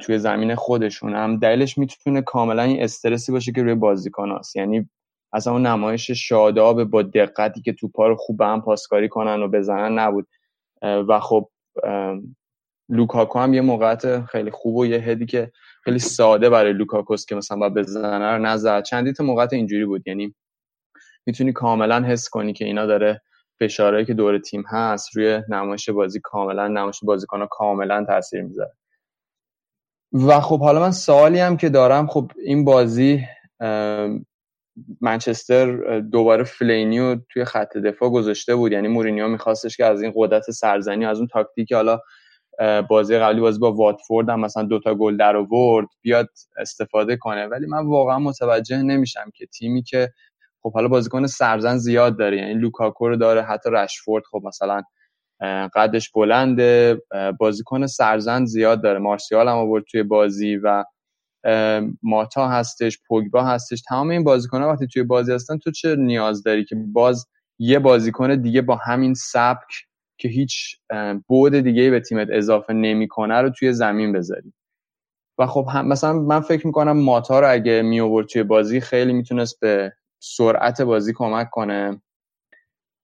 توی زمین خودشون. هم دلیلش می‌تونه کاملا این استرسی باشه که روی بازیکناست یعنی اصلا اون نمایش شاداب با دقتی که توپا رو خوب به هم پاسکاری کنن و بزنن نبود. و خب لوکاکو هم یه موقعیت خیلی خوب و یه هدی که خیلی ساده برای لوکاکو ست که مثلا باید بزنه رو نزد. چندین تا اینجوری بود. یعنی می‌تونی کاملا حس کنی که اینا داره فشارهایی که دور تیم هست روی نمایش بازی کاملا نمایش بازیکن کاملا تاثیر می‌ذاره. و خب حالا من سوالی هم که دارم خب این بازی منچستر دوباره فلینیو توی خط دفاع گذاشته بود. یعنی مورینیو میخواستش که از این قدرت سرزنی از اون تاکتیک حالا بازی قبلی بازی با واتفورد هم مثلا دوتا گل در آورد بیاد استفاده کنه. ولی من واقعا متوجه نمیشم که تیمی که خب حالا بازیکن سرزن زیاد داره یعنی لوکاکو رو داره حتی رشفورد خب مثلا قدش بلنده. بازیکن سرزن زیاد داره. مارسیال هم آورد توی بازی و ماتا هستش پوگبا هستش. تمام این بازیکن ها وقتی توی بازی هستن تو چه نیاز داری که باز یه بازیکن دیگه با همین سبک که هیچ بود دیگه به تیمت اضافه نمی‌کنه رو توی زمین بذاری؟ و خب هم مثلا من فکر می‌کنم ماتا رو اگه می آورد توی بازی خیلی می‌تونست به سرعت بازی کمک کنه.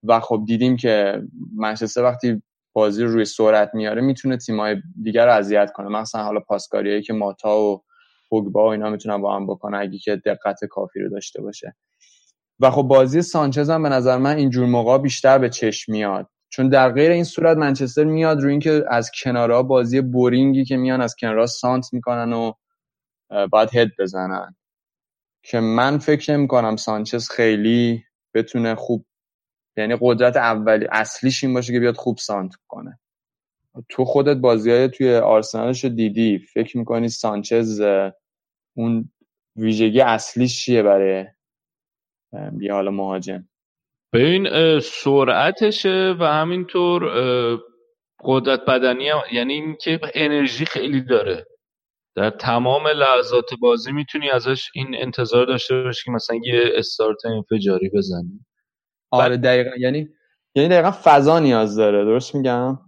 و خب دیدیم که منچستر وقتی بازی رو روی سرعت میاره می‌تونه تیمای دیگر رو اذیت کنه. مثلا حالا پاسکاریایی که ماتا و پوگبا و اینا می‌تونن با هم بکنه اگه که دقت کافی رو داشته باشه. و خب بازی سانچز هم به نظر من اینجور موقع بیشتر به چشم میاد. چون در غیر این صورت منچستر میاد روی اینکه از کنارها بازی بورینگی که میان از کنارها سانت می‌کنن و باید هد بزنن. که من فکر نمی کنم سانچز خیلی بتونه خوب یعنی قدرت اولی اصلیش این باشه که بیاد خوب سانت کنه. تو خودت بازی های توی آرسنالش رو دیدی؟ فکر می‌کنی سانچز اون ویژگی اصلیش چیه برای یه حالا مهاجم؟ ببین سرعتشه و همینطور قدرت بدنی هم یعنی اینکه انرژی خیلی داره. در تمام لحظات بازی می‌تونی ازش این انتظار داشته باشی که مثلا یه استارت انفجاری بزنی. آره دقیقا. یعنی یعنی دقیقا فضا نیاز داره. درست میگم؟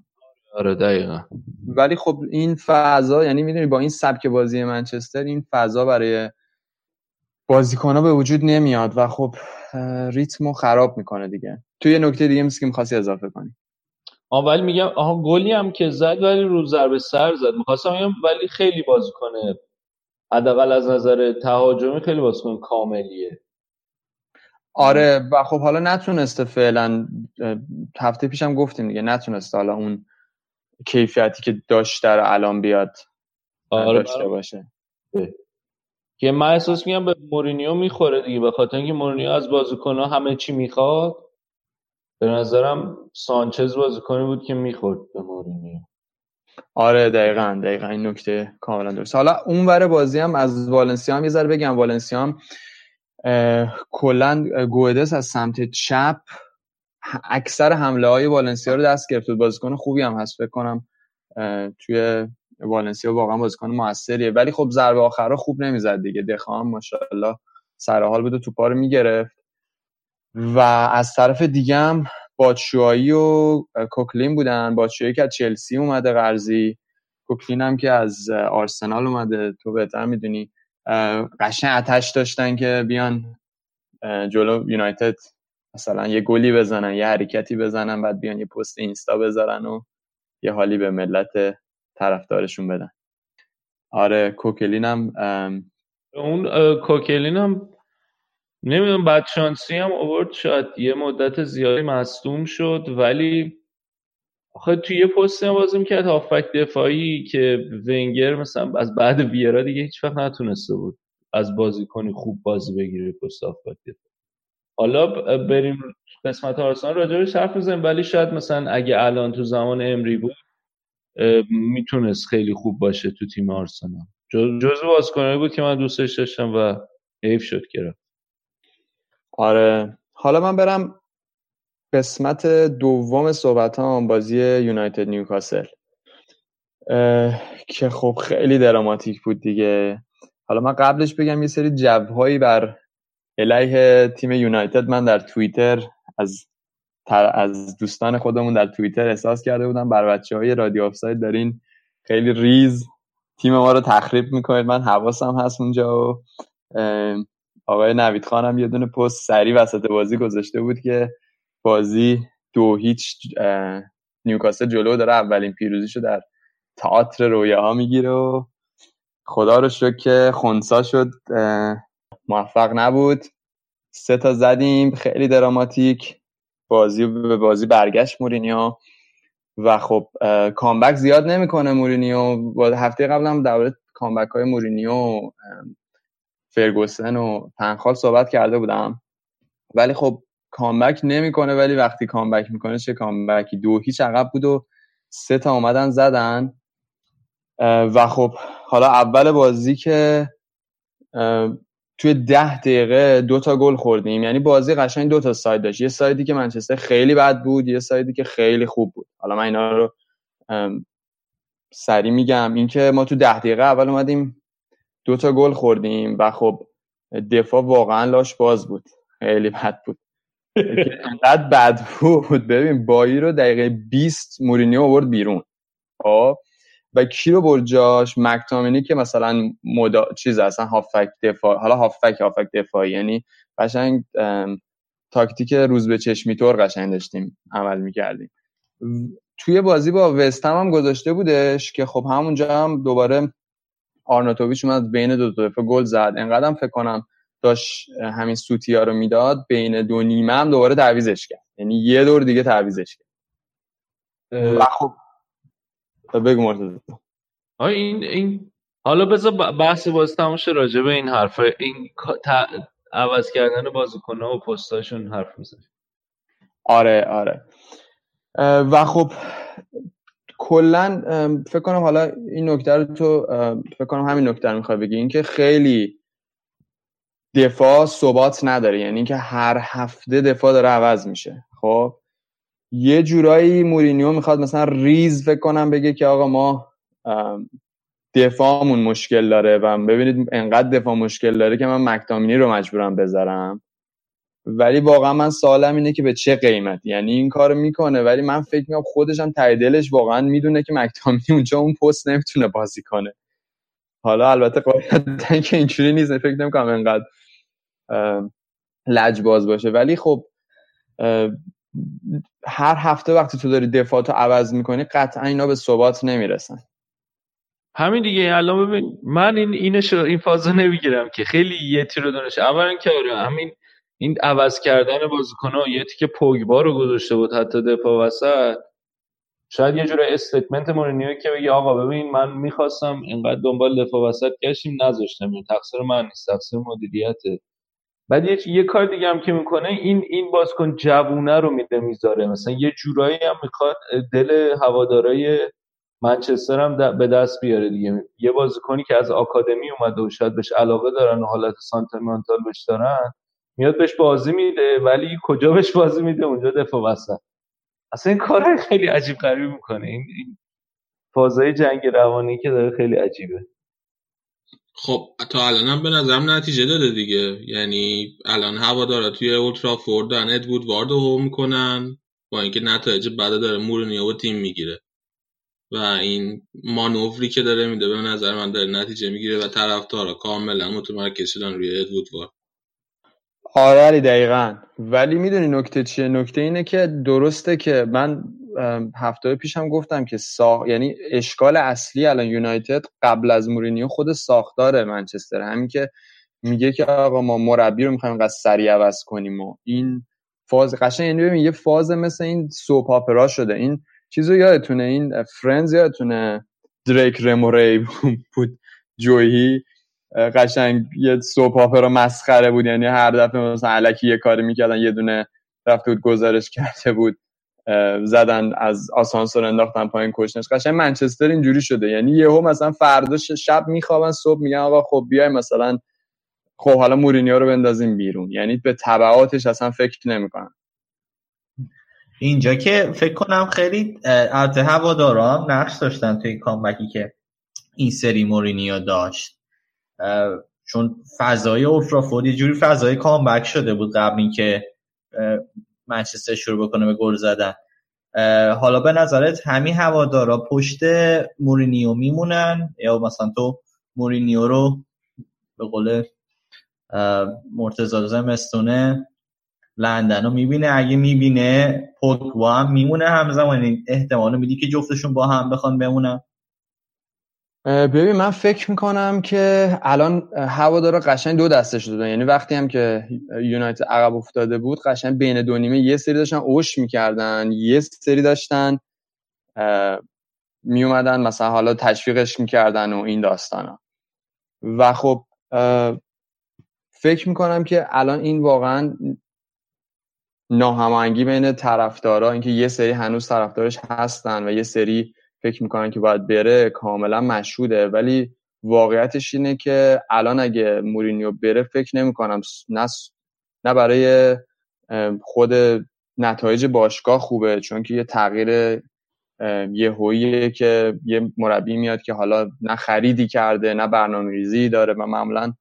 آره دقیقا. ولی خب این فضا یعنی می‌دونی با این سبک بازی منچستر این فضا برای بازیکن ها به وجود نمیاد و خب ریتمو خراب می‌کنه دیگه. تو یه نکته دیگه مثل که می‌خواستی اضافه کنی. ولی میگم آها گلی هم که زد ولی رو ضربه سر زد. می‌خواستم میگم ولی خیلی بازیکن حداقل از نظر تهاجمی خیلی بازیکن کاملیه. آره و خب حالا نتونسته فعلا هفته پیشم گفتیم دیگه نتونسته حالا اون کیفیتی که داشت در الان بیاد آره داشته باشه. که من احساس میگم به مورینیو می‌خوره دیگه به خاطر اینکه مورینیو از بازیکن‌ها همه چی می‌خواد. به نظرم سانچز بازیکنی بود که می‌خورد به مورینیو. آره دقیقا دقیقا. این نکته کاملا درست. حالا اون ور بازی هم از والنسیا هم یه بگم. والنسیا هم کلا گویدس از سمت چپ اکثر حمله های والنسیا رو دست گرفت. بازیکن خوبی هم هست فکر کنم توی والنسیا واقعا بازیکن موثریه. ولی خب ضربه آخرا خوب نمی‌زد دیگه. دخام ماشاءالله سر حال بود و توپا رو می‌گرفت. و از طرف دیگه هم باتشوایی و کوکلین بودن. باتشوایی که از چلسی اومده قرضی. کوکلین هم که از آرسنال اومده. تو بهتر می‌دونی. قشن اتش داشتن که بیان جلو یونایتد مثلا یه گلی بزنن یه حرکتی بزنن بعد بیان یه پست اینستا بذارن و یه حالی به ملت طرفدارشون بدن. آره کوکلین هم اون کوکلین هم نمی‌دونم بعد شانسی هم اوورد شاید یه مدت زیادی مصدوم شد ولی آخه توی یه پست بازی می‌کرد هافک دفاعی که ونگر مثلا از بعد ویرا دیگه هیچ وقت نتونسته بود از بازی کنی خوب بازی بگیره پست هافک دفاعی. حالا بریم قسمت آرسنال. راجعش حرف بزنیم ولی شاید مثلا اگه الان تو زمان امری بود می‌تونست خیلی خوب باشه تو تیم آرسنال. جزو بازیکنایی بود که من دوستش داشتم و حیف شد که آره. حالا من برم قسمت دوم صحبت هم بازی یونایتد نیوکاسل. که خب خیلی دراماتیک بود دیگه. حالا من قبلش بگم یه سری جوهایی بر علیه تیم یونایتد من در توییتر از از دوستان خودمون در توییتر احساس کرده بودم. بر بچه های رادیو آفساید دارین خیلی ریز. تیم ما رو تخریب می‌کنید. من حواسم هست اونجا و آقای نوید خانم یه دونه پست سری وسط بازی گذاشته بود که بازی دو هیچ نیوکاسل جلو داره اولین پیروزیشو در تئاتر رویاها می‌گیره و خدا رو شکر که خونسا شد موفق نبود. سه تا زدیم خیلی دراماتیک. بازی به بازی برگشت مورینیو و خب comeback زیاد نمی‌کنه مورینیو. هفته قبلم درباره comeback های مورینیو فرگوسن و فن‌خال صحبت کرده بودم. ولی خب comeback نمی‌کنه ولی وقتی comeback می‌کنه چه comeback ی؟ دو هیچ عقب بود و سه تا اومدن زدن. و خب حالا اول بازی که توی ده دقیقه دو تا گل خوردیم. یعنی بازی قشنگ دو تا side داشت. یه side ی که منچستر خیلی بد بود یه side ی که خیلی خوب بود. حالا من اینا رو سری میگم. اینکه ما تو ده دقیقه اول اومدیم دو تا گل خوردیم و خب دفاع واقعا لاش باز بود. خیلی بد بود. انقدر بد بود. ببین بایی رو دقیقه 20 مورینیو آورد بیرون. خب؟ و کی رو برد جاش؟ مکتامینی که مثلا مدا... چیز اصلا هافک دفاع حالا هافک هافک دفاعی. یعنی قشنگ تاکتیک روز به چشمی طور قشنگ داشتیم عمل می‌کردیم. توی بازی با وستم هم گذاشته بودش که خب همونجا هم دوباره آرناتوویچ اومد بین دو دفعه گل زد. انقدرم فکر کنم داشت همین سوتیا رو می‌داد بین دو نیمه هم دوباره تعویزش کرد. یعنی یه دور دیگه تعویزش کرد. و خب بگو مرتضی. این این حالا بذار بحث باز تموم راجع به این حرفه. این عوض کردن بازیکن‌ها و پستاشون حرف می‌زنیم. آره آره. و خب کلا فکر کنم حالا این نکته رو تو فکر کنم همین نکته رو می‌خوای بگی اینکه خیلی دفاع ثبات نداره یعنی اینکه هر هفته دفاع داره عوض میشه. خب یه جورایی مورینیو می‌خواد مثلا ریز فکر کنم بگه که آقا ما دفاعمون مشکل داره و ببینید انقدر دفاع مشکل داره که من مکتامینی رو مجبورم بذارم. ولی واقعا من سوالم اینه که به چه قیمت یعنی این کار می‌کنه ولی من فکر می‌کنم خودش هم دلش واقعا می‌دونه که مکتامینی اونجا اون پست نمی‌تونه بازی کنه. حالا البته قاعدتا که اینجوری نیست فکر نمی‌کنم انقدر لجباز باشه. ولی خب هر هفته وقتی تو داری دفاع تو عوض می‌کنی قطعا اینا به ثبات نمی‌رسن. همین دیگه. الان ببین من این اینش این فازو نمی‌گیرم که خیلی یه تیر رو دانش اولا که آره همین این عوض کردن بازیکن‌ها یه که پوگبا رو گذاشته بود حتی دفاع وسط. شاید یه جور statement مورینیو که بگه آقا ببین من می‌خواستم اینقدر دنبال دفاع وسط گشتیم نذاشتم. این تقصیر من نیست تقصیر مدیریته. بعد یه, یه کار دیگه هم که می‌کنه این این بازیکن جوونه رو میده می‌ذاره. مثلا یه جورایی هم می‌خواد دل هوادارای منچستر هم به دست بیاره دیگه. یه بازیکنی که از آکادمی اومده و شاید بهش علاقه دارن و حالت سانتیمنتال بهش دارن میاد بهش بازی میده ولی کجا بهش بازی میده؟ اونجا دفاع وسط. اصلا این کار خیلی عجیب غریب می‌کنه. این, فازای جنگ روانی که داره خیلی عجیبه. خب تا الان هم به نظرم نتیجه داده دیگه. یعنی الان هوادارا توی اولترافورد دارن ادوود وارد رو می‌کنن با اینکه نتایج بعد داره مورینیو و تیم می‌گیره. و این مانوری که داره میده به نظر من داره نتیجه می‌گیره و طرفدارا کاملا متمرکز شدن روی ادوود وارد آره علی دقیقا. ولی می‌دونی نکته چیه؟ نکته اینه که درسته که من هفته پیشم گفتم که ساخ... یعنی اشکال اصلی الان یونایتد قبل از مورینیو خود ساختار منچستر. همین که میگه که آقا ما مربی رو می‌خوایم قصد سریع عوض کنیم و این فاز قشنگ یعنی ببین یه فاز مثل این soap opera شده. این چیزو یادتونه؟ این Friends یادتونه؟ Drake Ramoray بود جویی. قشنگ یه سوپ آپرا مسخره بود. یعنی هر دفعه مثلا علکی یه کاری می‌کردن یه دونه رفته بود گزارش کرده بود. زدن از آسانسور انداختن پایین کشنش قشنگ منچستر اینجوری شده. یعنی یهو مثلا فردا شب میخوابن صبح میگن آقا خب بیای مثلا خب حالا مورینیو رو بندازیم بیرون. یعنی به تبعاتش اصلا فکر نمی‌کنن. اینجا که فکر کنم خیلی از هوادارا نقش داشتن توی کامبکی که این سری مورینیو داشت. چون فضای اولترافورد یه جوری فضای کامبک شده بود قبل اینکه منچستر شروع بکنه به گل زدن. حالا به نظرت همین هوادارا پشت مورینیو میمونن؟ یا مثلا تو مورینیو رو به قول مرتضی زمستونه لندن رو می‌بینه؟ اگه می‌بینه پوگبا هم میمونه همزمان. احتمال میدی که جفتشون با هم بخوان بمونن. ببین من فکر می‌کنم که الان هوادارا قشنگ دو دسته شده یعنی وقتی هم که یونایتد عقب افتاده بود قشنگ بین دو نیمه یه سری داشتن اوش می‌کردن یه سری داشتن میومدن مثلا حالا تشویقش می‌کردن و این داستانا. و خب فکر می‌کنم که الان این واقعا ناهماهنگی بین طرفدارا اینکه یه سری هنوز طرفدارش هستن و یه سری فکر می‌کنن که باید بره کاملا مشهوده. ولی واقعیتش اینه که الان اگه مورینیو بره فکر نمی‌کنم نه نه برای خود نتایج باشگاه خوبه. چون که یه تغییر یه هویه که یه مربی میاد که حالا نه خریدی کرده نه برنامه ریزی داره و معمولا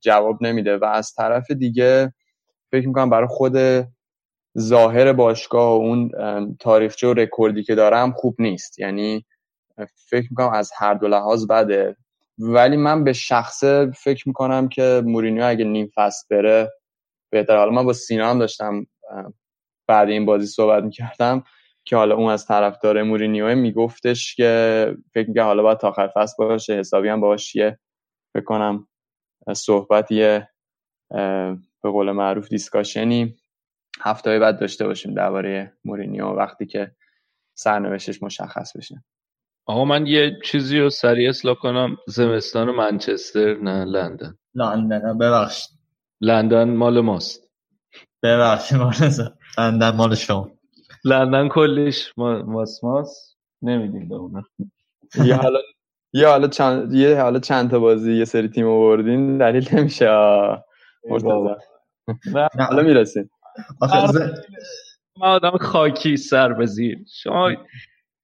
جواب نمیده. و از طرف دیگه فکر می‌کنم برای خود ظاهر باشگاه و اون تاریخچه و رکوردی که دارم خوب نیست. یعنی فکر می‌کنم از هر دو لحاظ بده. ولی من به شخصه فکر می‌کنم که مورینیو اگه نیم فصل بره بهتر. حالا من با سینا هم داشتم بعد این بازی صحبت می‌کردم که حالا اون از طرفدار مورینیو میگفتش که فکر می‌کنم حالا باید تا آخر فصل باشه حسابی هم باش یه فکر کنم صحبتیه به قول معروف دیسکاشنی. هفته بعد داشته باشیم درباره مورینیو وقتی که سرنوشتش مشخص بشه. آقا من یه چیزی رو سریع اصلاح کنم. زمستان منچستر نه لندن. لندن ببخشید. لندن مال ماست. ببخشید لندن مال شما. لندن کلیش ماس ماس نمیدیم به اونه یه حالا یه حالا چند یه حالا چند تا بازی یه سری تیم آوردین دلیل نمیشه. مرتضی. حالا می‌رسیم. من آدم خاکی سر بزیر شما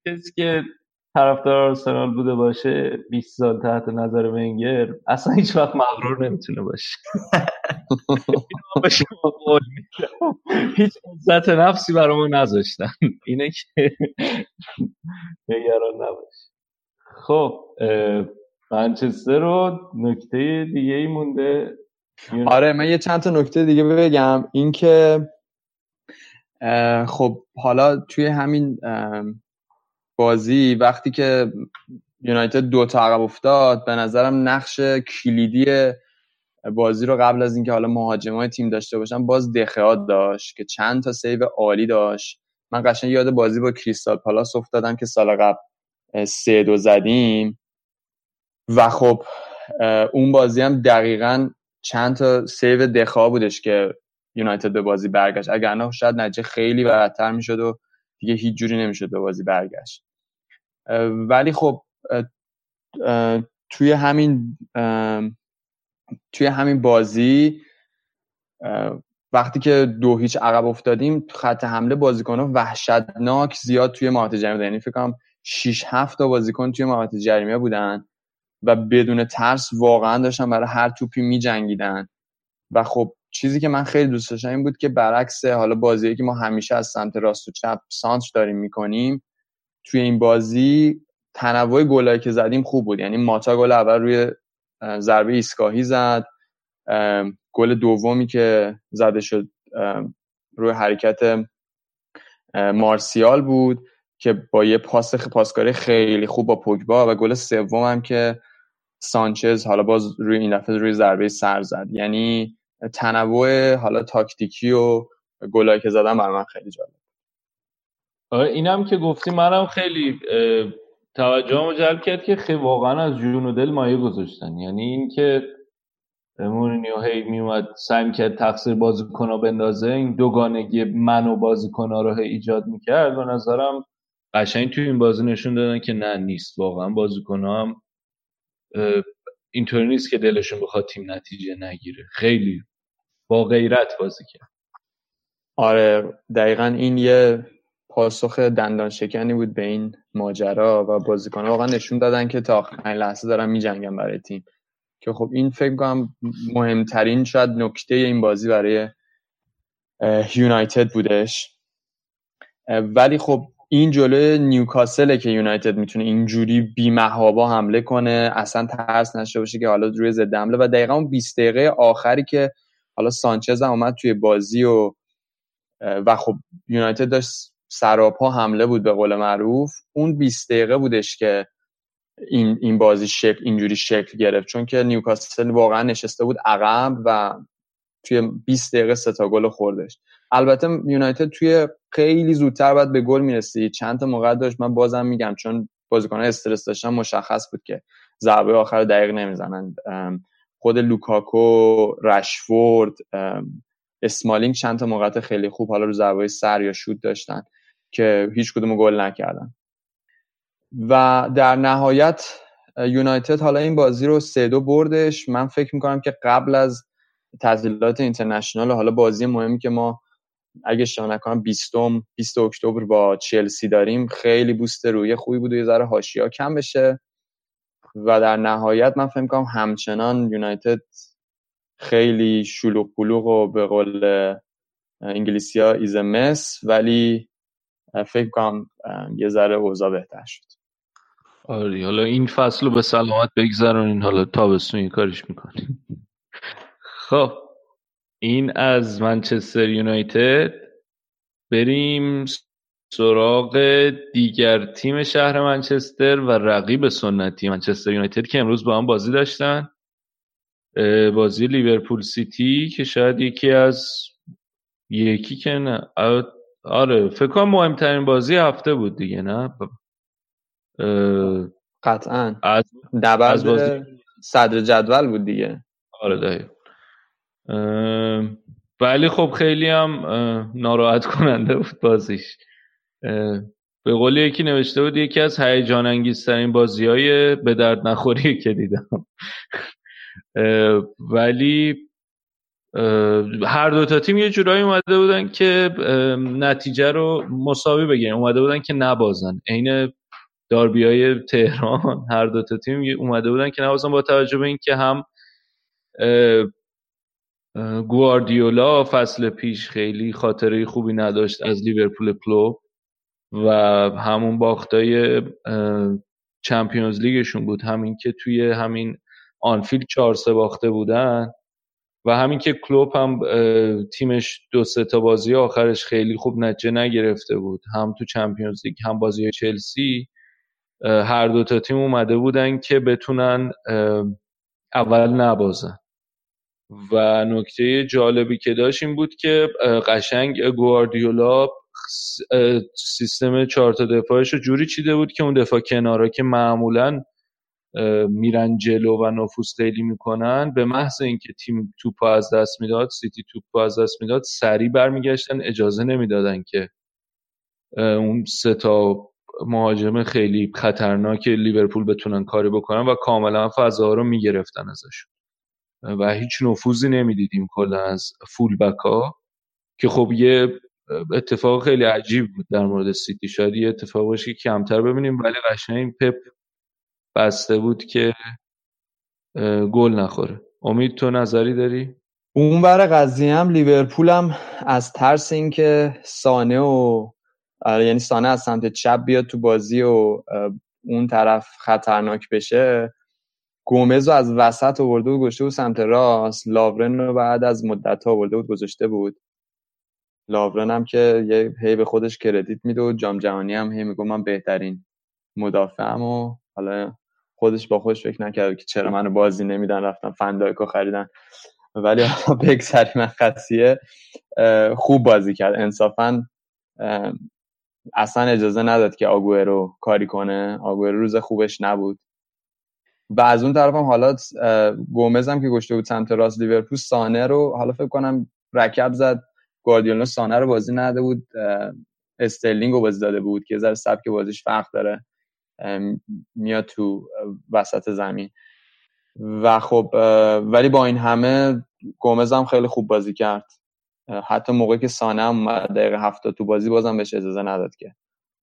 کسی که طرفدار آرسنال بوده باشه 20 سال تحت نظر ونگر اصلا هیچ وقت مغرور نمی‌تونه باشه. هیچ عزت نفسی برامون نذاشتن. اینه که نگران نباش. خب منچستر رو نکته دیگه ای مونده. آره من یه چند تا نکته دیگه بگم. اینکه خب حالا توی همین بازی وقتی که یونایتد دو تا عقب افتاد به نظرم نقش کلیدی بازی رو قبل از اینکه حالا مهاجمای تیم داشته باشن باز دخیات داشت که چند تا سیو عالی داشت. من قشنگ یاد بازی با کریستال پالاس افتادم که سال قبل سه دو زدیم. و خب اون بازی هم دقیقا چند تا سیو دخا بودش که یونایتد به بازی برگشت. اگر نه شاید نتیجه خیلی بدتر می‌شد و دیگه هیچ جوری نمی‌شد به بازی برگشت. ولی خب توی همین توی همین بازی وقتی که دو هیچ عقب افتادیم خط حمله بازیکن وحشتناک زیاد توی محوطه جریمه یعنی فکر کنم 6 7 تا بازیکن توی محوطه جریمه بودن. و بدون ترس واقعا داشتن برای هر توپی می جنگیدن و خب چیزی که من خیلی دوست داشتم این بود که برعکس حالا بازی که ما همیشه از سمت راست و چپ سانتر داریم می‌کنیم توی این بازی تنوع گلایی که زدیم خوب بود. یعنی ماتا گل اول روی ضربه ایستگاهی زد. گل دومی که زده شد روی حرکت مارسیال بود. که با یه پاس پاسکاری خیلی خوب با پوگبا و گل سوم هم که سانچز حالا باز روی این دفعه روی ضربه سر زد. یعنی تنوع حالا تاکتیکی و گلایی که زدن برای من خیلی جالب. آره اینم که گفتی منم خیلی توجه جلب کرد که خیلی واقعا از جون و دل مایه گذاشتن. یعنی اینکه مورینیو هی میومد سعی کرد تقصیر بازیکن‌ها بندازه این دوگانگی من و بازیکن‌ها رو ایجاد می‌کرد. به نظرم قشنگ توی این بازی نشون دادن که نه نیست. واقعا بازیکن‌ها هم اینطوری نیست که دلشون بخواد تیم نتیجه نگیره. خیلی با غیرت بازی کرد. آره دقیقا این یه پاسخ دندان شکنی بود به این ماجرا و بازیکن‌ها. واقعا نشون دادن که تا آخرین لحظه دارن میجنگن برای تیم. که خب این فکر کنم مهمترین شاید نکته این بازی برای یونایتد بودش. ولی خب این جلوی نیوکاسل که یونایتد می‌تونه اینجوری بیمهابا حمله کنه اصلا ترس نشه باشه که حالا روی ضد حمله. و دقیقا اون 20 دقیقه آخری که حالا سانچز هم اومد توی بازی و و خب یونایتد داشت سراپا حمله بود به قول معروف. اون 20 دقیقه بودش که این این بازی شکل اینجوری شکل گرفت. چون که نیوکاسل واقعا نشسته بود عقب و توی 20 دقیقه سه تا گل خوردش. البته یونایتد توی خیلی زودتر باید به گل می‌رسی. چند تا موقع داشت من بازم میگم چون بازیکن استرس داشتن مشخص بود که ضربه آخر دقیق نمی‌زنن. خود لوکاکو رشفورد اسمالینگ چند تا موقعیت خیلی خوب حالا رو ضربه سر یا شوت داشتن که هیچ کدوم گل نکردن. و در نهایت یونایتد حالا این بازی رو سه دو بردش. من فکر می‌کنم که قبل از تعطیلات اینترنشنال حالا بازی مهمی که ما اگه اشتباه نکنم 20 20 اکتبر با چلسی داریم خیلی بوست روی خوبی بود و یه ذره حاشیه کم بشه. و در نهایت من فکر کنم همچنان یونایتد خیلی شلوغ پلوغ و به قول انگلیسی ها ایز مس ولی فکر کنم یه ذره اوضاع بهتر شد. آره حالا این فصل رو به سلامت بگذرونین حالا تابستون این کارش می‌کنیم خب. این از منچستر یونایتد بریم سراغ دیگر تیم شهر منچستر و رقیب سنتی منچستر یونایتد که امروز با هم بازی داشتن. بازی لیورپول سیتی که شاید یکی از یکی که نه آره فکر کنم مهمترین بازی هفته بود دیگه نه؟ قطعا. از از بازی صدر جدول بود دیگه. آره دقیق. ولی خب خیلی هم ناراحت کننده بود بازیش. به قول یکی نوشته بود یکی از هیجان انگیزترین بازی های به درد نخوری که دیدم. ولی هر دو تا تیم یه جورایی اومده بودن که نتیجه رو مساوی بگیرن. اومده بودن که نبازن. عین داربی های تهران هر دو تا تیم اومده بودن که نبازن با توجه به اینکه هم گواردیولا فصل پیش خیلی خاطره خوبی نداشت از لیورپول کلوب و همون باختای چمپیونز لیگشون بود. همین که توی همین آنفیلد چهار سه باخته بودن و همین که کلوب هم تیمش دو سه تا بازی آخرش خیلی خوب نتیجه نگرفته بود. هم تو چمپیونز لیگ هم بازی چلسی هر دو تا تیم اومده بودن که بتونن اول نبازن. و نکته جالبی که داشت این بود که قشنگ گواردیولا سیستم چهار تا دفاعش رو جوری چیده بود که اون دفاع کنارا که معمولا میرن جلو و نفوذ خیلی می‌کنن به محض اینکه تیم توپ از دست می‌داد سیتی توپ از دست می‌داد سریع برمیگشتن اجازه نمی‌دادن که اون سه تا مهاجم خیلی خطرناک لیورپول بتونن کاری بکنن و کاملا فضاها رو می‌گرفتن ازشون. و هیچ نفوذی نمی‌دیدیم کلا از فول بکا که خب یه اتفاق خیلی عجیب بود در مورد سیتی. شاید یه اتفاق باشه که کمتر ببینیم ولی قشنگ پپ بسته بود که گل نخوره. امید تو نظری داری؟ اون بر قضیه هم لیورپول هم از ترس اینکه سانه و آره، یعنی سانه از سمت چپ بیاد تو بازی و اون طرف خطرناک بشه گومز رو از وسط آورده و گذاشته بود سمت راست. لاورن رو بعد از مدت ها آورده بود گذاشته بود. لاورن هم که یه هی به خودش کردیت میده و جام جهانی هم هی میگه من بهترین مدافعم و حالا خودش با خودش فکر نکرد که چرا منو بازی نمیدن رفتن فندایکو خریدن. ولی بگذاریم من قضیه. خوب بازی کرد. انصافا اصلا اجازه نداد که رو کاری کنه. آگوئرو روز خوبش نبود. و از اون طرف هم حالا گومز هم که گشته بود سمت راست لیورپول سانه رو حالا فکر کنم رکب زد. گواردیولا سانه رو بازی نده بود. استرلینگ رو بازی داده بود که ذره سبک بازیش فرق داره. میاد تو وسط زمین. و خب ولی با این همه گومز هم خیلی خوب بازی کرد. حتی موقعی که سانه هم دقیقه هفته تو بازی بازم بهش اجازه نداد که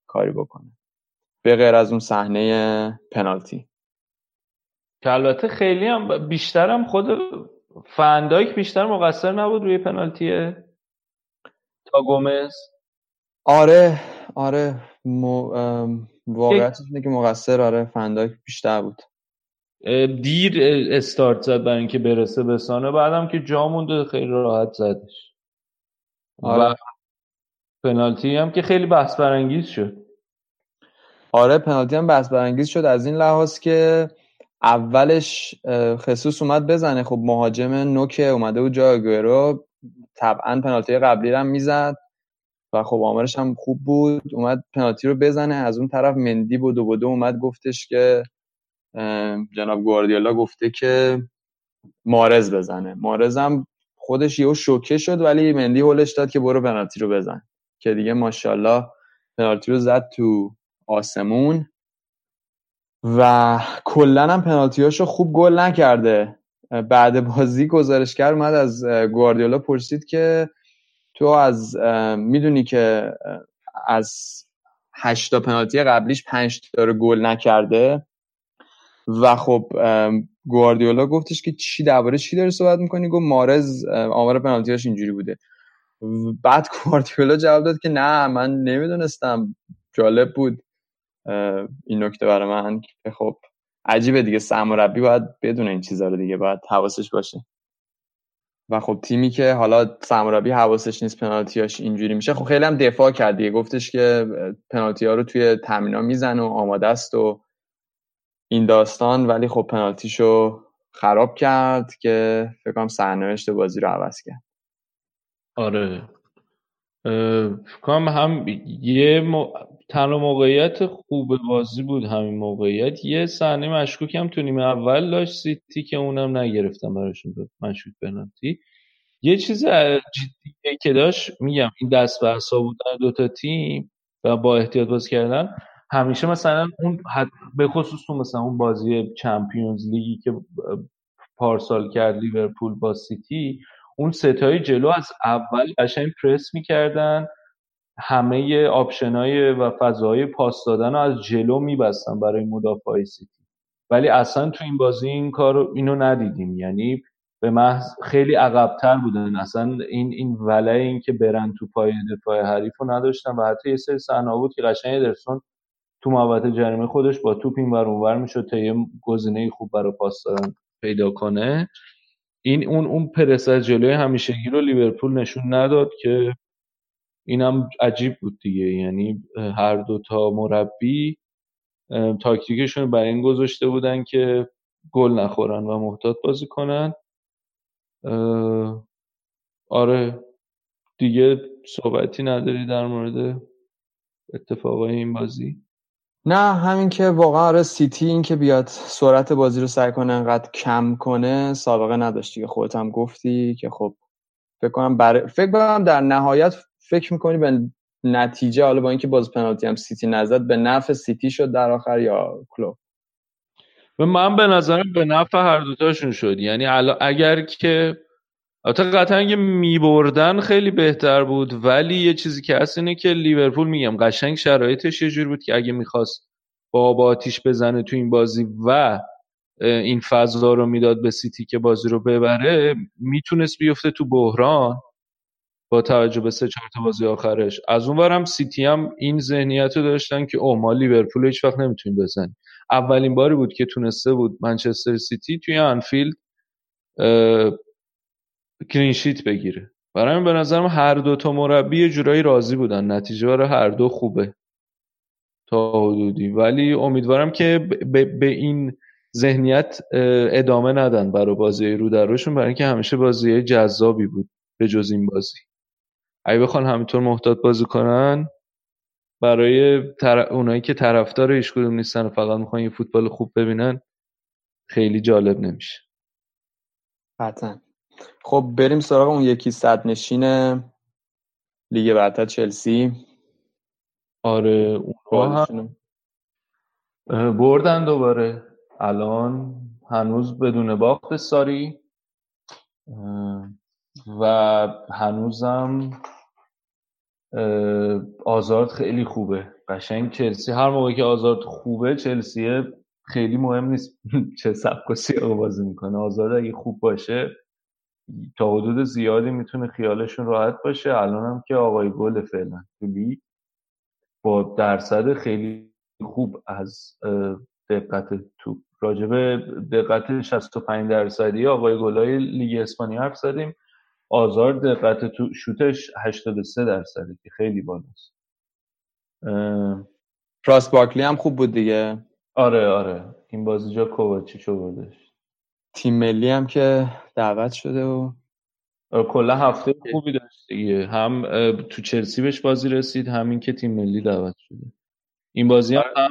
کاری بکنه. به غیر از اون صحنه پنالتی. که البته خیلی هم بیشتر هم خود فندایک بیشتر مقصر نبود روی پنالتیه تا گومز. آره آره واقعیتش اینه که مقصر آره فندایک بیشتر بود. دیر استارت زد برای اینکه برسه به سانه بعدم که جا مونده خیلی راحت زدش. آره. و پنالتی هم که خیلی بحث برانگیز شد. آره پنالتی هم بحث برانگیز شد. از این لحاظ که اولش خصوص اومد بزنه. خب مهاجم نوک اومده بود جای رو طبعا پنالتی قبلی رو هم می‌زد و خب آمارش هم خوب بود. اومد پنالتی رو بزنه. از اون طرف مندی بود و بودو اومد گفتش که جناب گواردیولا گفته که مارز بزنه. مارز هم خودش یهو شوکه شد ولی مندی هولش داد که برو پنالتی رو بزن. که دیگه ماشاءالله پنالتی رو زد تو آسمون. و کلا هم پنالتیاشو خوب گل نکرده. بعد بازی گزارشگر اومد از گواردیولا پرسید که تو از می‌دونی که از هشتا پنالتی قبلیش پنج داره گل نکرده؟ و خب گواردیولا گفتش که چی درباره چی داره صحبت می‌کنی؟ گفت مارز آمار پنالتیاش اینجوری بوده. بعد گواردیولا جواب داد که نه من نمی‌دونستم. جالب بود. این نکته برای من که خب عجیبه دیگه سرمربی باید بدون این چیزا رو دیگه باید حواسش باشه. و خب تیمی که حالا سرمربی حواسش نیست پنالتیاش اینجوری میشه خب خیلی هم دفاع کرد دیگه. گفتش که پنالتی ها رو توی تمرین می‌زنه و آماده است و این داستان. ولی خب پنالتیشو خراب کرد که فکر کنم سرنوشت بازی رو عوض کرد. آره. فکرم هم یه. تنها موقعیت خوب بازی بود همین موقعیت. یه صحنه مشکوک هم تو نیمه اول داشت سیتی که اونم نگرفتم براشون مشکوک پنالتی. یه چیز جدیه که داشت میگم این دست به بودن دوتا تیم و با احتیاط بازی کردن همیشه مثلا اون حد به خصوص تو مثلا اون بازی Champions League ی که پارسال کرد لیورپول با سیتی اون سه تای جلو از اول قشنگ پرس می‌کردن. همه option ای و فضاهای پاس دادن رو از جلو میبستن برای مدافع سیتی. ولی اصلا تو این بازی این کار اینو ندیدیم. یعنی به محض خیلی عقبتر بودن. اصلا این این ولع این که برن تو پای دفاع حریف رو نداشتن و حتی یه سری صحنه بود که قشنگ ادرسون تو محوطه جریمه خودش با توپ این ور اونور می‌شد تا یه گزینه خوب برای پاس دادن پیدا کنه. این اون اون پرس جلوی همیشگی رو لیورپول نشون نداد که اینم عجیب بود دیگه. یعنی هر دو تا مربی تاکتیکشون برای این گذاشته بودن که گل نخورن و محتاط بازی کنن. آره دیگه صحبتی نداری در مورد اتفاقای این بازی؟ نه همین که واقعا آره سیتی این که بیاد سرعت بازی رو سعی کنه انقدر کم کنه سابقه نداشتی که خودت هم گفتی که خب فکر کنم بر... فکر کنم در نهایت فکر می‌کنی به نتیجه حالا با اینکه باز پنالتی هم سیتی نزد به نفع سیتی شد در آخر یا کلوب؟ و من به نظرم به نفع هر دوتاشون شد. یعنی اگر که البته قطعا اگه میبردن خیلی بهتر بود ولی یه چیزی که هست اینه که لیورپول میگم قشنگ شرایطش یه جور بود که اگه می‌خواست با با آتیش بزنه تو این بازی و این فضا رو می‌داد به سیتی که بازی رو ببره می‌تونست بیفته تو بحران. با توجه به سه چهار تا بازی آخرش. از اونورم سیتی هم این ذهنیت رو داشتن که او ما لیورپول هیچ وقت نمی‌تونیم بزنیم. اولین باری بود که تونسته بود منچستر سیتی توی انفیلد clean sheet بگیره. برای به نظرم هر دو تا مربی جورایی راضی بودن. نتیجه برای هر دو خوبه تا حدودی. ولی امیدوارم که به این ذهنیت ادامه ندن برای بازی رو در روشون برای اینکه همیشه بازی جذابی بود به جز این بازی. اگه بخوان همینطور محتاط بازی کنن برای تر... اونایی که طرفدار هیچ کدوم نیستن و فقط می‌خوان یه فوتبال خوب ببینن خیلی جالب نمیشه. قطعا خب بریم سراغ اون یکی صد نشین لیگ برتر چلسی. آره اون هم بردن دوباره. الان هنوز بدون باخت ساری. و هنوزم آزارد خیلی خوبه. قشنگ چلسی هر موقع که آزارد خوبه چلسی خیلی مهم نیست چه سبک و سیاق بازی می‌کنه. آزارد اگه خوب باشه تا حدود زیادی می‌تونه خیالشون راحت باشه. الان هم که آقای گل فعلا تو با درصد خیلی خوب از دقت توپ راجبه دقت 65 درصدی آقای گلای لیگ اسپانیا حرف زدیم. آزار دقت تو شوتش 83 درصده که خیلی بالاست. راست باکلی هم خوب بود دیگه. آره آره. این بازی جا کوواچیچ بردش. تیم ملی هم که دعوت شده و کلا هفته خوبی داشت دیگه. هم تو چلسی بهش بازی رسید همین که تیم ملی دعوت شده. این بازی هم, هم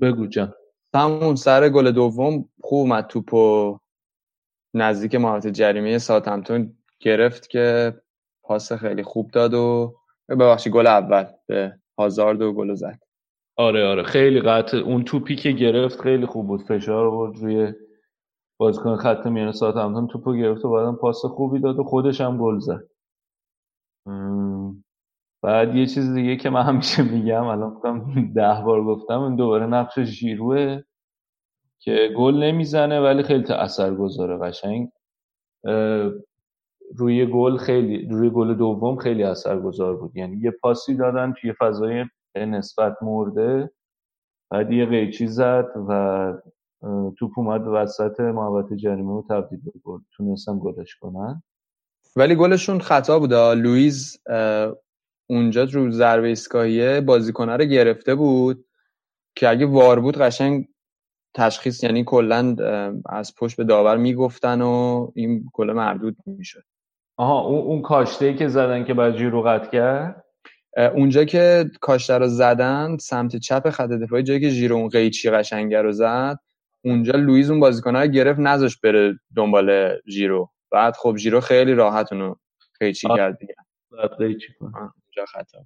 بگو جان. همون سر گل دوم خوب اومد توپو. نزدیک محوطه جریمه ساتمتون گرفت که پاس خیلی خوب داد و ببخشید گل اول به هازارد و گل زد. آره آره. خیلی قطع. اون توپی که گرفت خیلی خوب بود. فشار بود روی بازیکن خط میانه ساعتهمپتون توپو گرفت و بعدم پاس خوبی داد و خودش هم گل زد. بعد یه چیز دیگه که من همیشه میگم الان فکرم ده بار گفتم این دوباره نقش ژیروه که گل نمی‌زنه ولی خیلی اثر گذاره قشنگ. روی گل خیلی روی گل دوم خیلی اثرگذار بود. یعنی یه پاسی دادن توی فضای نسبت مرده بعد یه قیچی زد و توپ اومد وسط محوطه جریمه رو تبدیل به گل. تونستم گلش کنن. ولی گلشون خطا بود. لوئیز اونجا رو ضربه ایستگاهیه بازیکنه رو گرفته بود که اگه وار بود قشنگ تشخیص یعنی کلا از پشت به داور می‌گفتن و این گل مردود می‌شد. آها اون, اون کاشته که زدن که بعد رو قطع کرد؟ اونجا که کاشته رو زدن سمت چپ خط دفاعی جایی که ژیرو اون قیچی قشنگه رو زد اونجا لوئیز اون بازیکن‌ها رو گرفت نذاش بره دنبال ژیرو بعد خب ژیرو خیلی راحت اونو قیچی کرد دیگه. بعد قیچی اونجا خطا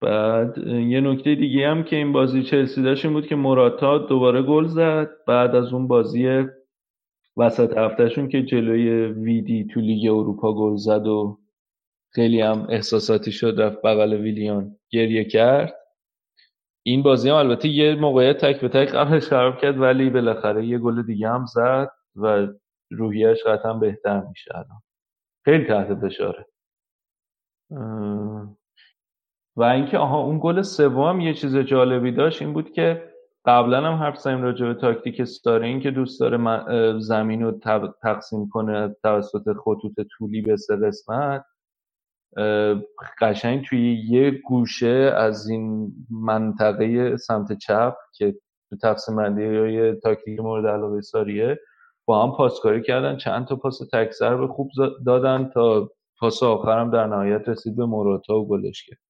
بعد یه نکته دیگه هم که این بازی چلسی داشت این بود که موراتا دوباره گل زد. بعد از اون بازی وسط هفتهشون که جلوی ویدی تو لیگ اروپا گل زد و خیلی هم احساساتی شد رفت بغل ویلیان گریه کرد. این بازی هم البته یه موقعیت تک به تک قبلش خراب کرد ولی بالاخره یه گل دیگه هم زد و روحیش قطعا بهتر میشه الان. خیلی تحت فشاره. و اینکه آها اون گل سوم یه چیز جالبی داشت این بود که قبلا هم حرف زدیم راجع به تاکتیک این که دوست داره زمین رو تقسیم کنه توسط خطوط طولی به سه قسمت. قشنگ توی یه گوشه از این منطقه سمت چپ که تو تقسیم بندی های تاکتیک مورد علاقه ساریه با هم پاسکاری کردن چند تا پاس تک به خوب دادن تا پاس آخرم در نهایت رسید به موراتا و گلش کرد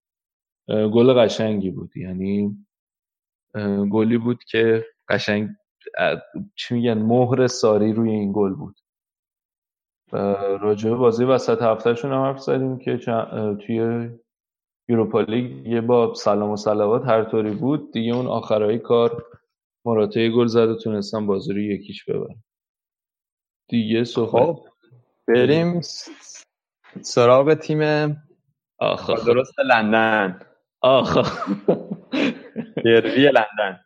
گل قشنگی بود. یعنی گلی بود که قشنگ چی میگن مهر ساری روی این گل بود. راجع بازی وسط هفتهشون هم حرف زدیم که توی یوروپا لیگ یه با سلام و صلوات هر طوری بود دیگه اون آخرهای کار مراته گل زد و تونستن بازی رو یکیش ببرن. دیگه صحبت خب بریم سراغ تیم درست لندن. آخه دربی لندن.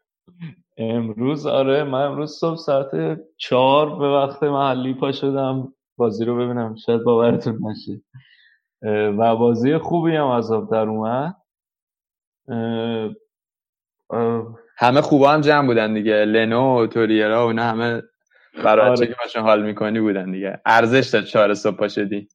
امروز آره من امروز صبح ساعت چهار به وقت محلی پا شدم. بازی رو ببینم شاید باورتون نشه. و بازی خوبی هم از در اومد. همه خوبا هم جمع بودن دیگه. لنو و توریرا و نه همه برای آره. که باشون حال می‌کنی بودن دیگه. ارزش داد چهار صبح پا شدی.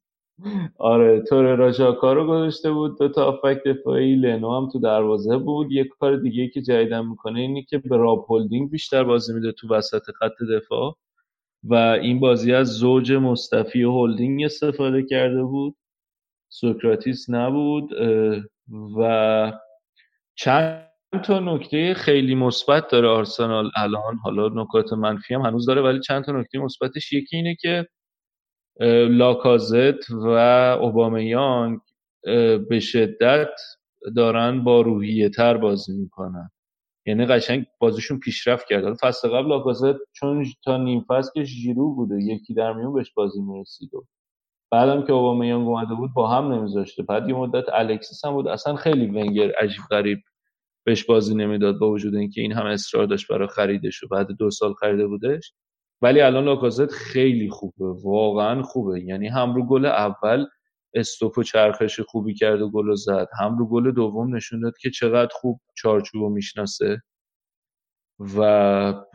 آره توریرا ژاکا رو گذاشته بود دو تا هافبک دفاعی لنو هم تو دروازه بود. یک کار دیگه که جدیداً می‌کنه اینه که به راب هولدینگ بیشتر بازی میده تو وسط خط دفاع و این بازی از زوج مصطفی و هولدینگ استفاده کرده بود. سوکراتیس نبود و چند تا نکته خیلی مثبت داره آرسنال الان. حالا نکات منفی هم هنوز داره ولی چند تا نکته مثبتش یکی اینه که لاکازت و اوبامیانگ به شدت دارن با روحیه تر بازی می‌کنن. یعنی قشنگ بازیشون پیشرفت کرد فصل قبل لاکازت چون تا نیم فصل که ژیرو بوده یکی در میون بهش بازی می‌رسید. بعدم که اوبامیانگ اومده بود با هم نمیذاشته. بعد یه مدت الکسیس هم بود. اصلا خیلی ونگر عجیب غریب بهش بازی نمی‌داد با وجود اینکه این هم اصرار داشت برای خریدش و بعد دو سال خریده بودش. ولی الان لاکازت خیلی خوبه واقعا خوبه. یعنی هم رو گل اول استوپ و چرخش خوبی کرد و گل زد هم رو گل دوم نشون داد که چقدر خوب چارچوبو می‌شناسه و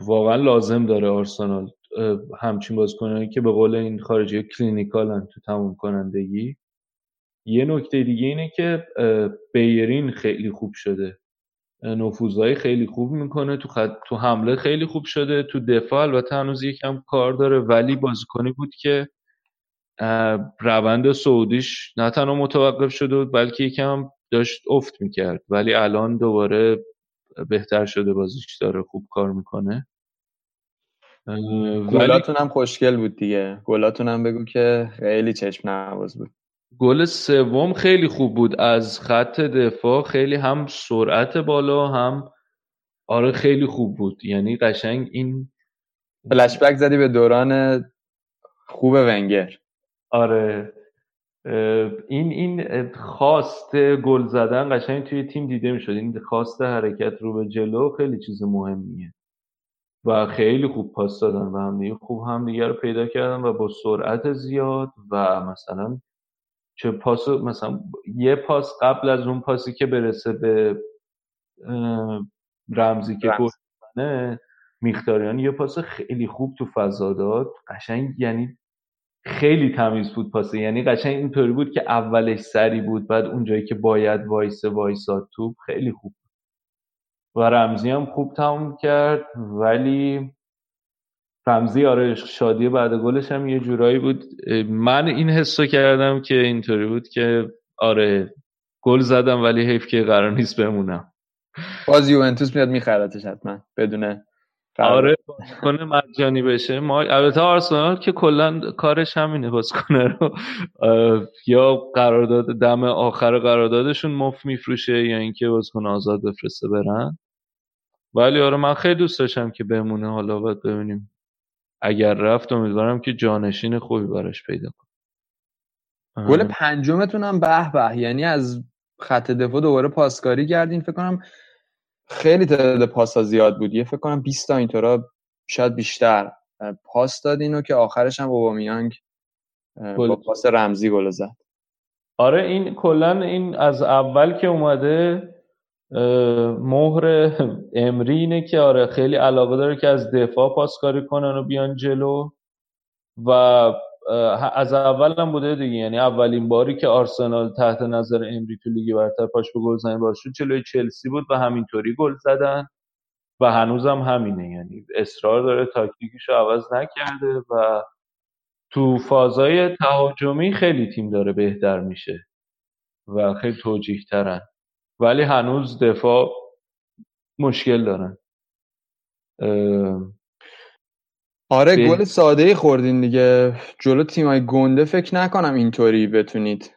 واقعا لازم داره آرسنال همچین بازیکنانی که به قول این خارجی کلینیکالن تو تموم کنندگی. یه نکته دیگه اینه که بیرین خیلی خوب شده. نفوذهای خیلی خوب می‌کنه. تو خط... تو حمله خیلی خوب شده. تو دفاع البته هنوز یکم کار داره. ولی بازیکنی بود که روند سعودیش نه تنها متوقف شده بود بلکه یکم داشت افت می‌کرد. ولی الان دوباره بهتر شده بازیش داره. خوب کار می‌کنه. گلاتون هم خوشگل بود دیگه. گلاتون هم بگو که خیلی چشم نواز بود. گل سوم خیلی خوب بود. از خط دفاع خیلی هم سرعت بالا هم آره خیلی خوب بود. یعنی قشنگ این فلشبک زدی به دوران خوب ونگر. آره. این این خواست گل زدن قشنگ توی تیم دیده می‌شد. این خواست حرکت رو به جلو خیلی چیز مهمیه. و خیلی خوب پاس دادن و هم خوب هم دیگر رو پیدا کردن و با سرعت زیاد و مثلا چه پاس مثلا یه پاس قبل از اون پاسی که برسه به رمزی که گل میختاریان یه پاس خیلی خوب تو فضا داد. قشنگ یعنی خیلی تمیز بود پاسه. یعنی قشنگ اینطوری بود که اولش سری بود بعد اونجایی که باید وایسه وایساد توپ خیلی خوب و رمزی هم خوب تموم کرد ولی رمزی آره شادی بعد گلش هم یه جورایی بود. من این حسو کردم که اینطوری بود که آره گل زدم ولی حیف که قرار نیست بمونم. باز یوونتوس میاد میخرتش حتما بدونه آره کنه مجانی بشه. ما البته آرسنال که کلا کارش همینه کنه رو یا قرارداد دم آخر قراردادشون مفت میفروشه یا اینکه بازیکن آزاد بفرسته برن. ولی آره من خیلی دوست داشتم که بمونه حالا باید ببینیم. اگر رفت امیدوارم که جانشین خوبی براش پیدا کنه. گل پنجمتون هم به به یعنی از خط دفاع دوباره پاسکاری کردین. فکر کنم خیلی تعداد پاس زیاد بود. یه فکر کنم 20 تا اینطورا شاید بیشتر پاس دادین و که آخرش هم اوبامیانگ با پاس رمزی گل زد. آره این کلا این از اول که اومده مهر امری اینه که آره خیلی علاقه داره که از دفاع پاسکاری کنن و بیان جلو. و از اول هم بوده دیگه یعنی اولین باری که آرسنال تحت نظر امری تو لیگ برتر پاش به گل زنی باز شد جلوی چلسی بود و همینطوری گل زدن. و هنوزم همینه یعنی اصرار داره تاکتیکیشو عوض نکرده و تو فازای تهاجمی خیلی تیم داره بهتر میشه و خیلی توجیه ترن ولی هنوز دفاع مشکل دارن آره گل ساده ای خوردین دیگه. جلو تیمای گنده فکر نکنم اینطوری بتونید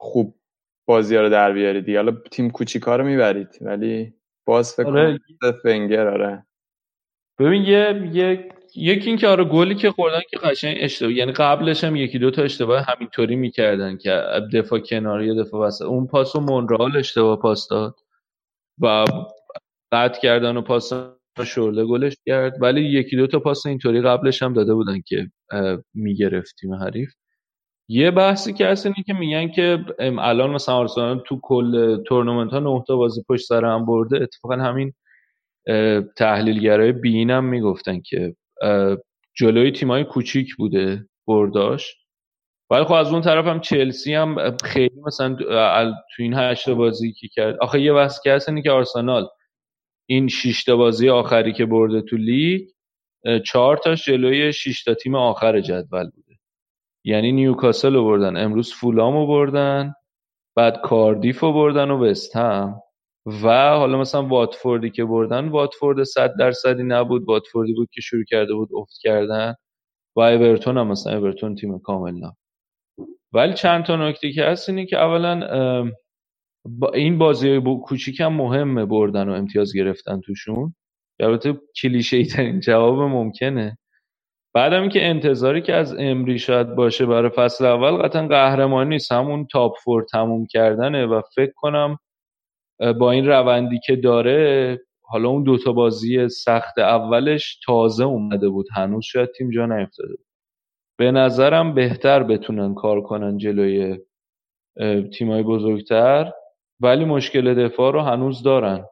خوب بازی رو در بیارید حالا تیم کوچیکا رو می‌برید ولی باز فکر آره. فنگر آره. ببین یه یه یکی این که آره گلی که خوردن که قشنگ اشتباه یعنی قبلش هم یکی دو تا اشتباه همینطوری می‌کردن که دفاع کناری دفاع وسط اون پاس و مونرال اشتباه پاس داد و قطع کردن و پاس شورله گلش کرد. ولی یکی دو تا پاس اینطوری قبلش هم داده بودن که می‌گرفت تیم حریف. یه بحثی که هست اینه که میگن که الان مثلا آرسنال تو کل تورنمنت ها نه تا بازی پشت سر هم برده اتفاقا همین تحلیلگرای بین هم می‌گفتن که جلوی تیمای کوچیک بوده برداش ولی خب از اون طرف هم چلسی هم خیلی مثلا تو این هشت بازی که کرد. آخه یه بحث که هست که آرسنال این شش بازی آخری که برده تو لیگ چهار تاش جلوی شش تا تیم آخر جدول بوده. یعنی نیوکاسل رو بردن امروز فولام رو بردن بعد کاردیف رو بردن و وستهم و حالا مثلا واتفوردی که بردن واتفورد صد درصدی نبود. واتفوردی بود که شروع کرده بود افت کردن و اورتون هم مثلا اورتون تیم کامل نه ولی چند تا نکته که هست اینه که اولا این بازی کوچیک هم مهمه بردن و امتیاز گرفتن توشون. البته کلیشه ترین جواب ممکنه. بعدم که انتظاری که از امری شاید باشه برای فصل اول قطعا قهرمانی نیست. همون تاپ فور تموم کردنه و فکر کنم با این روندی که داره حالا اون دوتا بازی سخت اولش تازه اومده بود. هنوز شاید تیم جا نیفتاده به نظرم بهتر بتونن کار کنن جلوی تیمای بزرگتر ولی مشکل دفاع رو هنوز دارن.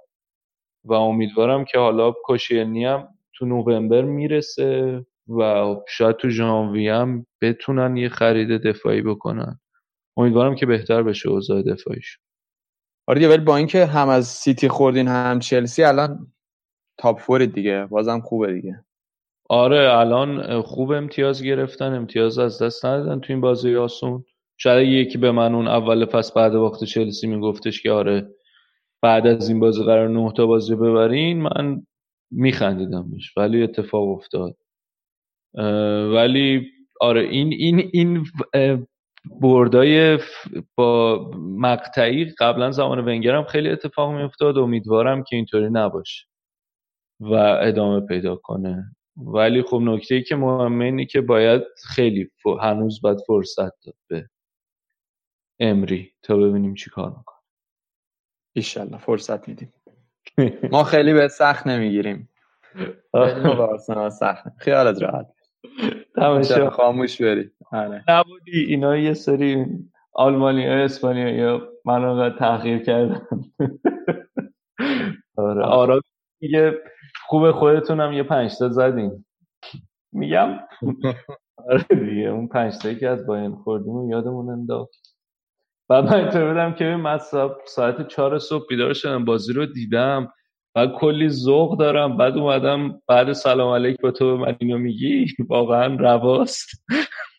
و امیدوارم که حالا کوشیلنی هم تو نوامبر می‌رسه و شاید تو ژانویه هم بتونن یه خرید دفاعی بکنن. امیدوارم که بهتر بشه اوضاع دفاعیش آره ولی با اینکه هم از سیتی خوردین هم چلسی الان تاپ فور دیگه. بازم خوبه دیگه. آره الان خوب امتیاز گرفتن. امتیاز از دست ندادن تو این بازی آسون. شاید یکی به من اون اول فصل بعد وقت چلسی میگفتش که آره بعد از این بازی قرار نه تا بازی ببرین من میخندیدم بهش. ولی اتفاق افتاد. ولی آره این این این بردای با مقطعی قبلا زمان ونگر هم خیلی اتفاق میافتاد. امیدوارم که اینطوری نباشه و ادامه پیدا کنه. ولی خب نکته ای که مهمه اینه که باید خیلی هنوز باید فرصت داد به امری تا ببینیم چی کار می‌کنه. ایشالله فرصت میدیم. ما خیلی به سخت نمی‌گیریم. ما به آرسنال سخت. خیالت راحت. تماشا خاموش بری. آره. نبودی. اینا یه سری آلمانی های اسپانیایی یا من تغییر کردم آره. آرا میگه خوب خودتونم یه پنجتا زدین. میگم. آره دیگه اون پنجتایی که از باین خوردیم یادمون انداخت. بعد من اینطور بودم که من ساعت چهار صبح بیدار شدم بازی رو دیدم. بعد کلی ذوق دارم. بعد اومدم بعد سلام علیک با تو به من اینو میگی؟ واقعا رواست.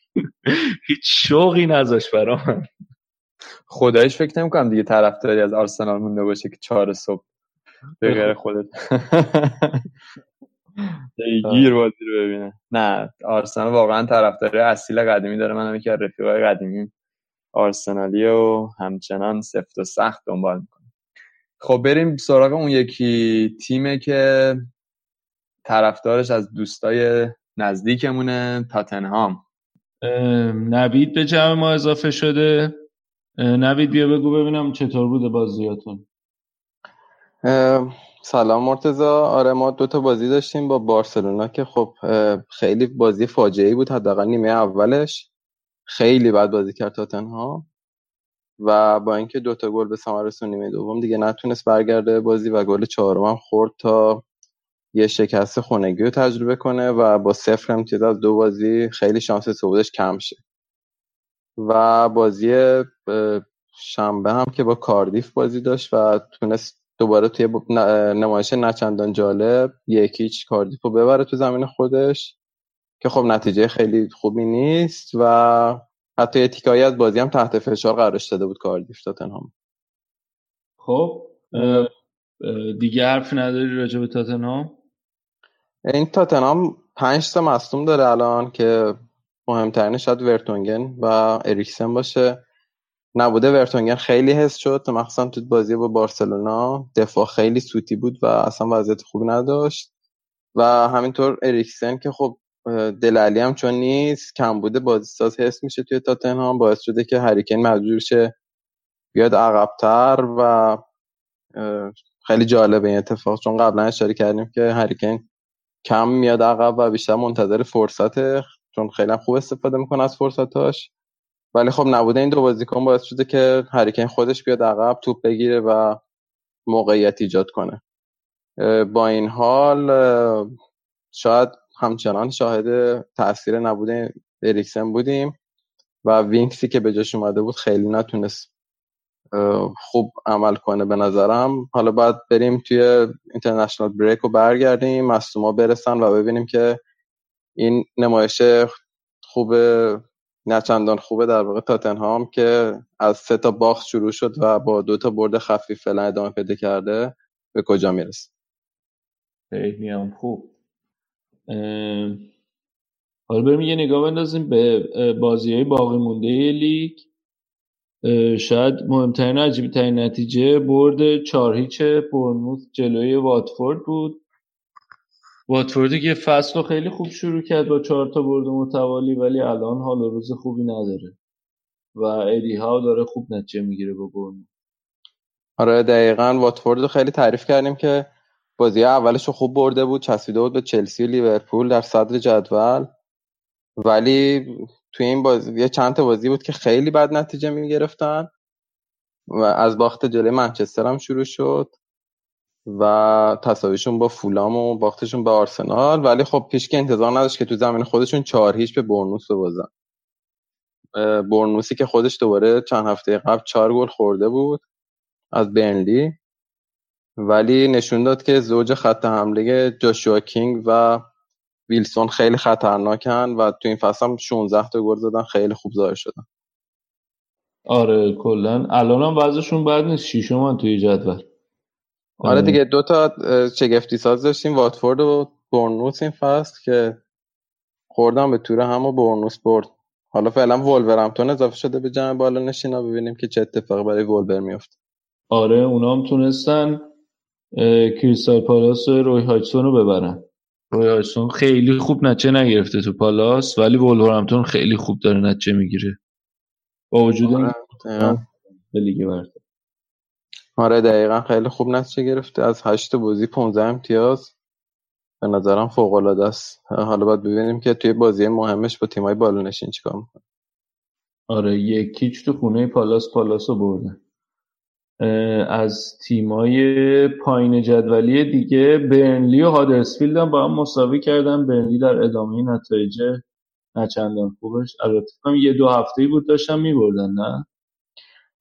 هیچ شوقی نذاش برام خدایش فکر نمی کنم دیگه طرفداری از آرسنال مونده باشه که چهار صبح به غیر خودت. گیر بازی رو ببینه. نه آرسنال واقعا طرفداری اصیل قدیمی داره. من که رفیقای قدیمی آرسنالی و همچنان سفت و سخت دنبال خب بریم سراغ اون یکی تیمه که طرفدارش از دوستای نزدیکمونه تاتنهام. نوید به جمع ما اضافه شده. نوید بیا بگو ببینم چطور بوده بازیاتون. سلام مرتزا آره ما دو تا بازی داشتیم با بارسلونا که خب خیلی بازی فاجعه بود. حداقل نیمه اولش خیلی بد بازی کرد تاتنهام. و با اینکه دوتا گل به ثمر رسون نیمه دوم دیگه نتونست برگرده بازی و گل چهارم خورد تا یه شکست خونگی رو تجربه کنه و با صفر امتیاز از دو بازی خیلی شانس صعودش کم شه. و بازی شنبه هم که با کاردیف بازی داشت و تونست دوباره توی نمایش نچندان جالب یکیچ کاردیف رو ببره تو زمین خودش که خب نتیجه خیلی خوبی نیست و حتی یه تیکایی از بازی هم تحت فشار قرارش داده بود کاردیف تاتنهام خب دیگه حرف نداری راجع به تاتنهام؟ این تاتنهام پنج تا مصدوم داره الان که مهمترین شاید ورتونگن و اریکسن باشه. نبوده ورتونگن خیلی حس شد مخصوصا تو بازی با بارسلونا. دفاع خیلی سوتی بود و اصلا وضعیت خوبی نداشت. و همینطور اریکسن که خب دلالی هم چون نیست کم بوده بازی ساز حس میشه توی تاتنهام. باعث شده که هریکن مجبور شه بیاد عقبتر و خیلی جالبه این اتفاق. چون قبلا اشاره کردیم که هریکن کم میاد عقب و بیشتر منتظر فرصته. چون خیلی خوب استفاده می‌کنه از فرصتاش. ولی خب نبوده این دو بازیکن. باعث شده که هریکن خودش بیاد عقب توپ بگیره و موقعیت ایجاد کنه. با این حال شاید همچنان شاهد تاثیر نبوده اریکسن بودیم و وینکسی که به جاش اومده بود خیلی نتونست خوب عمل کنه به نظرم. حالا باید بریم توی اینترنشنال بریک رو برگردیم مصوما برسن و ببینیم که این نمایش خوب نه چندان خوبه در واقع تاتنهام که از سه تا باخت شروع شد و با دو تا برد خفیف فعلا ادامه پیدا کرده به کجا می‌رسه؟ خیلی خوب. حالا بریم یه نگاه بندازیم به بازی های باقی مونده لیگ. شاید مهمترین عجیبی ترین نتیجه برد چهار هیچ جلوی واتفورد بود. واتفوردی که فصل خیلی خوب شروع کرد با چهار تا برد متوالی ولی الان حال و روز خوبی نداره و ادی ها داره خوب نتیجه می‌گیره با برنموث. آره دقیقا واتفورد خیلی تعریف کردیم که بازی اولش خوب برده بود چسبیده بود به چلسی و لیورپول در صدر جدول. ولی توی این بازی یه چند تا بازی بود که خیلی بد نتیجه می‌گرفتن و از باخت جلوی منچستر هم شروع شد و تصاویشون با فولام و باختشون به آرسنال. ولی خب پیشکی انتظار نداشت که تو زمین خودشون چهار هیچ به برنوس ببازن برنوسی که خودش دوباره چند هفته قبل چهار گل خورده بود از برنلی. ولی نشون داد که زوج خط حمله جاشوا کینگ و ویلسون خیلی خطرناکن و تو این فصل هم 16 تا گل زدن خیلی خوب ظاهر شدن. آره کلا. الان هم وضعشون بد نیست. شیشم توی جدول. آره دیگه دو تا شگفتی ساز داشتیم. واتفورد و بورنوس این فصل که خوردم به تور هم و بورنوس برد. حالا فعلا ولورهمپتون اضافه شده به جمع بالا نشینا ببینیم که چه اتفاقی برای ولور میفته آره اونا هم تونستن. کریستال پالاس روی هایتسون رو ببرن. روی هایتسون خیلی خوب نچه نگرفته تو پالاس ولی ولورهمپتون خیلی خوب داره نچه می‌گیره. با وجود آره. لیگ برتر آره دقیقا خیلی خوب نتیجه گرفته. از هشت بازی 15 امتیاز. به نظرم فوق العاده است. حالا باید ببینیم که توی بازی مهمش با تیمای بالا نشین چیکار می‌کنه. آره یکیچ تو خونه پالاس پالاس رو برده از تیمای پایین جدولی دیگه برنلی و هادرسفیلد هم با هم مساوی کردن. برنلی در ادامه نتایج نه چندان خوبش. البته یه دو هفته بود داشتن میبردن نه؟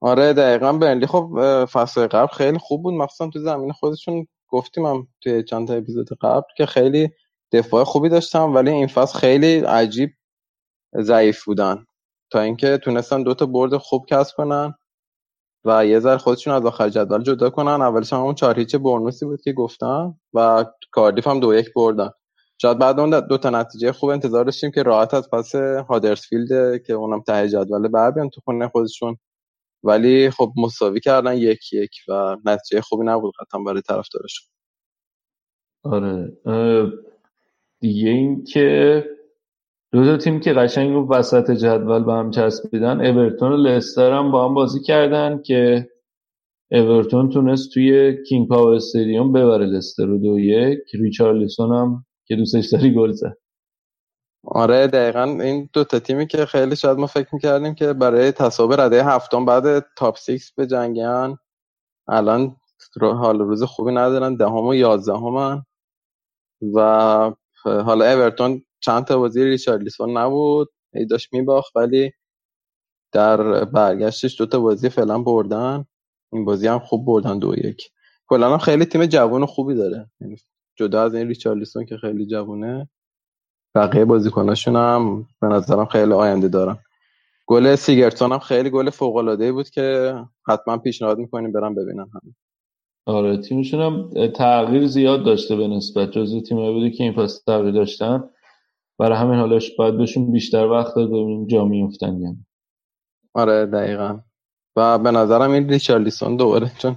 آره دقیقا. برنلی خب فصل قبل خیلی خوب بود. مخصوصا تو زمین خودشون گفتیم هم توی چند تا اپیزود قبل که خیلی دفاع خوبی داشتم ولی این فصل خیلی عجیب ضعیف بودن. تا اینکه تونستن دو تا برد خوب کسب کنن. و یه ذره خودشون از آخر جدول جدا کنن. اولش هم اون چهار هیچ برنوسی بود که گفتم و کاردیف هم دو یک بردن. شاید بعد اون دو تا نتیجه خوب انتظار داشتیم که راحت از پس هادرسفیلد که اونم ته جدول بر بیان تو خونه خودشون. ولی خب مساوی کردن یک یک و نتیجه خوبی نبود قطعا برای طرفدارشون. آره. دیگه این که دو تا تیم که قشنگ رو وسط جدول به هم چسبیدن اورتون و لستر هم با هم بازی کردن که اورتون تونست توی King Power Stadium ببره لستر رو دو یک. ریچارلیسون هم که دوستش داری گل زد. آره دقیقا این دو تا تیمی که خیلی شاید ما فکر می‌کردیم که برای تصاحب رده هفتم بعد top six بجنگن الان حال روز خوبی ندارن دهم و یازدهم و حالا اورتون چند تا بازی ریچارلیسون نبود ای داشت میباخت ولی در برگشتش دو تا بازی فعلا بردن. این بازی هم خوب بردن دو یک. کلا خیلی تیم جوان خوبی داره. یعنی جدا از این ریچارلیسون که خیلی جوونه بقیه بازیکناشون هم به نظرم خیلی آینده دارن. گل سیگرتون هم خیلی گل فوق العاده بود که حتما پیشنهاد می‌کنیم برم ببینم هم آره تیمشون هم تغییر زیاد داشته به نسبت جزو تیمایی بوده که این پاس تغییر داشتن. برای همین حالش باید بهشون بیشتر وقت داد ببینیم جا میفتن یعنی. آره دقیقا. و به نظرم این ریچارلیسون دوباره چون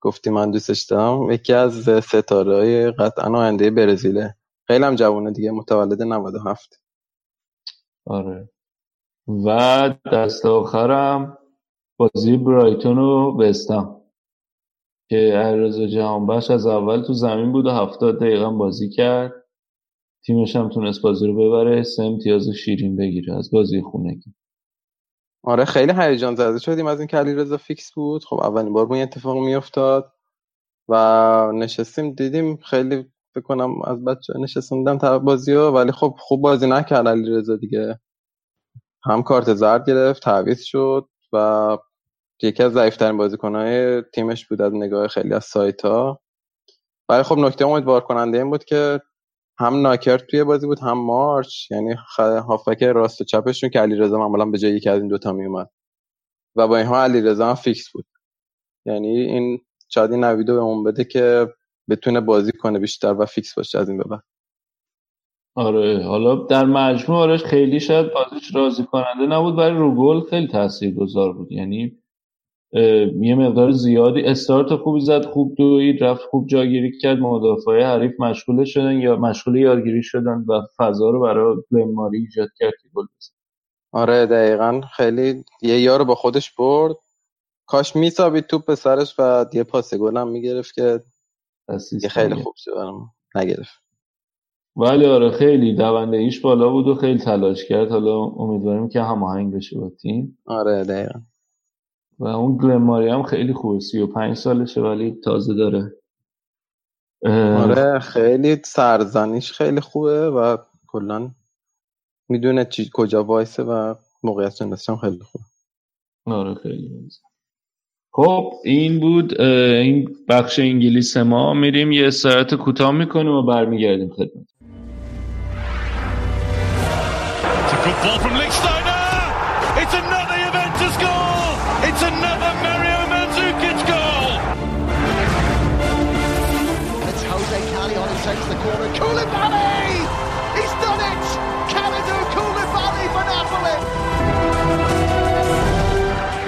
گفتی من دوستش دارم یکی از ستاره های قطعا آینده برزیله. خیلی هم جوونه دیگه متولد 97 آره. و دست آخرم بازی برایتون رو بستم که جهان جهانبخش از اول تو زمین بود و هفتاد دقیقا بازی کرد. تیمش هم تونست بازی رو ببره. سه امتیاز شیرین بگیره از بازی خونگی آره خیلی هیجان زده شدیم از این که رضا فیکس بود. خب اولین بار این اتفاق میافتاد و نشستیم دیدیم خیلی فکر کنم از بچه نشستم دیدم طرف بازی ها ولی خب خوب بازی نکرد علی رضا دیگه. هم کارت زرد گرفت تعویض شد و یکی از ضعیفترین بازیکنهای تیمش بود از نگاه خیلی از سایت ها ولی خب نکته امیدوار کننده این بود که هم ناکر توی بازی بود هم مارچ. یعنی هافک راست و چپشون که علیرضا معمولا به جای یکی از این دوتا میومد. و با اینها علیرضا هم فیکس بود. یعنی این شادی نویدو به اون بده که بتونه بازی کنه بیشتر و فیکس باشه از این به آره حالا در مجموع آرش خیلی شاید بازیش راضی کننده نبود ولی رو گل خیلی تاثیرگذار بود. یعنی یه مقدار زیادی استارت خوبی زد خوب دوید رفت خوب جاگیری کرد. مدافع حریف مشغول شدن یا مشغول یارگیری شدن و فضا رو برای ماری ایجاد کرد. که گل آره دقیقا. خیلی یه یارو با خودش برد. کاش میسابید توپ به سرش و یه پاس گل هم می‌گرفت که یه خیلی خوب شد نگرفت. ولی آره خیلی دونده ایش بالا بود و خیلی تلاش کرد. حالا امیدواریم که هماهنگ بشه با تیم. آره دقیقا. و اون گلماری هم خیلی خوبه. سی و پنج سالشه ولی تازه داره. آره خیلی سرزنیش خیلی خوبه و کلا می‌دونه چی کجا وایسه و موقعیت شناسی هم خیلی خوبه. آره خیلی خب این بود این بخش انگلیس ما. میریم یه ساعت کوتاه می‌کنیم و برمیگردیم خدمت. Takes the corner. Koulibaly! He's done it! Kalidou Koulibaly for Napoli!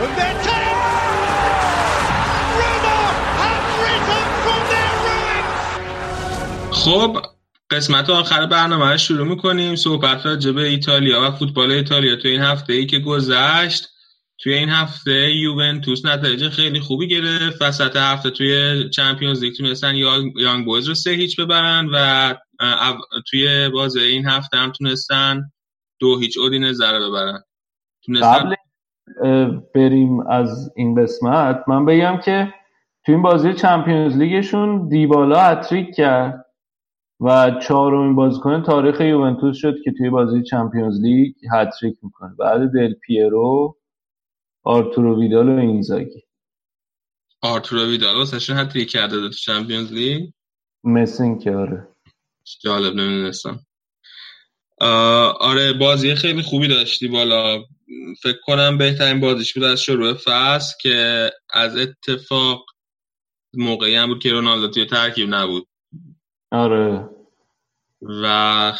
And then Roma have risen from their ruins! خب قسمت آخر برنامه رو شروع می‌کنیم صحبت راجع به ایتالیا و فوتبال ایتالیا تو این هفته ای که گذشت توی این هفته یوونتوس نتایج خیلی خوبی گرفت. وسط هفته توی چمپیونز لیگ تونستن یانگ بویز رو سه هیچ ببرن و توی بازی این هفته هم تونستن دو هیچ اودینزه رو ببرن. قبل بریم از این قسمت. من بگم که توی این بازی Champions League شون دیبالا هتریک کرد و چهارمین بازیکن تاریخ یوونتوس شد که توی بازی Champions League هتریک می‌کنه. بعد دل پیرو آرتورو ویدال و اینزاگی. آرتورو ویدال واسه هتریک کرده تو چمپیونز لیگ مسین که آره. جالب نمی‌دونستم. آره بازی خیلی خوبی داشتی بالا. فکر کنم بهترین بازیش بود از شروع فصل که از اتفاق موقعی هم بود که رونالدو توی ترکیب نبود. آره. و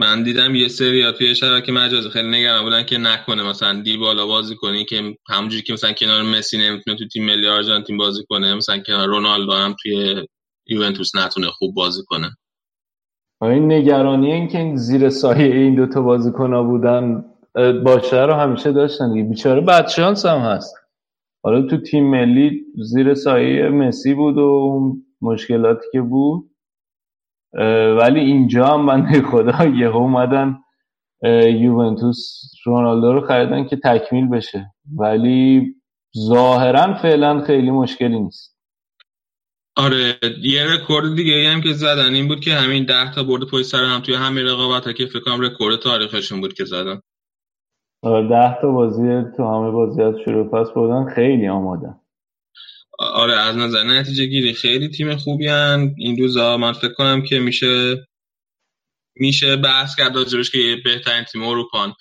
من دیدم یه سری توی شبکه مجازی خیلی نگران بودن که نکنه. مثلا دی بالا بازی کنی که همونجوری که مثلا کنار مسی نمی‌تونه تو تیم ملی آرژانتین بازی کنه مثلا کنار رونالدو هم توی یوونتوس نتونه خوب بازی کنه. این نگرانی این که زیر سایه این دوتا بازیکن بودن باشه رو همیشه داشتن دیگه. بیچاره بدشانس هم هست. حالا تو تیم ملی زیر سایه مسی بود و مشکلاتی که بود. ولی اینجا هم بنده خدا یه اومدن یوونتوس رونالدو رو خریدن که تکمیل بشه. ولی ظاهرا فعلا خیلی مشکلی نیست. آره یه رکورد دیگه هم که زدن این بود که همین ده تا برد پشت سر هم توی همین رقابت ها که فکر کنم رکورد تاریخشون بود که زدن. آره ده تا بازی تو همه بازی از شروع پس بودن خیلی آمادن. آره از نظر نتیجه گیری خیلی تیم خوبی هن. این روزا من فکر کنم که میشه میشه بحث کرد راجبش که بهترین تیم اروپان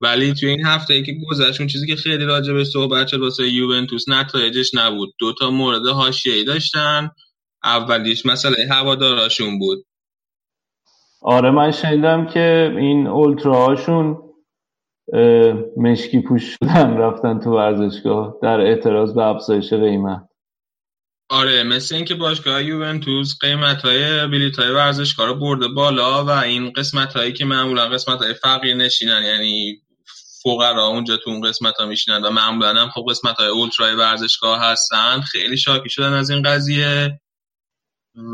ولی توی این هفته ای که گذشت اون چیزی که خیلی راجبه صحبت شد واسه یوونتوس نتایجش نبود. دو تا مورد حاشیه‌ای داشتن. اولیش مسئله هواداراشون بود. آره من شنیدم که این اولتراهاشون مشکی پوش شدن رفتن تو ورزشگاه. در اعتراض به افزایش قیمت. آره مثل اینکه باشگاه یوونتوس قیمت های بلیط های ورزشگاه رو برده بالا و این قسمت هایی که معمولا قسمت های فقیر نشینن یعنی فقرا اونجا تو اون قسمت ها میشینن و معمولا هم خب قسمت های اولترای ورزشگاه هستن خیلی شاکی شدن از این قضیه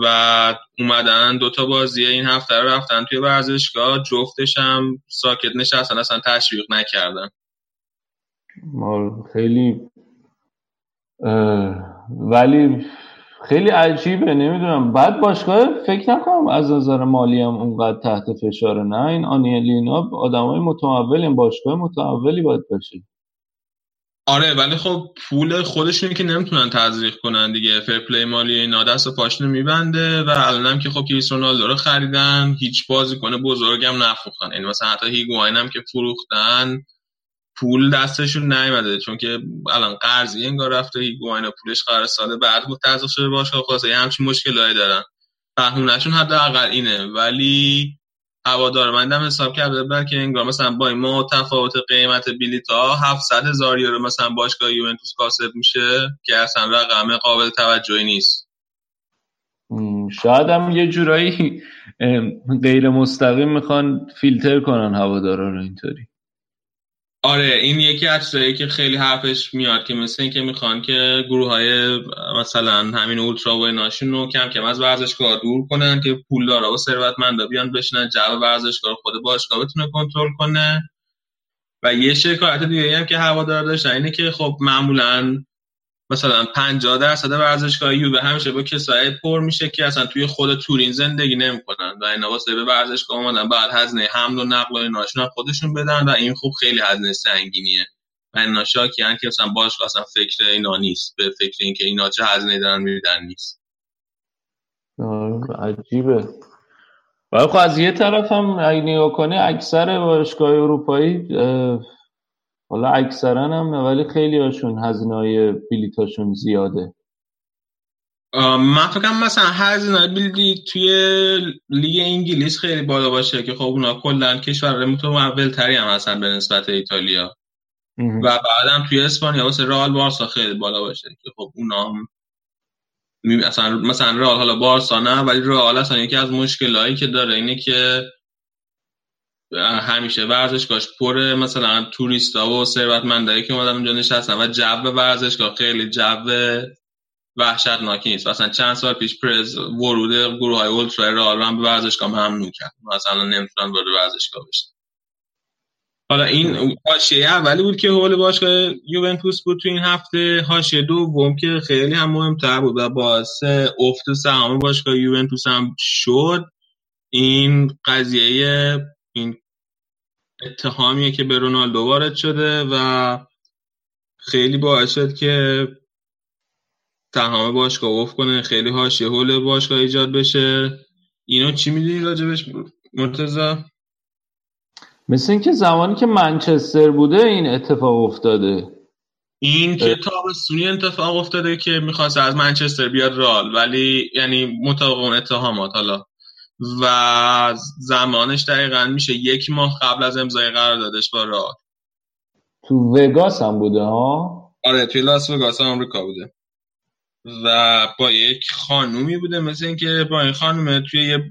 و اومدن دوتا بازی این هفته رو رفتن توی ورزشگاه جفتش هم ساکت نشستن اصلا تشویق نکردن. خیلی ولی خیلی عجیبه نمی‌دونم. بعد باشگاه فکر نکنم از نظر مالی هم اونقدر تحت فشاره نه. این آنیلینا آدم های متمول این باشگاه متمولی باید باشه. آره ولی خب پول خودشون که نمی‌تونن تزریق کنن دیگه. فرپلی مالی اینا دست و پاشنو میبنده و الانم که خب کریس رونالدو رو خریدن هیچ بازیکن بزرگم نفروختن. یعنی مثلا حتی هیگواین هم که فروختن پول دستشون نیومده چون که الان قرضی انگار رفته هیگواین پولش قرار سال بعد متعلق شده باشه خلاص یه همچین مشکلایی دارن. بهونهشون حداقل اینه. ولی هوادارمندم حساب کرده بودن که انگار مثلا با ما تفاوت قیمت بلیط ها 700 هزار یورو مثلا باشگاه یوونتوس کاسب میشه که اصلا رقم قابل توجهی نیست. شاید هم یه جورایی غیر مستقیم می‌خوان فیلتر کنن هوادارا رو اینطوری. آره این یکی از که خیلی حرفش میاد که مثل اینکه می‌خوان که گروه های مثلا همین اولترا و ایناشون رو کم کم از ورزشگاه دور کنن که پولدارا و ثروتمندا بیان بشنن جو ورزشگاه خود باشگاه بتونه کنترل کنه. و یه شکایت دیگه هم که هوادار داشتن اینه که خب معمولا مثلا 50 درصد ورزشگاه یووه همیشه با کسایی پر میشه که اصلا توی خود تورین زندگی نمی‌کنن و اینا واسه به ورزشگاه اومدن بعد هزینه حمل و نقل و ایناشون خودشون بدن و این خوب خیلی هزینه سنگینیه. و اینا شاکیان که مثلا باش اصلا فکر اینا نیست. به فکر اینکه اینا چه هزینه دارن میدن نیست. عجیبه. ولی خب از یه طرف هم نگاه کنی اکثر باشگاه اروپایی حالا اکثرا هم ولی خیلی هاشون هزینه های بلیتاشون زیاده من فکرم مثلا هزینه بیلدی توی لیگ انگلیس خیلی بالا باشه که خب اونا کلا کشور متمول تری هم هستن به نسبت ایتالیا. و بعدم توی اسپانیا واسه رئال بارسا خیلی بالا باشه که خب اونا هم مثلا مثلا رئال حالا بارسا نه ولی رئال اصلا یکی از مشکلایی که داره اینه که همیشه ورزشگاهش پر مثلا توریستا و ثروتمندایی که اومدن اونجا نشستن و جو ورزشگاه خیلی جو وحشتناکی نیست. مثلا چند سال پیش پرز ورود گروه های اولترا رئال هم به ورزشگاه ممنوع کرد. مثلا نمی‌تونن وارد ورزشگاه بشن. حالا این حاشیه اولی بود که حول باشگاه یوونتوس بود تو این هفته. حاشیه دوم که خیلی هم مهمتر بود و باعث افت سهام باشگاه یوونتوس هم شد. این قضیه این اتهامیه که به رونالدو وارد شده و خیلی باعث شد که سهام باشگاه افت کنه. خیلی حاشیه حول باشگاه ایجاد بشه. اینو چی می‌دونی راجبش مرتضی؟ مثل اینکه زمانی که منچستر بوده این اتفاق افتاده. این که تابستونی اتفاق افتاده که می‌خواست از منچستر بیاد رال ولی یعنی مطابق اون اتهامات حالا. و زمانش دقیقا میشه یک ماه قبل از امضای قراردادش با رال تو وگاس هم بوده ها؟ آره توی لاس وگاس آمریکا بوده. و با یک خانومی بوده مثل اینکه با این خانومه توی یه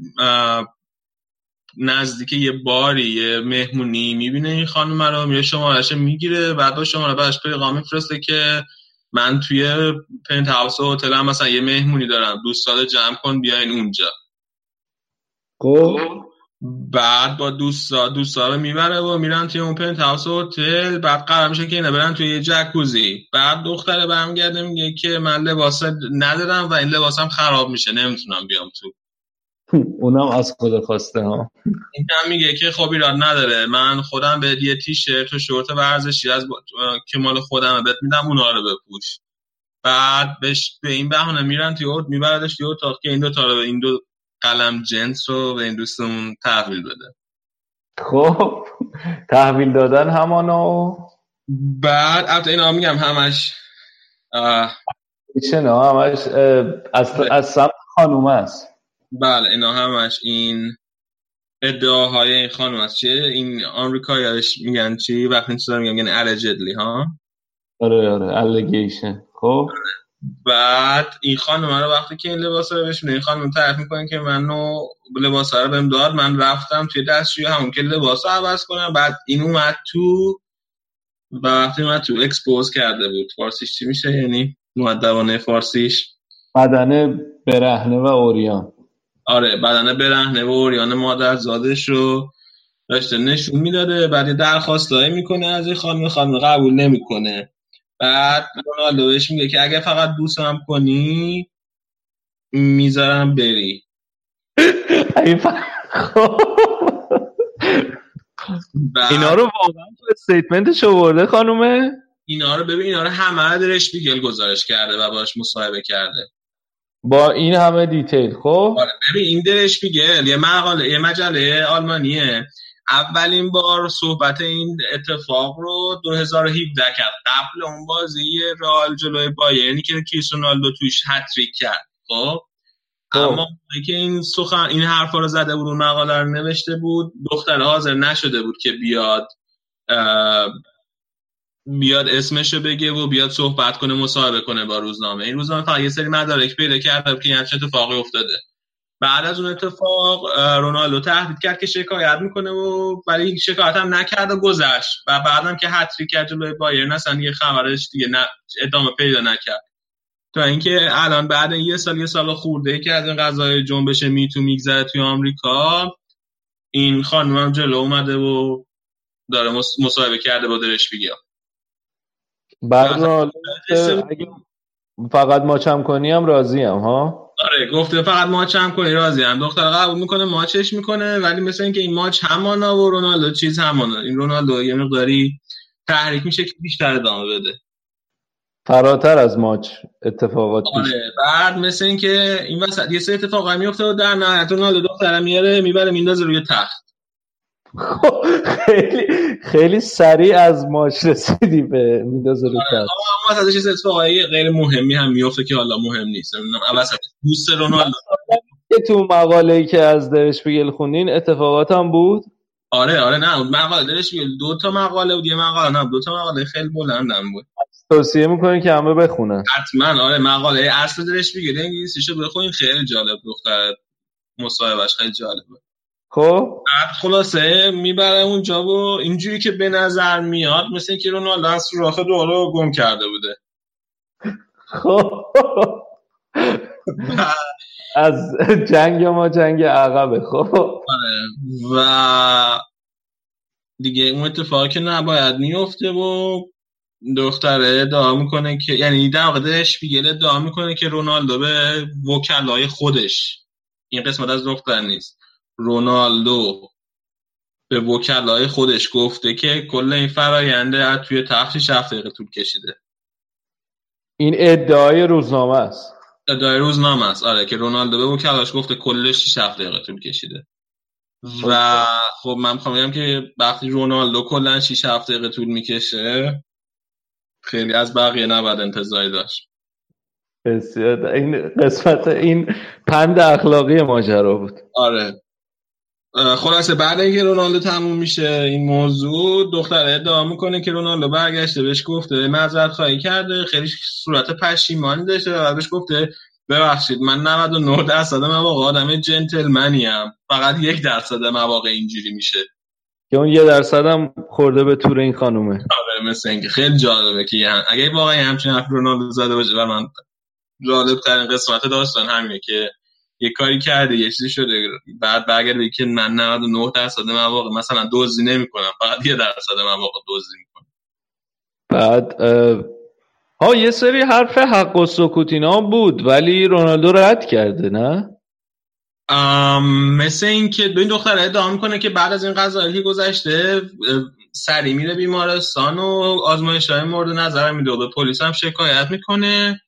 نزدیک یه باری یه مهمونی می‌بینه این خانم رو میره شمارش می‌گیره بعد با شماره بعدش پیغام میفرسته که من توی پنت هاوس هتل هم مثلا یه مهمونی دارم دوستان جمع کن بیاین اونجا. خب بعد با دوستا دوستا رو می‌بره و میرن توی اون پنت هاوس هتل. بعد قرار میشه که اینا برن توی یه جکوزی. بعد دختره برمیگرده میگه که من لباس ندارم و این لباسم خراب میشه. نمی‌تونم بیام تو. اونم از خود خواسته ها. این هم میگه که خب ایراد نداره. من خودم به یه تیشرت و شورت ورزشی از با... که مال خودم بهت میدم اونا رو بپوش. بعد بهش به این بهانه میرن توی اتاق میبردش توی اتاق که این دو تا رو این دو قلم جنس رو به این دوستمون تحویل بده. خب تحویل دادن همانو. بعد البته اینا میگم همش چه نه همش از, از سمت خانوم است. بله اینا همش این ادعاهای این خانم است. چیه؟ این آمریکاییش میگن چی؟ وقتی چیزا میگن میگن allegedly ها؟ آره آره allegation. خب. بعد این خانم رو وقتی که این لباس رو بهش این خانم تعریف می‌کنه که منو لباس رو بهم داد من رفتم توی دستشوی همون که لباس رو عوض کنم. بعد این اومد تو و وقتی اومد تو اکسپوز کرده بود. فارسیش چی میشه؟ یعنی مؤدبانه فارسیش. بدنه برهنه و اوریان. آره بدنه برهنه و اوریان مادر زادش رو داشته نشون می‌داده. بعد درخواست می‌کنه از این خانم. خانم قبول نمی‌کنه. بعد رونالدو بهش میگه که اگه فقط دوستم کنی می‌ذارم بری. اینا رو واقعا تو statement ش آورده خانومه؟ اینا رو ببین اینا رو همه Der Spiegel گزارش کرده و باش مصاحبه کرده. با این همه detail خب؟ آره ببین این Der Spiegel یه مقاله یه مجله آلمانیه. اولین بار صحبت این اتفاق رو 2017 کرد. قبل اون بازی رئال جلوی بایرنی که کریستیانو توش هتریک کرد. خب؟ اما که این سخن این حرفا رو زده بود اون مقاله رو نوشته بود دختر حاضر نشده بود که بیاد بیاد اسمشو بگه و بیاد صحبت کنه مصاحبه کنه با روزنامه. این روزنامه فقط یه سری مدارک پیدا کرده که این اتفاقی افتاده. بعد از اون اتفاق رونالدو تهدید کرد که شکایت می‌کنه و ولی شکایت هم نکرد و گذشت. و بعدم که هتریک کرد جلوی بایرن اصلا یه خبرش دیگه نه ادامه پیدا نکرد. تا اینکه الان بعد یه سال یه سال خورده که از این قضای جنبش میتو میگذره توی آمریکا این خانم هم جلو اومده و داره مصاحبه کرده با درش بگیا بعد فقط ماچم کنی هم راضی هم ها؟ آره گفته فقط ماچ هم کنی راضی هم. دختر قبول می‌کنه ماچش می‌کنه ولی مثل اینکه این ماچ همانا و رونالدو چیز همانا. این رونالدو یه مقداری تحریک میشه که بیشتر ادامه بده. فراتر از ماچ اتفاقات آره بعد مثل اینکه این وسط یه سری اتفاقا میفته و در نهایت رونالدو دختر میاره می‌بره میندازه روی تخت. خب، خیلی خیلی سریع از ماش رسیدی به میندازه رو کرد اما ازش اتفاقایی غیر مهمی هم میفته که حالا مهم نیست. نمی‌دونم وسط دوست رونالدو. تو مقاله ای که از درش بگل خوندین اتفاقات هم بود؟ آره آره نه مقاله درش بگل دو تا مقاله بود یه مقاله نه دو تا مقاله خیلی بلندم بود. توصیه می‌کنی که همه بخونن. حتما آره مقاله اصل درش بگل انگلیسیشو بخونین خیلی جالب دختر مصاحبهش خیلی جالبه. خب؟ بعد خلاصه می‌بره اونجا و اینجوری که به نظر میاد مثل اینکه رونالدو از سوراخ دورو گم کرده بوده. خب. از جنگ ما جنگ عقبه خب. آره. و دیگه اون اتفاقی که نباید میفته و دختره ادعا می‌کنه که یعنی در واقع اشپیگل ادعا می‌کنه که رونالدو به وکلای خودش. این قسمت از دختر نیست. رونالدو به وکلای خودش گفته که کل این فراینده از توی تخت 6 دقیقه طول کشیده. این ادعای روزنامه است. ادعای روزنامه است. آره که رونالدو به وکلاش گفته کلش 6 دقیقه طول کشیده. و خب. من می‌خوام بگم که وقتی رونالدو کلا 6 دقیقه طول می‌کشه خیلی از بقیه نباید انتظاری داشت. بسیار این قسمت این پند اخلاقی ماجرا بود. آره. خلاصه بعد اینکه رونالدو تموم میشه این موضوع دختر ادعا می‌کنه که رونالدو برگشته بهش گفته معذرت خواهی کرده خیلی صورت پشیمانی داشته و بهش گفته ببخشید من 99 درصد مواقع آدم جنتلمنی ام فقط یک درصد مواقع اینجوری میشه. که اون یه درصد هم خورده به تور این خانومه. آره مثل اینکه خیلی جالبه که اگه واقعا همچین حرف رونالدو زده باشه بر من جالب ترین قسمت داستان همینه که یه کاری کرده یه چیزی شده. بعد برگرده که من 99 درصد مواقع مثلا دزدی نمی‌کنم فقط یه درصد مواقع دزدی می‌کنم. بعد ها یه سری حرف حق و سکوتینا بود ولی رونالدو رد کرده نه؟ مثل اینکه این دختر ادعا می‌کنه که بعد از این قضایی که گذشته سری میره بیمارستان و آزمایش های مورد نظر میده و به پلیس هم شکایت می‌کنه.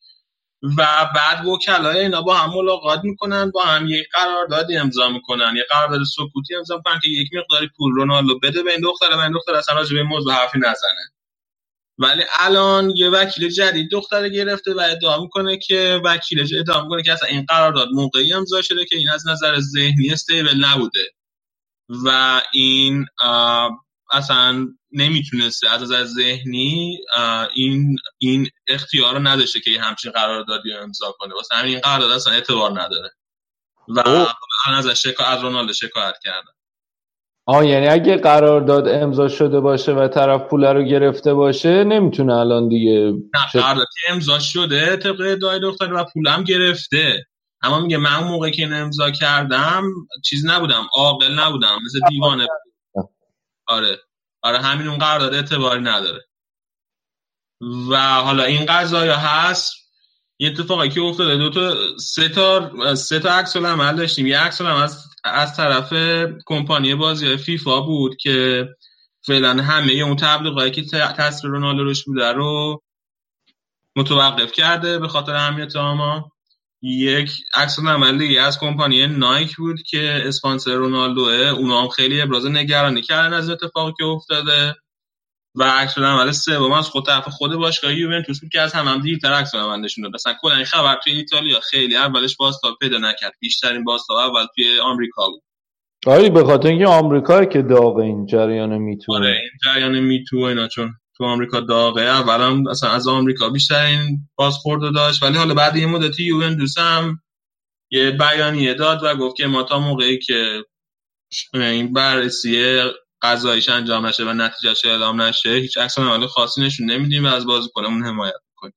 و بعد وکلای اینا با هم ملاقات می‌کنن با هم یک قراردادی امضا می‌کنن. یه قرارداد سکوتی امضا می‌کنن که یک مقداری پول رونالدو بده به این دختر و این دختر اصلا راجع به موضوع حرفی نزنه. ولی الان یه وکیل جدید دختر گرفته و ادعا می‌کنه که وکیل ادعا می‌کنه که اصلا این قرارداد موقعی امضا شده که این از نظر ذهنی استیبل نبوده. و این اصلا نمی‌تونسته از نظر ذهنی این این اختیار رو نداشته که همچین قراردادی رو امضا کنه. واسه همین قرارداد اصلا اعتبار نداره. و الان ازش شکا... از رونالدو شکایت کردن آه یعنی اگه قرارداد امضا شده باشه و طرف پول رو گرفته باشه نمی‌تونه الان دیگه نه قرارداد امضا شده طبق ادعای دختر و پولم گرفته. اما میگه من اون موقع که این امضا کردم چیز نبودم عاقل نبودم مثل دیوانه آره. آره همین اون قرارداد اعتباری نداره. و حالا این قضایا هست یه اتفاقی که افتاده دو تا سه تا سه تا عکس العمل داشتیم. یه عکس از از طرف کمپانی بازی فیفا بود که فعلا همه اون تبلیغاتی که تصویر رونالدو روش بوده رو متوقف کرده به خاطر اهمیت آما یک عکس عملی از کمپانی نایک بود که اسپانسر رونالدوه. اونا هم خیلی ابراز نگرانی کردن از اتفاقی که افتاده. و عکس عمل سوم از خود طرف خود باشگاه یوونتوس بود که از هم هم دیرتر عکس عمل نشون داد. مثلا کلا این خبر توی ایتالیا خیلی اولش بازتاب پیدا نکرد. بیشترین بازتاب اول توی آمریکا بود. آره به خاطر اینکه آمریکا که داغ این جریان میتو آره این جریان میتو اینا چون تو آمریکا داغه. اولا اصلا از آمریکا بیشتر این بازخورده داشت. ولی حالا بعد یه مدتی یوونتوس هم یه بیانیه داد و گفت که ما تا موقعی که این بررسی قضاییش انجام نشه و نتیجهش اعلام نشه هیچ عکس عمل خاصی نشون نمیدیم و از بازیکنمون حمایت می‌کنیم.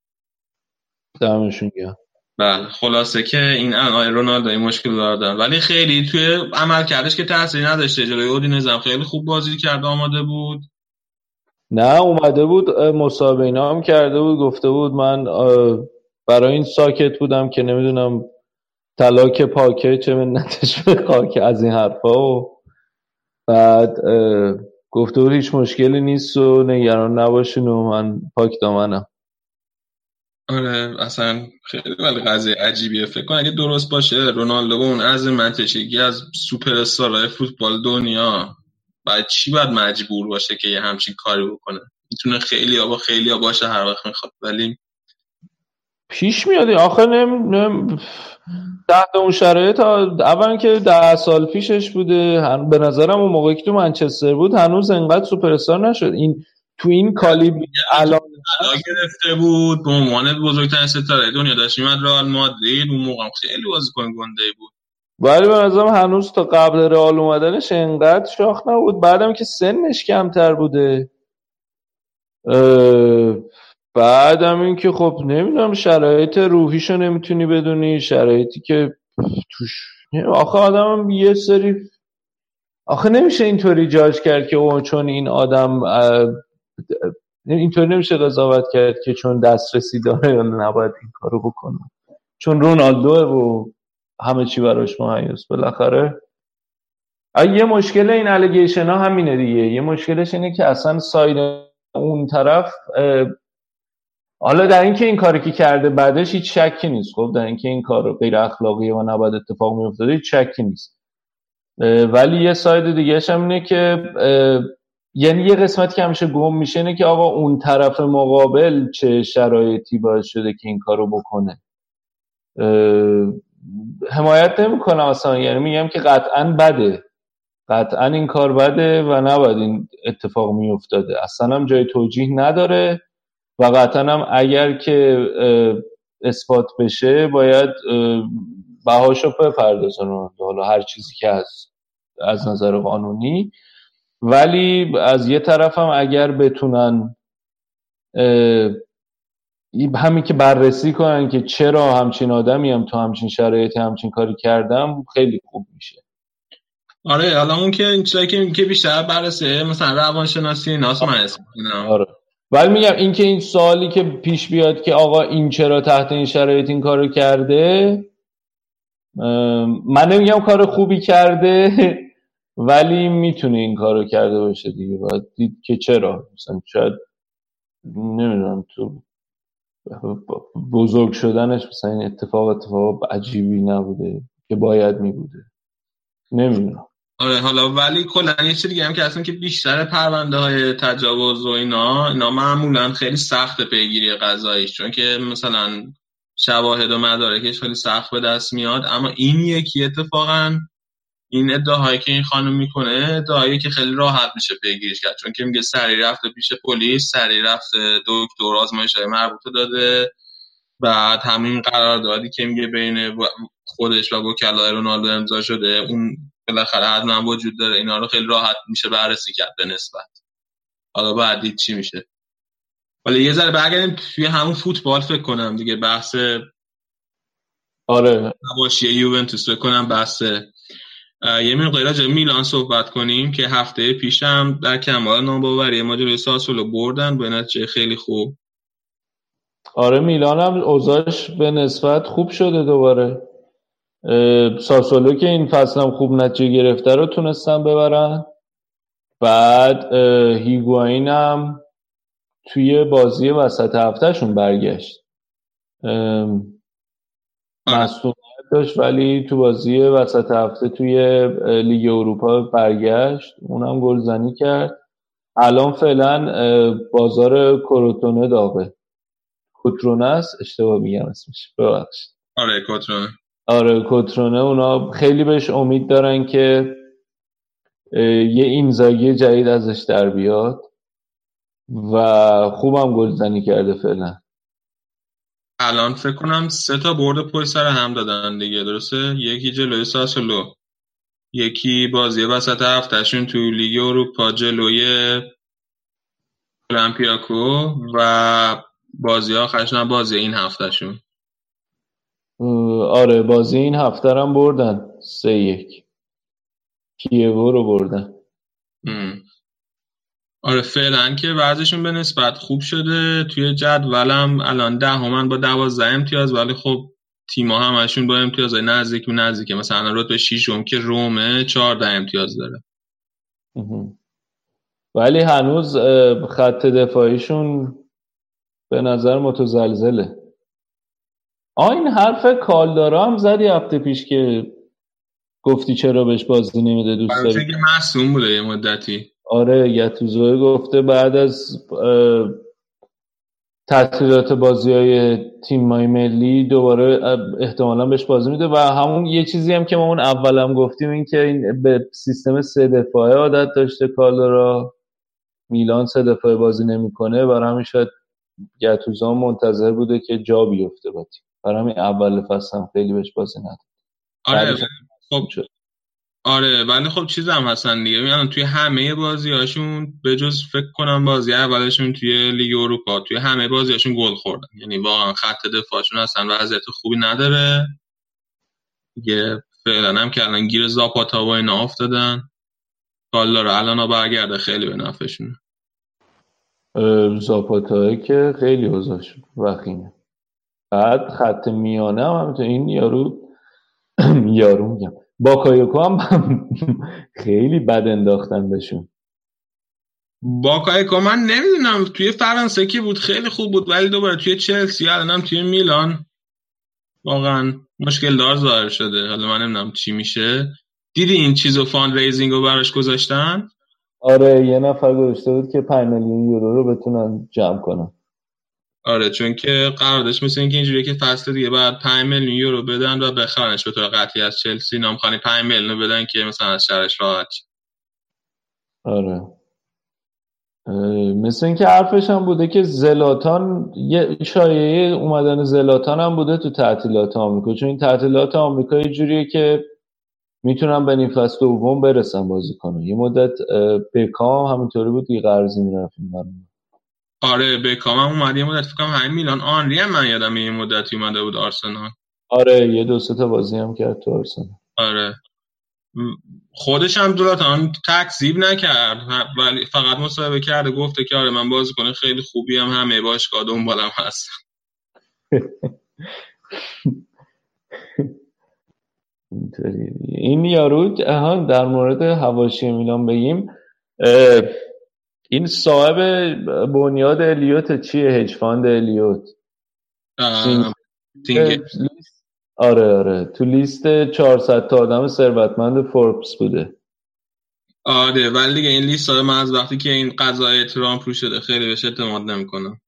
دمشون گرم. بله خلاصه که این آقای رونالدو این مشکل دارن ولی خیلی توی عمل کردش که تاثیری نداشته. جلوی اودینزه خیلی خوب بازی کرد آماده بود. نه اومده بود مصاحبه اینا کرده بود گفته بود من برای این ساکت بودم که نمی‌دونم طلاک پاکه چه منتش به خاک از این حرفا و بعد گفته بود هیچ مشکلی نیست و نگران نباشین و من پاک دامنم. آره اصلا خیلی ولی قضیه عجیبیه. فکر کن اگه درست باشه رونالدو اون از منتشگی از سوپر استارهای فوتبال دنیا بعد چی باید مجبور باشه که یه همچین کاری بکنه؟ می‌تونه خیلی با خیلی باشه هر وقت می‌خواد. ولی پیش میادی آخه نم, نم تحت اون شرایط اول که ده سال پیشش بوده. به نظرم اون موقعی که تو منچستر بود هنوز انقدر سوپرستار نشد. این تو این کالیب الان گرفته بود به عنوان بزرگترین ستاره دنیا. داشت میمد رئال مادرید. اون موقع خیلی بازیکن گنده بود. ولی به نظرم هنوز تا قبل رئال اومدنش انقدر شاخ نبود. بعدم که سنش کمتر بوده. بعدم این که خب نمی‌دونم شرایط روحیشو نمی‌تونی بدونی. شرایطی که توش آخه آدم یه سری آخه نمیشه اینطوری جاج کرد که او چون این آدم اینطوری نمیشه قضاوت کرد که چون دسترسی داره نباید این کارو بکنه. چون رونالدو و همه چی براش مهیاس بالاخره. یه مشکل این الگیشن ها همینه دیگه. یه مشکلش اینه که اصلا ساید اون طرف حالا در اینکه این کاری که کرده بعدش هیچ شکی نیست. خب در اینکه این کار غیر اخلاقیه و نباید اتفاق میافتاده هیچ شکی نیست. ولی یه ساید دیگه هم اینه که یعنی یه قسمتی که همیشه گم میشه اینه که آقا اون طرف مقابل چه شرایطی باعث شده که این کارو بکنه. حمایت نمی‌کنم اصلا. یعنی میگم که قطعا بده. قطعا این کار بده و نباید این اتفاق میافتاده. اصلا هم جای توجیه نداره و قطعا هم اگر که اثبات بشه باید بهاشو بپردازن حالا هر چیزی که از از نظر قانونی. ولی از یه طرف هم اگر بتونن همین که بررسی کنن که چرا همچین آدمی هم تو همچین شرایطی همچین کاری کردم خیلی خوب میشه. آره حالا اون که این چیزایی که بیشتر بررسی مثلا روانشناسی ناس من آره. ولی میگم این که این سوالی که پیش بیاد که آقا این چرا تحت این شرایط این کارو کرده من نمیگم کار خوبی کرده ولی می‌تونه این کارو کرده باشه دیگه. باید دید که چرا. مثلا شاید نمی‌دونم تو بزرگ شدنش مثلا این اتفاق اتفاق عجیبی نبوده که باید میبوده. نمی‌دونم. آره حالا ولی کلا یه چیزی دیگه هم که اصلا که بیشتر پرونده های تجاوز و اینا اینا معمولا خیلی سخت پیگیری قضاییش چون که مثلا شواهد و مدارکش خیلی سخت به دست میاد اما این یکی اتفاقا این ادعاهایی که این خانم می‌کنه ادعایی که خیلی راحت میشه پیگیریش کرد. چون که میگه سری رفته پیش پلیس سری رفته دکتر آزمایش های مربوطه داده. بعد همین قراردادی که میگه بین خودش و وکلای رونالدو امضا شده اون بالاخره حتما وجود داره. اینا رو خیلی راحت میشه بررسی کرد به نسبت. حالا بعد دید چی میشه؟ ولی یه ذره برگردیم توی همون فوتبال فکر کنم دیگه بحث آره. نباشی یوونتوس فکر کنم بحث یه مقدار راجع میلان صحبت کنیم که هفته پیشم در کمال نامباوری ما جلوی ساسولو بردن به نتیجه خیلی خوب. آره میلان هم اوضاعش به نسبت خوب شده دوباره. ساسولو که این فصل هم خوب نتیجه گرفته رو تونستن ببرن. بعد هیگواین هم توی بازی وسط هفتهشون برگشت. مصومیت داشت ولی تو بازی وسط هفته توی لیگ اروپا برگشت. اونم گلزنی کرد. الان فعلا بازار کروتونه داغه. کوترونه است؟ اشتباه میگم اسمش. ببخشید. آره کوترونه آره کوترونه اونا خیلی بهش امید دارن که یه اینزاگی جدید ازش در بیاد. و خوبم گلزنی کرده فعلا. الان فکر کنم سه تا برد پشت سر هم دادن دیگه درسته؟ یکی جلوی ساسولو یکی بازی وسط هفتهشون تو لیگ اروپا جلوی اولمپیاکو و بازی آخرش بازی این هفتهشون. آره بازی این هفته هم بردن سه یک. کیوو رو بردن آره فعلا که وضعشون به نسبت خوب شده. توی جدولم الان ده همن با دوازده امتیاز ولی خب تیما همشون با امتیاز نزدیک و نزدیکه. مثلا رتبه شیشم که رومه چهارده امتیاز داره. ولی هنوز خط دفاعیشون به نظر متزلزله. آ این حرف کالدارا هم زدی هفته پیش که گفتی چرا بهش بازی نمیده دوست داری؟ اینکه معصوم بوده یه مدتی. آره گتوزو گفته بعد از تعطیلات بازی های تیم های ملی دوباره احتمالا بهش بازی میده و همون یه چیزی هم که ما اون اول هم گفتیم این که این به سیستم سه دفاعه عادت داشته کالدرا میلان سه دفاعه بازی نمی‌کنه برای همین شاید گتوزو هم منتظر بوده که جا بیفته با تیم. برای همین اول فصل هم خیلی بهش بازی نداد. آره خب. شد. آره ولی خب چیز هم هستن دیگه. میان توی همه بازی هاشون به جز فکر کنم بازی اولشون توی لیگ اروپا توی همه بازی هاشون گل خوردن. یعنی واقعا خط دفاعشون اصلا وضعیت خوبی نداره. دیگه فعلا هم که الان گیر زاپاتا و اینا افتادن. کالدارا الان ها برگرده خیلی به نفعشون. اه، زاپاتایی که خیلی اوضاعش وخیمه. بعد خط میانه هم همینطور. این یارو یارو میگم. باکایوکو هم خیلی بد انداختن بهشون. باکایکو من نمی‌دونم توی فرانسه کی بود خیلی خوب بود ولی دوباره توی چلسی الانم توی میلان. واقعا مشکل دار ظاهر شده. حالا من نمی‌دونم چی میشه. دیدی این چیزو fundraising رو براش گذاشتن؟ آره یه نفر گذاشته بود که 5 میلیون یورو رو بتونن جمع کنن. آره چون که قراردادش مثل اینکه اینجوریه که فصل دیگه بعد 5 میلیون یورو بدن و بخرنش به طور قطعی از چلسی نامخوانی 5 میلیون بدن که مثلا از شرش راحت. آره. مثل اینکه حرفش هم بوده که زلاتان یه شایعه اومدن زلاتان هم بوده تو تعطیلات آمریکا. چون این تعطیلات آمریکا یه جوریه که می‌تونن به نیم فصل برسن بازی کنن یه مدت بکام همینطوری بود دیگه قرضی می‌رفت آره بکام هم اومد یه مدت فکر کنم همین میلان. آنری هم من یادم یه مدتی اومده بود آرسنال. آره یه دو سه تا بازی هم کرد تو آرسنال. آره. خودش هم دولتان تکذیب نکرد. ولی فقط مصاحبه کرده گفته که آره من بازیکن خیلی خوبی هم همه باشگاه دنبالم هست. این یارو در مورد حواشی میلان بگیم. این صاحب بنیاد الیوت چیه؟ hedge fund الیوت. آره آره. تو لیست 400 تا آدم ثروتمند فوربس بوده. آره ولی دیگه این لیست ها من از وقتی که این قضیه ترامپ رو شده خیلی بهش اعتماد نمی‌کنم.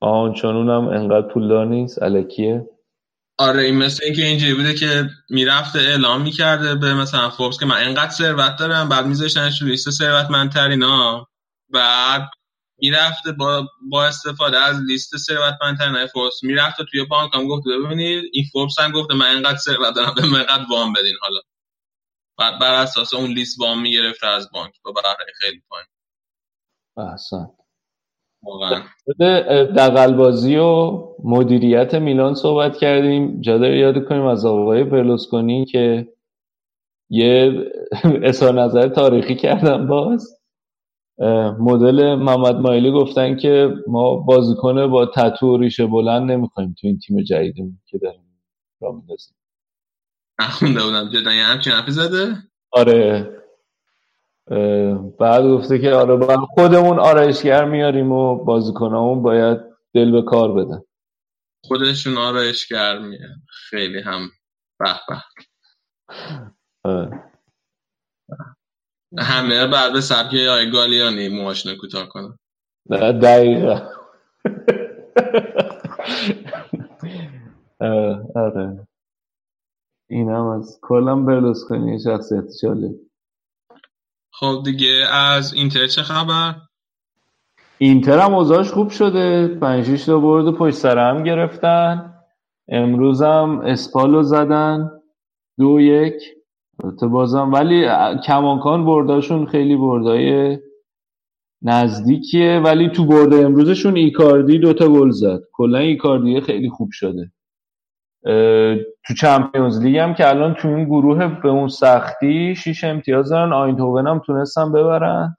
آن چون اونم انقدر پولدار نیست؟ الکیه؟ آره این مثل اینکه اینجوری بوده که می‌رفته اعلام می‌کرده به مثلا فوربس که من انقدر ثروت دارم بعد میذاشتنش تو لیست ثروتمندترینا بعد می‌رفته با با استفاده از لیست ثروتمندترین فوربس. می‌رفته توی بانک هم گفته ببینید این فوربس هم گفته من انقدر ثروت دارم به من انقدر وام بدین حالا. بعد بر اساس اون لیست وام می‌گرفته از بانک با بهره خیلی پایین. احسن واقعا. دقلبازی و مدیریت میلان صحبت کردیم. جا یاد کنیم از آقای برلوسکونی که یه اظهار نظر تاریخی کردم باز. مدل محمد مایلی گفتن که ما بازیکن با تتو و ریشه بلند نمی‌خوایم تو این تیم جدیدمون که داریم را میندازیم. نخونده بودم. جدا یه همچین حرفی زده؟ آره. بعد گفته که آره باید خودمون آرایشگر میاریم و بازیکنامون باید دل به کار بدن خودشون آرایشگر میه خیلی هم به به. اه. همه بعد به سبک آی گالیانی موهاشونو کوتاه کنن. نه، دقیقا. اه، آره. اینم از کلا برلوسکونی شخصیت جالب خب دیگه از اینتر چه خبر؟ اینتر هم اوضاعش خوب شده. پنج شیش تا برد پشت سر هم گرفتن. امروز هم اسپال رو زدن. دو یک. البته بازم. ولی کماکان برداشون خیلی بردای نزدیکیه. ولی تو برد امروزشون ایکاردی دوتا گل زد. کلا ایکاردی خیلی خوب شده. تو Champions League هم که الان تو این گروه به اون سختی شیش امتیاز دارن. آیندهوون هم تونستن ببرن.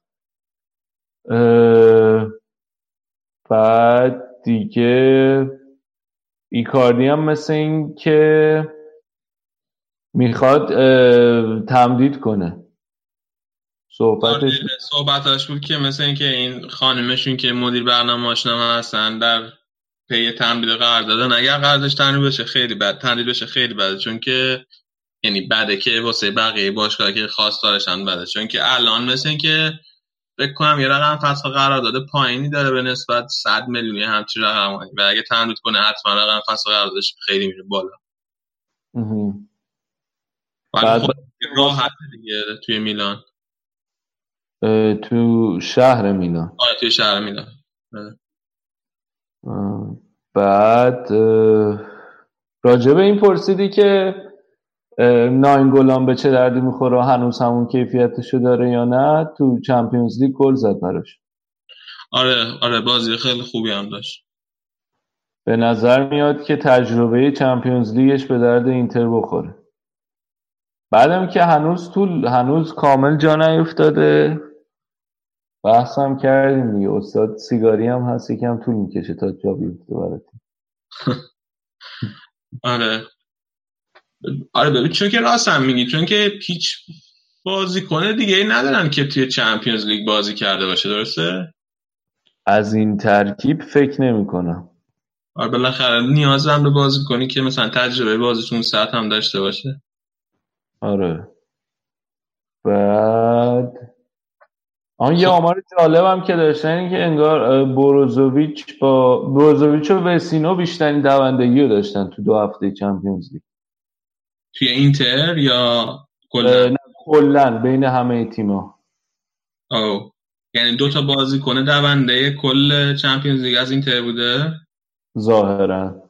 بعد دیگه ایکاردی هم مثل این که می‌خواد تمدید کنه. صحبتش آره صحبتاش بود که مثل اینکه این خانمشون که مدیر برنامه آشنا هستن در پی تمدید قرارداد دادن اگر قراردادش تمدید بشه خیلی بد تمدید بشه خیلی بده چون که یعنی بده که واسه بقیه باشگاه که خاص دارشن بده. چون که الان مثل این که فکر کنم یه رقم فصل قرار داده پایینی داره به نسبت 100 میلیونی همچی رقم و اگه تمدید کنه حتما رقم فصل قراردادش خیلی میره بالا. بعد راحت دیگه توی میلان. تو شهر میلان. آره توی شهر میلان. بعد راجع به این پرسیدی که ناین به چه دردی می‌خوره هنوز همون کیفیتشو داره یا نه؟ تو چمپیونز لیگ گل زد براش. آره آره بازی خیلی خوبی هم داشت. به نظر میاد که تجربه چمپیونز لیگش به درد اینتر بخوره. بعدم که هنوز طول هنوز کامل جا نیفتاده. بحث هم کردیم دیگه. استاد سیگاری هم هست یکم طول می‌کشه تا جا بیفته براتی آره. آره ببین چون که راست هم میگی چون که هیچ بازی کنه دیگه ای ندارن که توی چمپیونز لیگ بازی کرده باشه درسته؟ از این ترکیب فکر نمی کنم آره بالاخره نیاز هم به بازی کنی که مثلا تجربه بازیشون ساعت هم داشته باشه. آره. بعد آن یه. آمار جالبم که داشتن این که انگار بروزوویچ با بروزوویچ و وسینو بیشترین دوندگی رو داشتن تو دو هفته چمپیونز لیگ. توی اینتر یا کلا؟ کلا بین همه تیما او یعنی دو تا بازی کنه دونده کل چمپیونز لیگ از اینتر بوده؟ ظاهرا.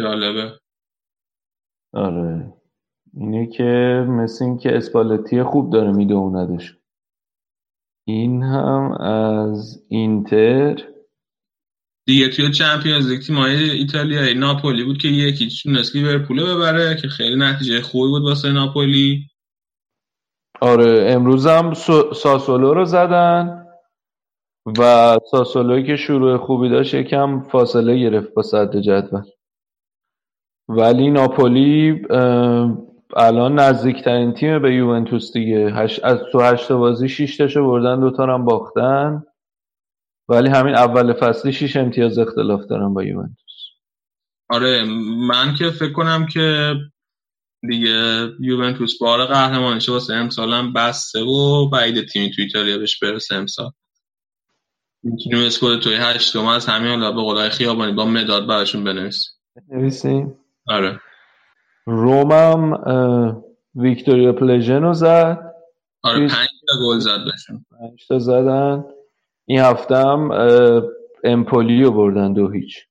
جالبه. آره. اینه که مثل این که اسپالتی خوب داره میده نداشت این هم از اینتر. دیگه توی چمپیونز لیگ تیم‌های ایتالیایی ناپولی بود که یکی تونست لیورپول ببره که خیلی نتیجه خوبی بود واسه ناپولی. آره امروز هم ساسولو رو زدن و ساسولوی که شروع خوبی داشت یکم فاصله گرفت با صد جدول. ولی ناپولی الان نزدیکترین تیم به یوونتوس دیگه. هش... از تو هشت بازی شیش تاشو بردن دوتا هم باختن. ولی همین اول فصلی شیش امتیاز اختلاف دارن با یوونتوس. آره من که فکر کنم که دیگه یوونتوس بار قهرمانیشه. واسه امسال بسته و بعید تیمی تو ایتالیا بهش برسه امسال. می‌تونیم اسکود توی هشت از همین حالا به قولای خیابانی با مداد براشون بنویسیم. بنویسیم؟ آره. رومم ویکتوریا پلژن زد. آره پنج تا گل زد بهشون. پنج تا زدن. این هفته هم امپولی رو بردن دو هیچ.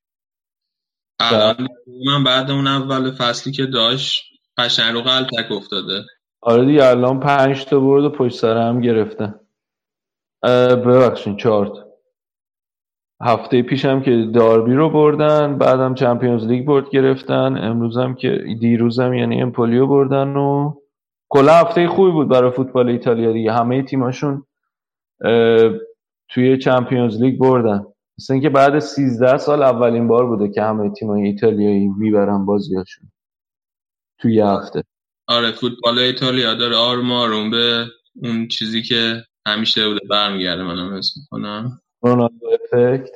الان من بعد اون اول فصلی که داشت قشنگ رو قلتک افتاده. آره دیگه الان پنج تا برد و پشت سر هم گرفتن. ببخشین چهار هفته پیشم که داربی رو بردن بعدم چمپیونز لیگ برد گرفتن امروزم که دیروزم یعنی امپولیو بردن و کلا هفته خوبی بود برای فوتبال ایتالیا دیگه. همه تیماشون توی چمپیونز لیگ بردن. مثل اینکه بعد 13 سال اولین بار بوده که همه تیمای ایتالیایی می‌برن بازیاشون توی هفته. آره فوتبال ایتالیا داره آروم آروم به اون چیزی که همیشه بوده برمیگرده منم حس می‌کنم. رونالدو افکت.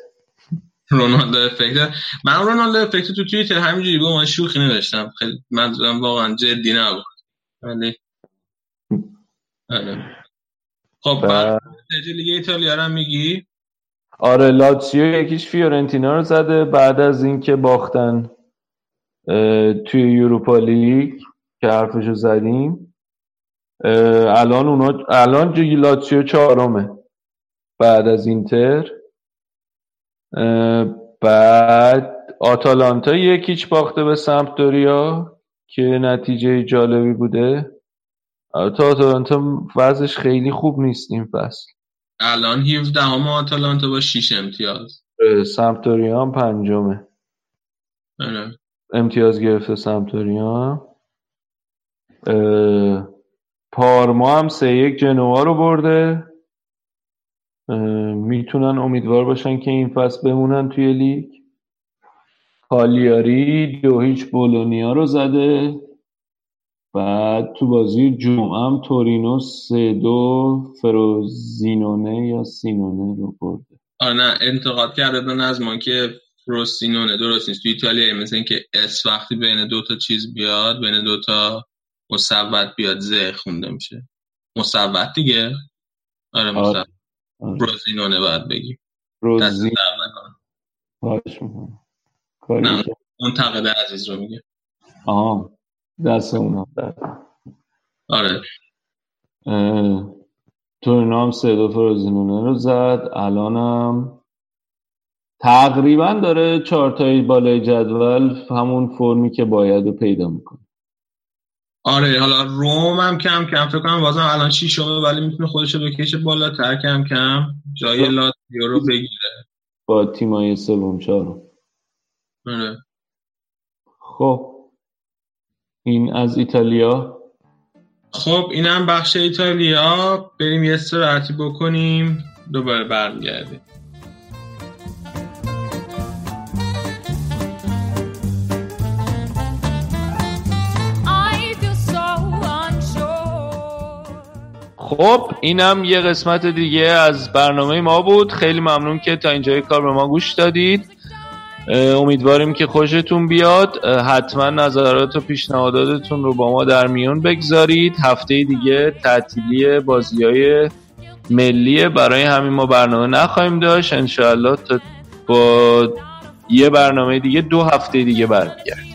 رونالدو افکت. من رونالدو افکت تو توییتر همینجوری با من شوخی نداشتم. خیلی من واقعا جدی نبود. ولی آره. خب بعد لیگ ایتالیا رو میگی؟ آره لاتسیو یک هیچ فیورنتینا رو زده. بعد از اینکه باختن توی Europa League که حرفشو زدیم الان اونا الان جوی لاتسیو چهارمه. بعد از اینتر بعد آتالانتا یک هیچ باخته به سمپدوریا که نتیجه جالبی بوده؟ تا آتالانتا وضعش خیلی خوب نیست این فصل. الان 17 همه آتالانتا با 6 امتیاز. سمپدوریا هم پنجمه. آره. امتیاز گرفته سمپدوریا. پارما هم سه یک جنوا رو برده. می‌تونن امیدوار باشن که این فصل بمونن توی لیگ. کالیاری دو هیچ بولونیا رو زده. بعد تو بازی جمعه هم تورینو سه دو فروزینونه یا سینونه رو برده. آره نه انتقاد کرده به نظمان که روسینونه درست نیست. تو ایتالیا مثل اینکه اس وقتی بین دو تا چیز بیاد بین دو تا مصوت بیاد ز خونده میشه. مصوت دیگه؟ آره مصوت روزینونه باید بگی روزی نه منتقد عزیز رو میگه. آها دست اونا. آره. تورینو هم سه دو روزینونه رو زد. الانم تقریبا داره چهارتایی بالای جدول همون فرمی که باید رو پیدا می‌کنه. آره حالا روم هم کم کم فکر کنم بازم الان شیشمه ولی می‌تونه خودش رو بکشه بالاتر کم کم. جای لاتیو رو بگیره. با تیمای سوم چهارم. آره. خب. این از ایتالیا. خب اینم بخش ایتالیا. بریم یه استراحتی بکنیم. دوباره برمیگردیم. خب اینم یه قسمت دیگه از برنامه ما بود. خیلی ممنون که تا اینجای کار به ما گوش دادید. امیدواریم که خوشتون بیاد. حتما نظرات و پیشنهاداتتون رو با ما در میون بگذارید. هفته دیگه تعطیلی بازی های ملیه برای همین ما برنامه نخواهیم داشت. انشاءالله تا با یه برنامه دیگه دو هفته دیگه برمیگرد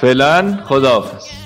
فعلا خداحافظ.